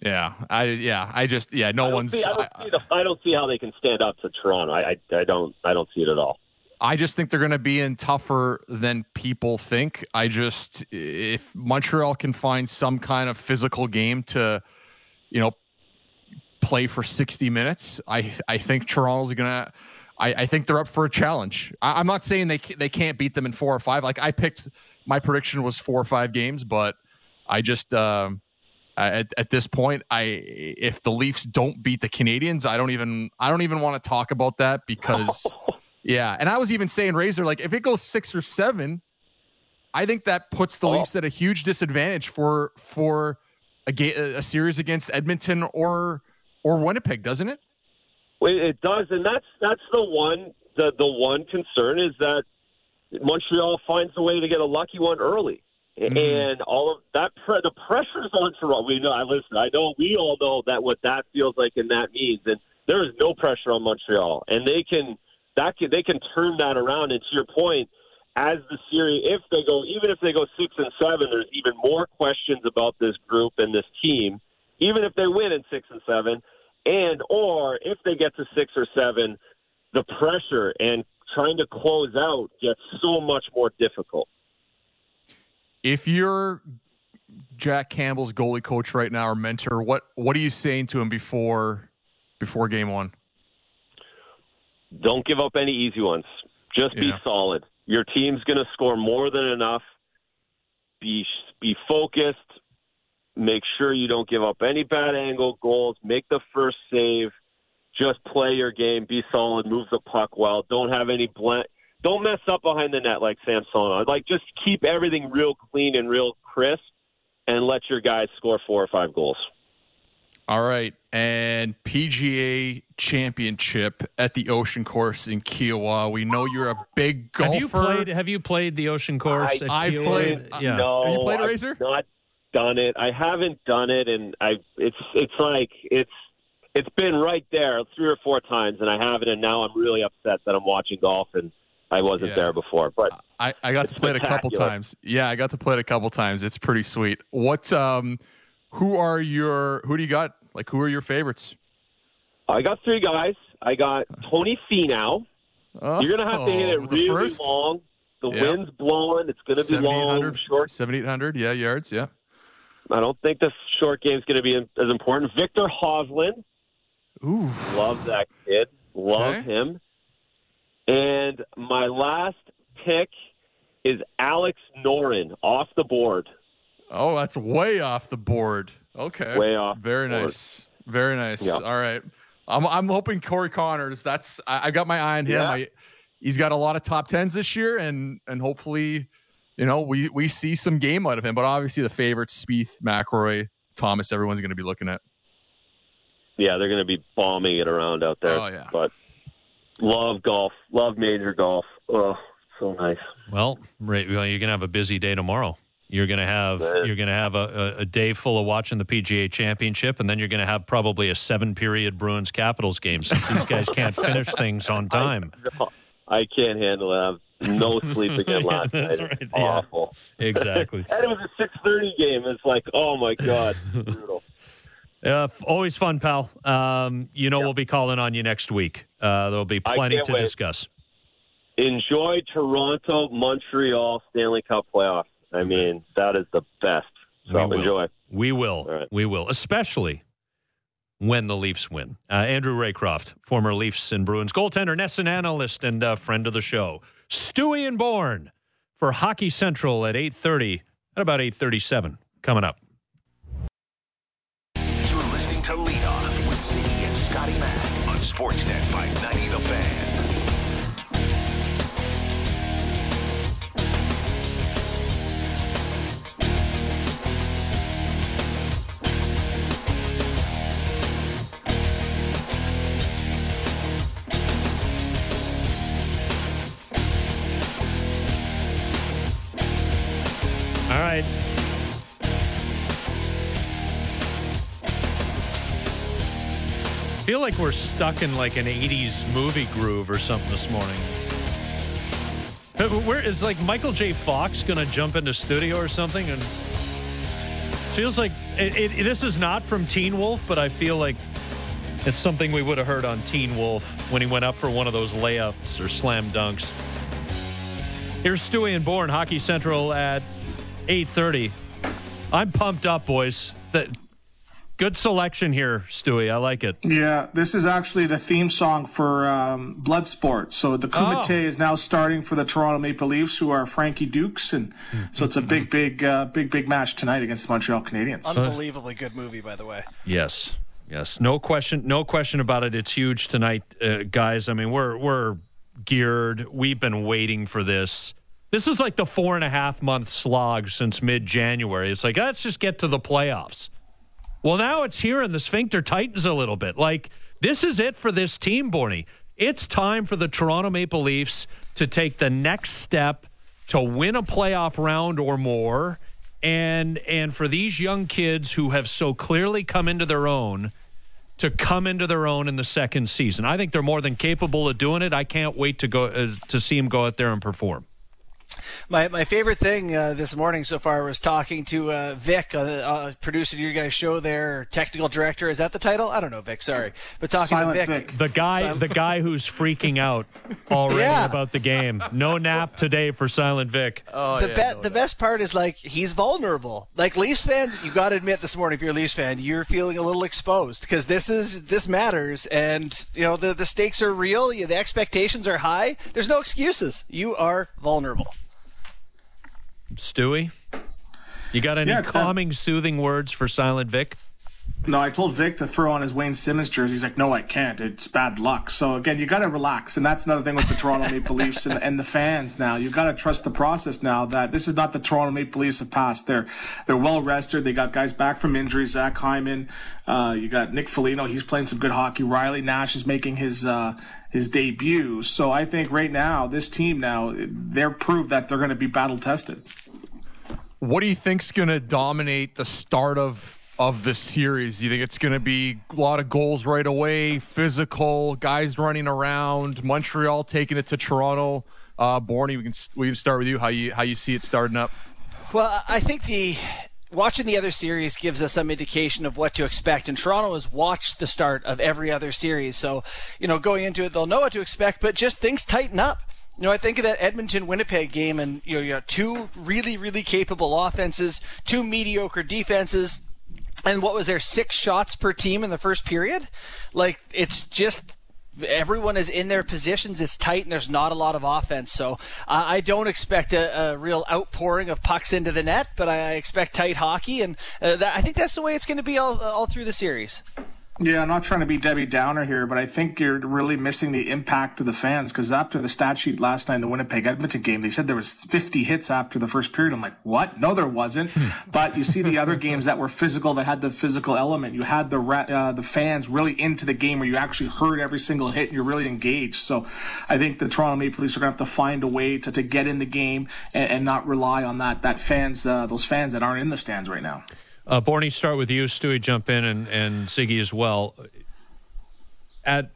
Yeah, I yeah, I just yeah, no I one's. See, I, don't see the, I don't see how they can stand up to Toronto. I, I I don't I don't see it at all. I just think they're going to be in tougher than people think. I just if Montreal can find some kind of physical game to, you know, play for 60 minutes, I I think Toronto's going to. I, I, think they're up for a challenge. I, am not saying they they can't beat them in four or five. Like I picked, my prediction was four or five games, but I just um, at, at this point, I if the Leafs don't beat the Canadiens, I don't even I don't even want to talk about that because Yeah, and I was even saying Razor, like if it goes six or seven, I think that puts the oh. Leafs at a huge disadvantage for for a, ga- a series against Edmonton or or Winnipeg, doesn't it? It does, and that's that's the one the the one concern is that Montreal finds a way to get a lucky one early, mm-hmm. and all of that pre- the pressure's on Toronto. We know. I listen. I know. We all know that what that feels like and that means, and there is no pressure on Montreal, and they can that can, they can turn that around. And to your point, as the series, if they go, even if they go six and seven, there's even more questions about this group and this team. Even if they win in six and seven, and or if they get to six or seven, the pressure and trying to close out gets so much more difficult. If you're Jack Campbell's goalie coach right now or mentor, what what are you saying to him before before game one? Don't give up any easy ones. Just be Yeah. solid. Your team's going to score more than enough. Be be focused. Make sure you don't give up any bad angle goals. Make the first save. Just play your game. Be solid. Move the puck well. Don't have any blank. Don't mess up behind the net like Samsonov. Like just keep everything real clean and real crisp, and let your guys score four or five goals. All right, and PGA Championship at the Ocean Course in Kiawah. We know you're a big golfer. Have you played? Have you played the Ocean Course? I- at I've Kiel? played- Yeah. No, Have you played a I've racer? Not done it. I haven't done it, and I. It's it's like it's it's been right there three or four times, and I haven't, and now I'm really upset that I'm watching golf and I wasn't Yeah. there before. But I, I got to play it a couple times. Yeah, I got to play it a couple times. It's pretty sweet. What um who are your who do you got? Like who are your favorites? I got three guys. I got Tony Finau. You're gonna have to hit Oh, it really first? long. The Yeah. wind's blowing. It's gonna be long. 7800, Short. 7800, yeah, yards, yeah. I don't think the short game is gonna be as important. Viktor Hovland. Ooh. Love that kid. Love Okay. him. And my last pick is Alex Norén off the board. Oh, that's way off the board. Okay. Way off Very the board. nice. Very nice. Yeah. All right. I'm I'm hoping Corey Conners. That's I, I got my eye on him. Yeah. I, he's got a lot of top tens this year, and and hopefully, you know, we we see some game out of him. But obviously, the favorites: Spieth, McIlroy, Thomas. Everyone's going to be looking at. Yeah, they're going to be bombing it around out there. Oh, yeah. But love golf. Love major golf. Oh, so nice. Well, right, well, you're gonna have a busy day tomorrow. You're gonna have Man. you're gonna have a, a, a day full of watching the PGA Championship, and then you're gonna have probably a seven period Bruins Capitals game since these guys can't finish things on time. I can't handle it. I have no sleep again last night. right, yeah. awful. Exactly. and it was a six thirty game. It's like, oh my god, brutal. Uh, always fun, pal. Um, you know we'll be calling on you next week. Uh, there'll be plenty to wait. discuss. Enjoy Toronto, Montreal, Stanley Cup playoffs. I mean, that is the best. So We will. enjoy. We will. We will, especially when the Leafs win. Uh, Andrew Raycroft, former Leafs and Bruins goaltender, NESN analyst, and uh, friend of the show. Stewie and Bourne for Hockey Central at 8.30, at about 8.37, coming up. Like we're stuck in like an 80s movie groove or something this morning. Where is like Michael J. Fox to jump into studio or something? And feels like it, it, this is not from Teen Wolf, but I feel like it's something we would have heard on Teen Wolf when he went up for one of those layups or slam dunks. Here's Stewie and Bourne, Hockey Central at 8:30. I'm pumped up, boys. That good selection here, Stewie. I like it. Yeah, this is actually the theme song for um, Bloodsport. So the Kumite Oh. is now starting for the Toronto Maple Leafs, who are Frankie Dukes, and so it's a big, big, uh, big, big match tonight against the Montreal Canadiens. Unbelievably good movie, by the way. Yes, yes, no question, no question about it. It's huge tonight, uh, guys. I mean, we're we're geared. We've been waiting for this. This is like the four and a half month slog since mid January. It's like let's just get to the playoffs. Well, now it's here, and the sphincter tightens a little bit. Like this is it for this team, Borny. It's time for the Toronto Maple Leafs to take the next step to win a playoff round or more, and and for these young kids who have so clearly come into their own to come into their own in the second season. I think they're more than capable of doing it. I can't wait to go uh, to see them go out there and perform. My my favorite thing uh, this morning so far was talking to uh, Vic, uh, uh, producer of your guys' show. There, technical director. Is that the title? I don't know, Vic. Sorry, but talking Silent to Vic, Vic. The guy, Silent- the guy who's freaking out already Yeah. about the game. No nap today for Silent Vic. the be- the best part is like he's vulnerable. Like Leafs fans, you got to admit this morning, if you're a Leafs fan, you're feeling a little exposed because this is this matters, and you know the the stakes are real. You, the expectations are high. There's no excuses. You are vulnerable. Stewie, you got any Yeah, it's that- calming, soothing words for Silent Vic? No, I told Vic to throw on his Wayne Simmonds jersey. He's like, no, I can't. It's bad luck. So again, you got to relax, and that's another thing with the Toronto Maple Leafs and, and the fans. Now you got to trust the process. Now that this is not the Toronto Maple Leafs of past. They're they're well rested. They got guys back from injury. Zach Hyman. Uh, you got Nick Foligno. He's playing some good hockey. Riley Nash is making his. Uh, his debut. So I think right now, this team now, they're proved that they're going to be battle tested. What do you think's going to dominate the start of of the series? You think it's going to be a lot of goals right away, physical, guys running around, Montreal taking it to Toronto? Uh, Borny, we can we can start with you. How you how you see it starting up? Well, I think the watching the other series gives us some indication of what to expect. And Toronto has watched the start of every other series, so you know going into it they'll know what to expect. But just things tighten up. You know, I think of that Edmonton Winnipeg game, and you know, you two really, really capable offenses, two mediocre defenses, and what was there six shots per team in the first period? Like it's just everyone is in their positions. It's tight, and there's not a lot of offense. So uh, I don't expect a, a real outpouring of pucks into the net, but I expect tight hockey, and uh, that, I think that's the way it's going to be all all through the series. Yeah, I'm not trying to be Debbie Downer here, but I think you're really missing the impact of the fans because after the stat sheet last night in the Winnipeg Edmonton game, they said there was 50 hits after the first period. I'm like, what? No, there wasn't. but you see the other games that were physical, that had the physical element. You had the uh, the fans really into the game where you actually heard every single hit and you're really engaged. So I think the Toronto Maple Leafs are going to have to find a way to, to get in the game and, and not rely on that that fans uh, those fans that aren't in the stands right now. Uh, Borny, start with you. Stewie, jump in, and, and Ziggy as well. At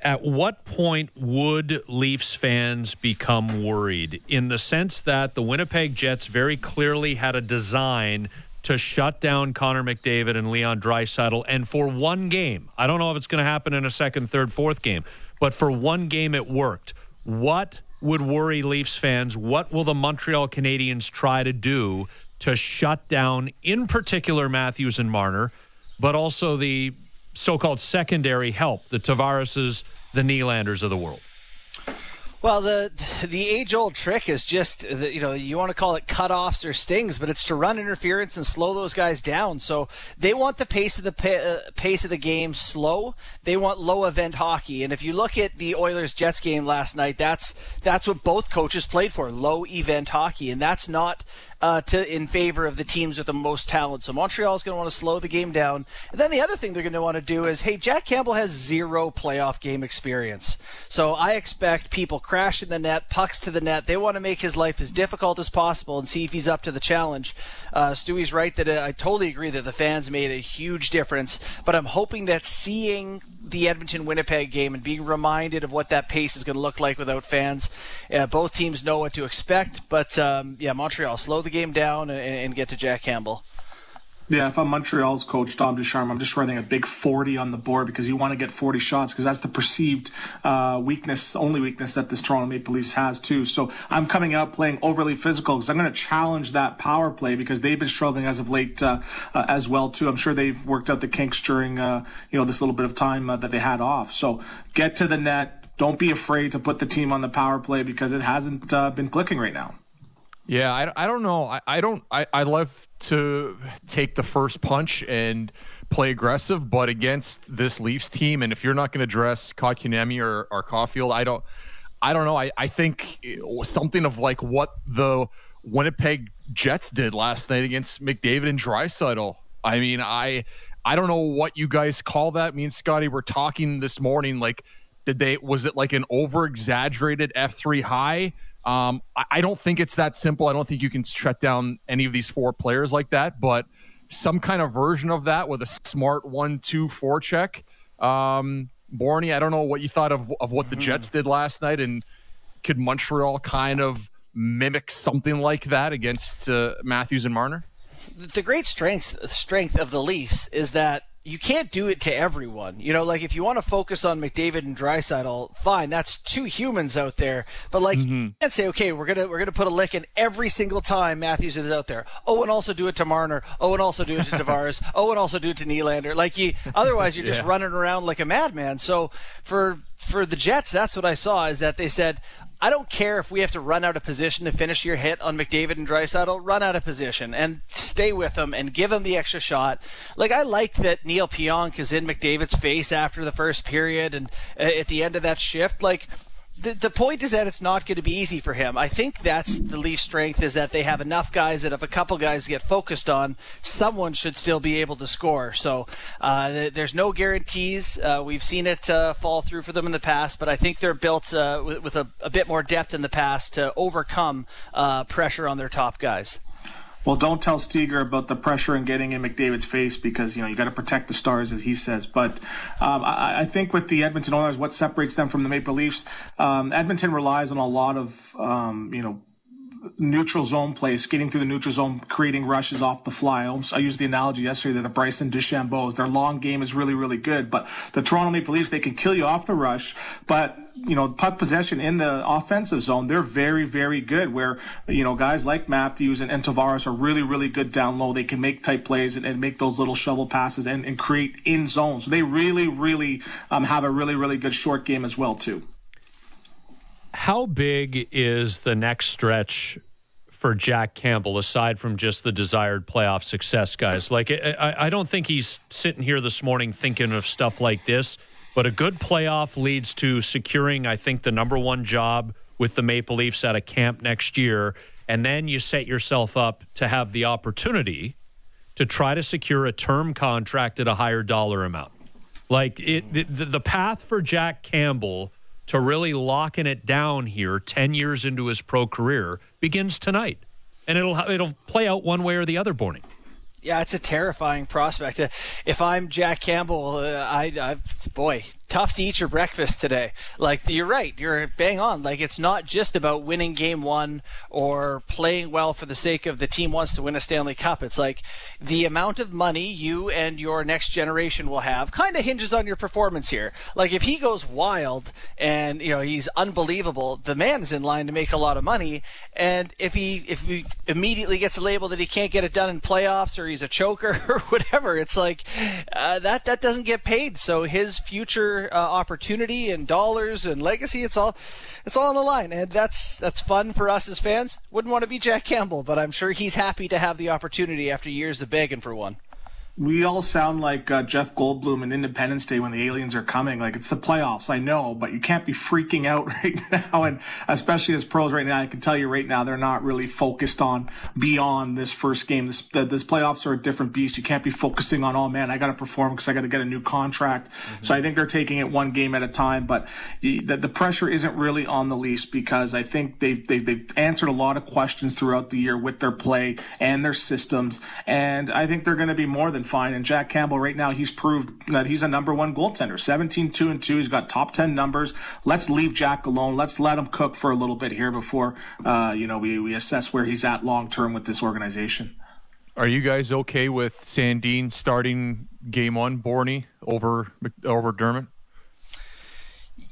at what point would Leafs fans become worried? In the sense that the Winnipeg Jets very clearly had a design to shut down Connor McDavid and Leon Draisaitl, and for one game, I don't know if it's going to happen in a second, third, fourth game, but for one game it worked. What would worry Leafs fans? What will the Montreal Canadiens try to do to shut down, in particular, Matthews and Marner, but also the so-called secondary help, the Tavareses, the Nylanders of the world? Well, the the age old trick is just you know you want to call it cutoffs or stings, but it's to run interference and slow those guys down. So they want the pace of the pa- uh, pace of the game slow. They want low event hockey. And if you look at the Oilers Jets game last night, that's that's what both coaches played for: low event hockey, and that's not uh, to in favor of the teams with the most talent. So Montreal's going to want to slow the game down. And then the other thing they're going to want to do is, hey, Jack Campbell has zero playoff game experience. So I expect people crashing the net, pucks to the net. They want to make his life as difficult as possible and see if he's up to the challenge. Uh, Stewie's right that uh, I totally agree that the fans made a huge difference, but I'm hoping that seeing the Edmonton Winnipeg game and being reminded of what that pace is going to look like without fans, uh, both teams know what to expect. But um, yeah, Montreal slow the game down and, and get to Jack Campbell. Yeah, if I'm Montreal's coach, Dom Ducharme, I'm just writing a big 40 on the board because you want to get 40 shots because that's the perceived uh, weakness, only weakness that this Toronto Maple Leafs has too. So I'm coming out playing overly physical because I'm going to challenge that power play because they've been struggling as of late uh, uh, as well too. I'm sure they've worked out the kinks during uh, you know this little bit of time uh, that they had off. So get to the net. Don't be afraid to put the team on the power play because it hasn't uh, been clicking right now. Yeah, I, I don't know. I, I don't. I, I love to take the first punch and play aggressive, but against this Leafs team, and if you're not going to dress Kotkaniemi or, or Caufield, I don't. I don't know. I, I think something of like what the Winnipeg Jets did last night against McDavid and Draisaitl. I mean, I I don't know what you guys call that. Me and Scotty were talking this morning. Like, did they was it like an over exaggerated F three high? Um, I, I don't think it's that simple. I don't think you can shut down any of these four players like that, but some kind of version of that with a smart one, two, four check. Um, Borny, I don't know what you thought of of what the Jets did last night, and could Montreal kind of mimic something like that against uh, Matthews and Marner? The great strength strength of the Leafs is that you can't do it to everyone. You know, like if you want to focus on McDavid and Draisaitl, fine, that's two humans out there. But like, mm-hmm. you can't say, okay, we're gonna we're gonna put a lick in every single time Matthews is out there. Oh, and also do it to Marner. Oh, and also do it to Tavares. oh, and also do it to Nylander. Like you, otherwise you're just running around like a madman. So for for the Jets, that's what I saw is that they said, I don't care if we have to run out of position to finish your hit on McDavid and Draisaitl. Run out of position and stay with them and give them the extra shot. Like I like that Neal Pionk is in McDavid's face after the first period and uh, at the end of that shift. Like the, the point is that it's not going to be easy for him. I think that's the Leafs' strength is that they have enough guys that if a couple guys get focused on, someone should still be able to score. So uh, there's no guarantees. Uh, we've seen it uh, fall through for them in the past, but I think they're built uh, with, with a, a, bit more depth in the past to overcome uh, pressure on their top guys. Well, don't tell Steger about the pressure and getting in McDavid's face because you know you got to protect the stars, as he says. But um, I, I, think with the Edmonton Oilers, what separates them from the Maple Leafs, um, Edmonton relies on a lot of um, you know neutral zone play, skating through the neutral zone, creating rushes off the fly. I used the analogy yesterday that the Bryson DeChambeau's, their long game is really, really good, but the Toronto Maple Leafs, they can kill you off the rush, but you know, puck possession in the offensive zone, they're very, very good. Where you know guys like Matthews and, and Tavares are really, really good down low. They can make tight plays and, and make those little shovel passes and, and create in zones. So they really, really um, have a really, really good short game as well too. How big is the next stretch for Jack Campbell aside from just the desired playoff success, guys? Like, I, I don't think he's sitting here this morning thinking of stuff like this. But a good playoff leads to securing, I think, the number one job with the Maple Leafs at a camp next year. And then you set yourself up to have the opportunity to try to secure a term contract at a higher dollar amount. Like it, the, the path for Jack Campbell to really locking it down here 10 years into his pro career begins tonight. And it'll it'll play out one way or the other, Borny. Yeah, it's a terrifying prospect. If I'm Jack Campbell, uh, I, I boy, tough to eat your breakfast today. Like you're right, you're bang on. Like it's not just about winning game one or playing well for the sake of the team wants to win a Stanley Cup. It's like the amount of money you and your next generation will have kind of hinges on your performance here. Like if he goes wild and you know he's unbelievable, the man's in line to make a lot of money. And if he if he immediately gets a label that he can't get it done in playoffs or he's a choker or whatever, it's like uh, that that doesn't get paid. So his future uh, opportunity and dollars and legacy. It's all it's all on the line, and that's that's fun for us as fans. Wouldn't want to be Jack Campbell, but I'm sure he's happy to have the opportunity after years of begging for one we all sound like uh, Jeff Goldblum in Independence Day when the aliens are coming. Like it's the playoffs, I know, but you can't be freaking out right now. And especially as pros right now, I can tell you right now, they're not really focused on beyond this first game. This, the, this playoffs are a different beast. You can't be focusing on, oh man, I got to perform because I got to get a new contract. Mm-hmm. So I think they're taking it one game at a time. But the, the pressure isn't really on the Leafs because I think they've, they've they've answered a lot of questions throughout the year with their play and their systems, and I think they're going to be more than fine. And Jack Campbell, right now, he's proved that he's a number one goaltender 17, 2 and 2. He's got top 10 numbers. Let's leave Jack alone. Let's let him cook for a little bit here before, uh, you know, we, we assess where he's at long term with this organization. Are you guys okay with Sandin starting game one, Borny, over, over Dermott?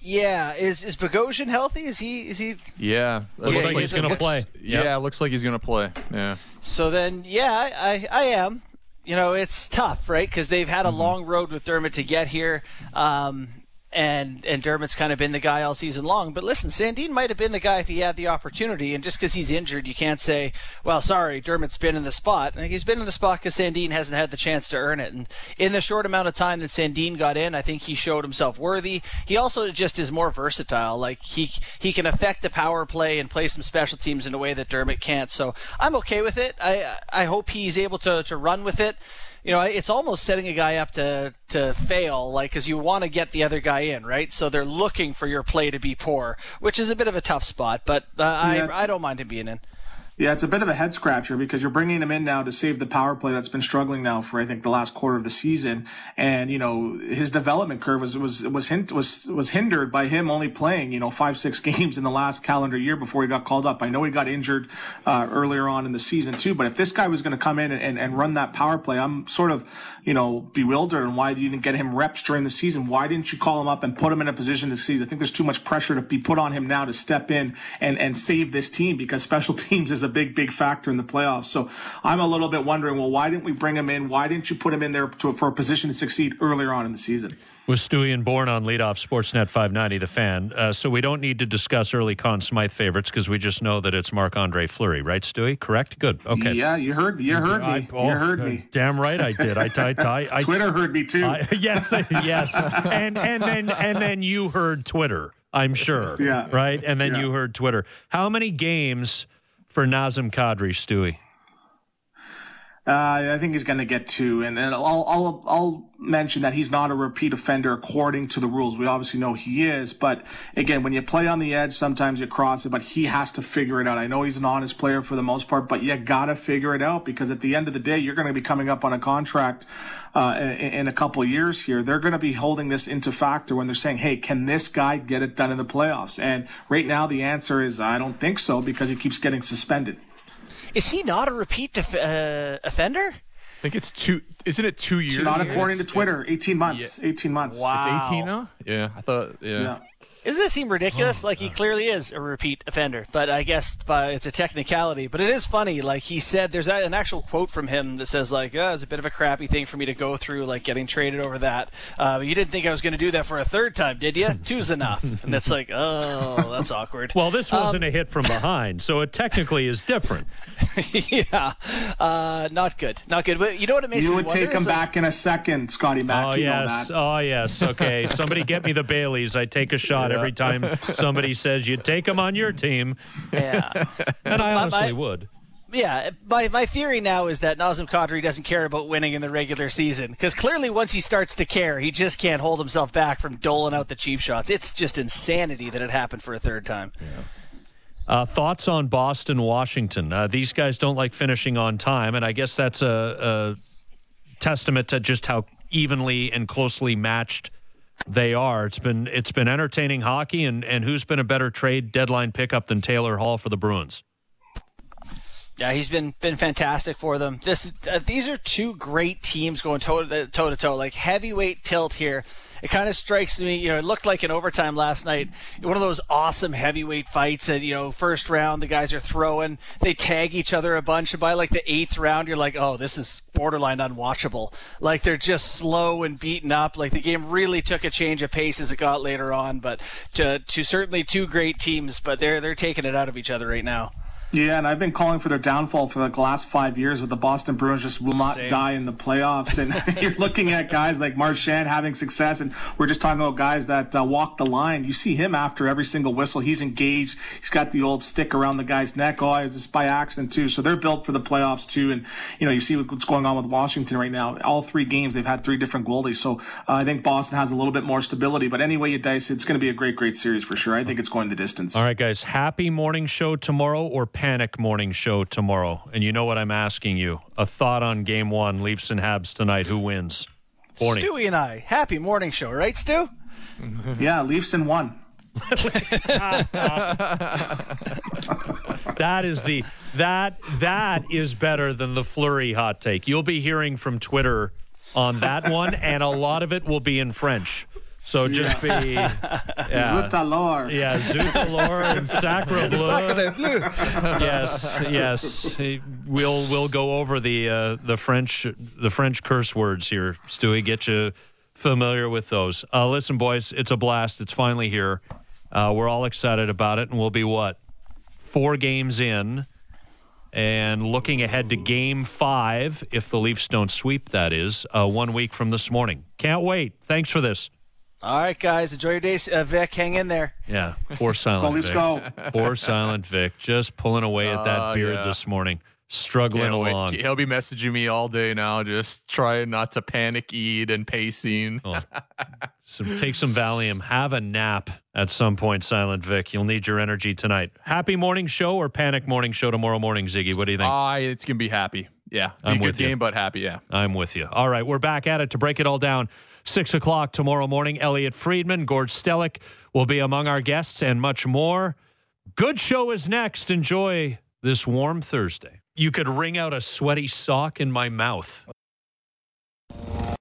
Yeah, is is Bogosian healthy? Is he is he? Yeah, looks yeah, like he's going to play. Yep. Yeah, looks like he's going to play. Yeah. So then, yeah, I I am you know, it's tough, right? Because they've had a mm-hmm. long road with Dermott to get here. Um, and and Dermott's kind of been the guy all season long. But listen, Sandin might have been the guy if he had the opportunity. And just because he's injured, you can't say, well, sorry, Dermott's been in the spot. he's been in the spot because Sandin hasn't had the chance to earn it. And in the short amount of time that Sandin got in, I think he showed himself worthy. He also just is more versatile. Like he he can affect the power play and play some special teams in a way that Dermot can't. So I'm okay with it. I I hope he's able to to run with it you know, it's almost setting a guy up to to fail, like because you want to get the other guy in, right? So they're looking for your play to be poor, which is a bit of a tough spot. But uh, yeah, I I don't mind him being in. Yeah, it's a bit of a head scratcher because you're bringing him in now to save the power play that's been struggling now for I think the last quarter of the season, and you know his development curve was was was hint, was was hindered by him only playing you know five six games in the last calendar year before he got called up. I know he got injured uh, earlier on in the season too, but if this guy was going to come in and, and run that power play, I'm sort of you know bewildered and why you didn't get him reps during the season. Why didn't you call him up and put him in a position to see? I think there's too much pressure to be put on him now to step in and and save this team because special teams is a big, big factor in the playoffs. So I'm a little bit wondering, well, why didn't we bring him in? Why didn't you put him in there to, for a position to succeed earlier on in the season? With Stewie and Bourne on leadoff Sportsnet 590, the fan. Uh, so we don't need to discuss early Conn Smythe favorites because we just know that it's Marc Andre Fleury, right, Stewie? Correct? Good. Okay. Yeah, you heard me. You heard I- me. oh, you heard me. Damn right I did. I, I, I, I Twitter heard me too. I- yes, yes, and and then and then you heard Twitter. I'm sure. Yeah. Right, and then Yeah. you heard Twitter. How many games for Nazem Kadri, Stewie? Uh, I think he's going to get two, and, and I'll, I'll I'll mention that he's not a repeat offender according to the rules. We obviously know he is, but again, when you play on the edge, sometimes you cross it. But he has to figure it out. I know he's an honest player for the most part, but you got to figure it out because at the end of the day, you're going to be coming up on a contract uh, in, in a couple years here. They're going to be holding this into factor when they're saying, "Hey, can this guy get it done in the playoffs?" And right now, the answer is, I don't think so because he keeps getting suspended. Is he not a repeat def- uh, offender? I think it's two. Isn't it two years? Not according to Twitter. 18 months. 18 months. It's 18 now? Yeah, I thought, yeah. Yeah. Doesn't it seem ridiculous? like he clearly is a repeat offender, but I guess uh, it's a technicality. But it is funny. Like he said, there's a- an actual quote from him that says, "Like, oh, it's a bit of a crappy thing for me to go through, like getting traded over that. Uh, but you didn't think I was going to do that for a third time, did you? Two's enough." And it's like, oh, that's awkward. Well, this wasn't Um, a hit from behind, so it technically is different. yeah, uh, not good, not good. But you know what it makes You me would take him is, like, back in a second, Scotty Mack. Oh you know yes, that. oh yes. Okay, somebody get me the Baileys. I take a shot every time somebody says you take them on your team, yeah. and I honestly would. Yeah, my, my theory now is that Nazem Kadri doesn't care about winning in the regular season because clearly once he starts to care, he just can't hold himself back from doling out the cheap shots. It's just insanity that it happened for a third time. Uh, thoughts on Boston, Washington? Uh, these guys don't like finishing on time, and I guess that's a, a testament to just how evenly and closely matched they are. It's been it's been entertaining hockey, and and who's been a better trade deadline pickup than Taylor Hall for the Bruins? Yeah, he's been been fantastic for them. This uh, these are two great teams going toe to toe to toe, like heavyweight tilt here. It kind of strikes me, you know, it looked like an overtime last night, one of those awesome heavyweight fights that, you know, first round the guys are throwing, they tag each other a bunch, and by like the eighth round, you're like, oh, this is borderline unwatchable. Like they're just slow and beaten up. Like the game really took a change of pace as it got later on, but to to certainly two great teams, but they're they're taking it out of each other right now. Yeah, and I've been calling for their downfall for the last five years but the Boston Bruins just will not Same. die in the playoffs. And you're looking at guys like Marchand having success, and we're just talking about guys that uh, walk the line. You see him after every single whistle. He's engaged. He's got the old stick around the guy's neck. Oh, it's just by accident too. So they're built for the playoffs too. And you know, you see what's going on with Washington right now. All three games they've had three different goalies. So uh, I think Boston has a little bit more stability. But anyway, you dice, it's going to be a great, great series for sure. I think it's going the distance. All right, guys. Happy morning show tomorrow or panic morning show tomorrow? And you know what I'm asking you? A thought on game one, Leafs and Habs tonight. Who wins? Borny. Stewie and I, happy morning show, right, Stu? Yeah, Leafs and one. that is the that that is better than the Fleury hot take. You'll be hearing from Twitter on that one, and a lot of it will be in French. So just be yeah, Zut alors. yeah, zut alors and sacre bleu. Sacre bleu. yes, yes. We'll we'll go over the uh, the French the French curse words here, Stewie. Get you familiar with those. Uh, listen, boys, it's a blast. It's finally here. Uh, we're all excited about it, and we'll be what four games in, and looking ahead to Game Five if the Leafs don't sweep. That is uh, one week from this morning. Can't wait. Thanks for this. All right, guys, enjoy your day. Uh, Vic, hang in there. Yeah, poor silent Go, Leafs Vic. go. Poor silent Vic, just pulling away at that Oh, beard yeah. this morning. struggling Can't wait. along. He'll be messaging me all day now, just trying not to panic eat and pacing. Oh. So take some Valium. Have a nap at some point, Silent Vic. You'll need your energy tonight. Happy morning show or panic morning show tomorrow morning, Ziggy? What do you think? Ah, it's gonna be happy. Yeah, be I'm a good with you. game, but happy. Yeah. I'm with you. All right, we're back at it to break it all down. Six o'clock tomorrow morning. Elliot Friedman, Gord Stellick will be among our guests and much more. Good show is next. Enjoy this warm Thursday. You could wring out a sweaty sock in my mouth.